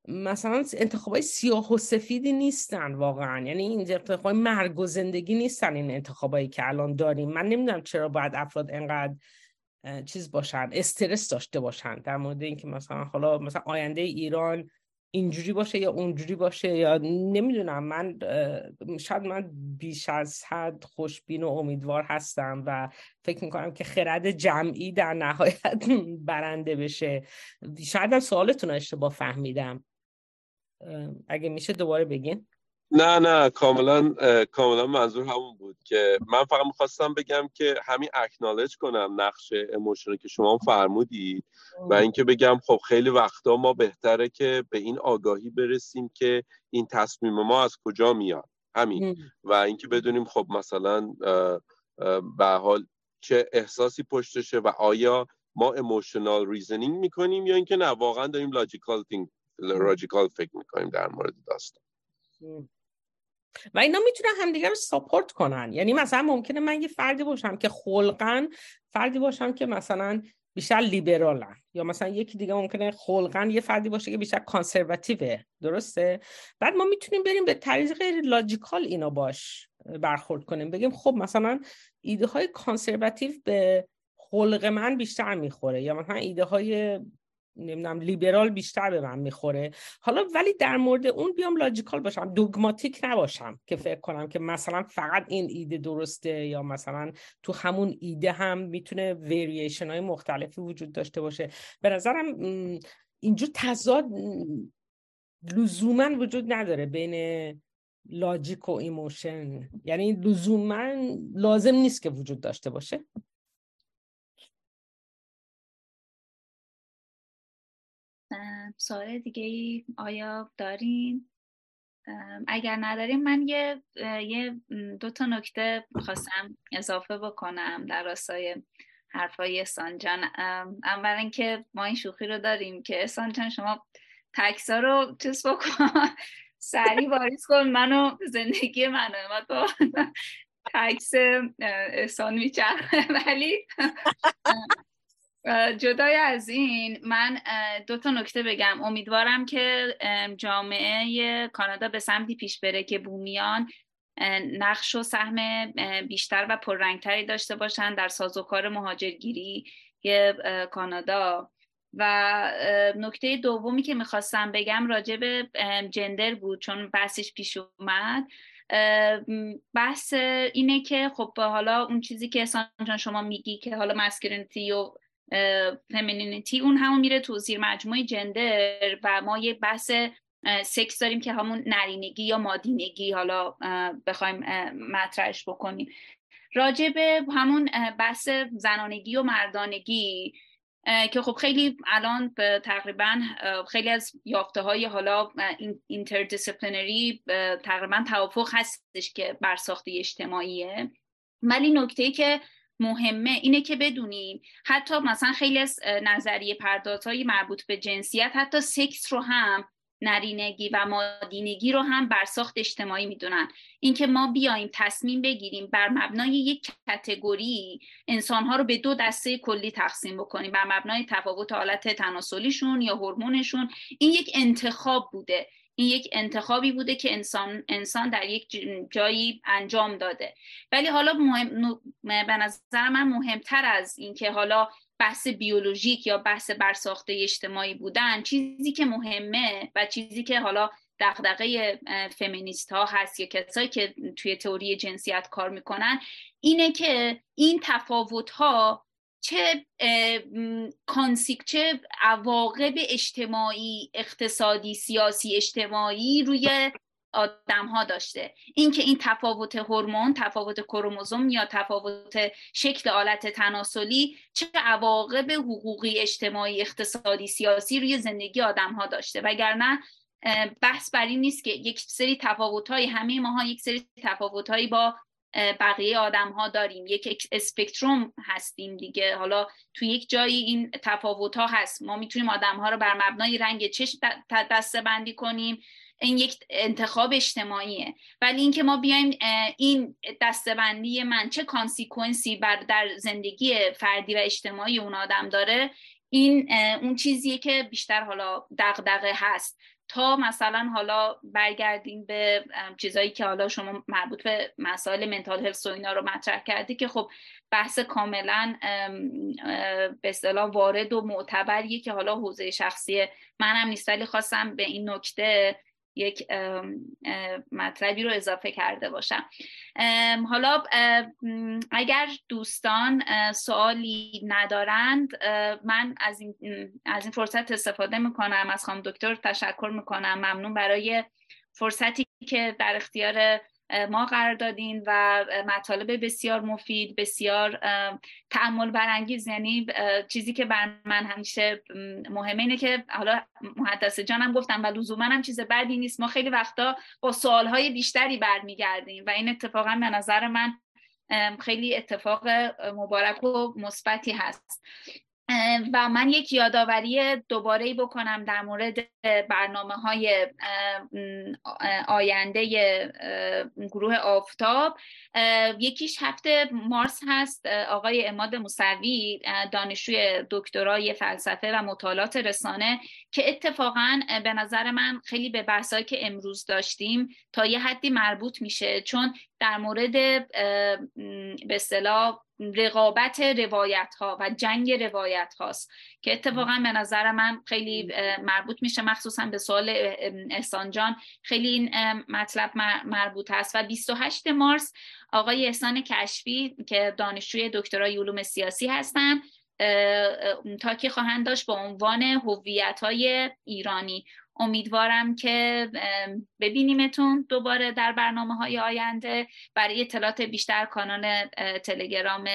Speaker 3: مثلا انتخابای سیاه و سفیدی نیستن واقعا. یعنی این انتخابای مرگ و زندگی نیستن این انتخابایی که الان داریم. من نمی‌دونم چرا باید افراد انقدر چیز باشن استرس داشته باشن در مورد اینکه مثلا حالا مثلا آینده ایران اینجوری باشه یا اونجوری باشه یا نمی‌دونم. من شاید من بیش از حد خوشبین و امیدوار هستم و فکر می‌کنم که خرد جمعی در نهایت برنده بشه. شاید هم سوالتون اشتباه فهمیدم. اگه میشه دوباره بگین.
Speaker 6: نه نه کاملا کاملا منظور همون بود که من فقط می‌خواستم بگم که همین اکنالج کنم نقش اموشنی که شما فرمودید و اینکه بگم خب خیلی وقتا ما بهتره که به این آگاهی برسیم که این تصمیم ما از کجا میاد. همین. و اینکه بدونیم خب مثلا به حال چه احساسی پشتشه و آیا ما emotional reasoning می‌کنیم یا اینکه نه واقعا داریم logical logical فکر می‌کنیم در مورد داستان.
Speaker 3: و اینا می‌تونن همدیگه رو support کنن. یعنی مثلا ممکنه من یه فردی باشم که خلقا فردی باشم که مثلا بیشتر لیبرالن. یا مثلا یکی دیگه ممکنه خلقا یه فردی باشه که بیشتر کانسرواتیوه درسته؟ بعد ما می‌تونیم بریم به طریق غیر لاجیکال اینا باش برخورد کنیم. بگیم خب مثلا ایده های کانسرواتیو به خلق من بیشتر می‌خوره. یا مثلا ایده های نمی‌دونم لیبرال بیشتر به من می‌خوره. حالا ولی در مورد اون بیام لاجیکال باشم دوگماتیک نباشم که فکر کنم که مثلا فقط این ایده درسته یا مثلا تو همون ایده هم می‌تونه وریشن های مختلفی وجود داشته باشه. به نظرم اینجور تضاد لزوما وجود نداره بین logic و emotion. یعنی لزوما لازم نیست که وجود داشته باشه.
Speaker 2: سوال دیگه ای آیا دارین؟ اگر نداریم من یه, یه دو تا نکته خواستم اضافه بکنم در راستای حرفای سانجان اول اینکه ما این شوخی رو داریم که سانجان شما تکسا رو چیز بکن. سریع واریز کن. منو زندگی منو. ما تو تکس احسان میچرخه. ولی جدای از این من دو تا نکته بگم. امیدوارم که جامعه کانادا به سمتی پیش بره که بومیان نقش و سهم بیشتر و پررنگتری داشته باشن در سازوکار مهاجرگیری کانادا. و نکته دومی که می‌خواستم بگم راجع به جندر بود چون بحثش پیش اومد. بحث اینه که خب حالا اون چیزی که احسان شما میگی که حالا مسکرینتی و femininity اون همون میره تو زیر مجموعه gender و ما یه بحث سکس داریم که همون نرینگی یا مادینگی حالا بخوایم مطرحش بکنیم. راجع به همون بحث زنانگی و مردانگی که خب خیلی الان تقریبا خیلی از یافته های حالا interdisciplinary تقریبا توافق هستش که برساخته اجتماعیه. ولی نکته که مهمه اینه که بدونیم حتی مثلا خیلی از نظریه پردازهای مربوط به جنسیت حتی سکس رو هم نرینگی و مادینگی رو هم برساخت اجتماعی می‌دونن. اینکه ما بیایم تصمیم بگیریم بر مبنای یک کتگوری انسانها رو به دو دسته کلی تقسیم بکنیم. بر مبنای تفاوت حالت تناسلیشون یا هورمونشون. این یک انتخاب بوده. این یک انتخابی بوده که انسان, انسان در یک جایی انجام داده. ولی حالا مهم به نظر من مهمتر از اینکه حالا بحث بیولوژیک یا بحث برساخته اجتماعی بودن چیزی که مهمه و چیزی که حالا دغدغه فمینیست ها هست یا کسایی که توی تئوری جنسیت کار می‌کنن اینه که این تفاوت ها چه کانسیک چه عواقب اجتماعی اقتصادی سیاسی اجتماعی روی آدم ها داشته. اینکه این تفاوت هورمون تفاوت کروموزوم یا تفاوت شکل آلت تناسلی چه عواقب حقوقی اجتماعی اقتصادی سیاسی روی زندگی آدم ها داشته. وگرنه بحث بر این نیست که یک سری تفاوت های همه ماها یک سری تفاوت هایی با بقیه آدم ها داریم. یک اسپکتروم هستیم دیگه. حالا تو یک جایی این تفاوت ها هست. ما می‌تونیم آدم ها رو بر مبنای رنگ چشم دسته بندی کنیم. این یک انتخاب اجتماعیه. ولی اینکه ما بیایم این دستبندی من چه کانسیکونسی بر در زندگی فردی و اجتماعی اون آدم داره این اون چیزیه که بیشتر حالا دغدغه هست. تا مثلا حالا برگردیم به چیزایی که حالا شما مربوط به مسائل منتال هلس و اینا رو مطرح کردی که خب بحث کاملا به اصطلاح وارد و معتبریه که حالا حوزه شخصی منم نیست ولی خواستم به این نکته یک مطلبی رو اضافه کرده باشم. حالا اگر دوستان سوالی ندارند من از این, از این فرصت استفاده می‌کنم از خانم دکتر تشکر می‌کنم. ممنون برای فرصتی که در اختیار ما قرار دادین و مطالب بسیار مفید بسیار تعمل برانگیز. یعنی چیزی که بر من همیشه مهمه اینه که حالا محدث جانم گفتم و لزوما هم چیز بدی نیست. ما خیلی وقتا با سوالهای بیشتری برمیگردیم و این اتفاقا به نظر من خیلی اتفاق مبارک و مثبتی هست. و من یک یادآوری دوباره بکنم در مورد برنامه های آینده گروه آفتاب. یکیش هفته مارس هست آقای اماد موسوی دانشجوی دکترای فلسفه و مطالعات رسانه که اتفاقا به نظر من خیلی به بحثایی که امروز داشتیم تا یه حدی مربوط میشه. چون در مورد به اصطلاح رقابت روایت ها و جنگ روایت هاست که اتفاقا به نظر من خیلی مربوط میشه مخصوصا به سوال احسان جان. خیلی این مطلب مربوط هست. و 28 مارس آقای احسان کشفی که دانشجوی دکترای علوم سیاسی هستن تاکی خواهند داشت با عنوان هویت های ایرانی. امیدوارم که ببینیمتون دوباره در برنامه های آینده. برای اطلاعات بیشتر کانال تلگرام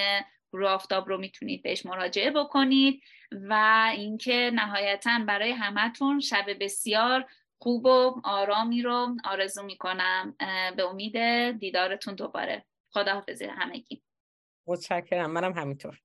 Speaker 2: رو آفتاب رو می‌تونید بهش مراجعه بکنید و اینکه نهایتا برای همتون شب بسیار خوب و آرامی رو آرزو می‌کنم. به امید دیدارتون دوباره. خداحافظی همگی.
Speaker 3: متشکرم. منم همینطور.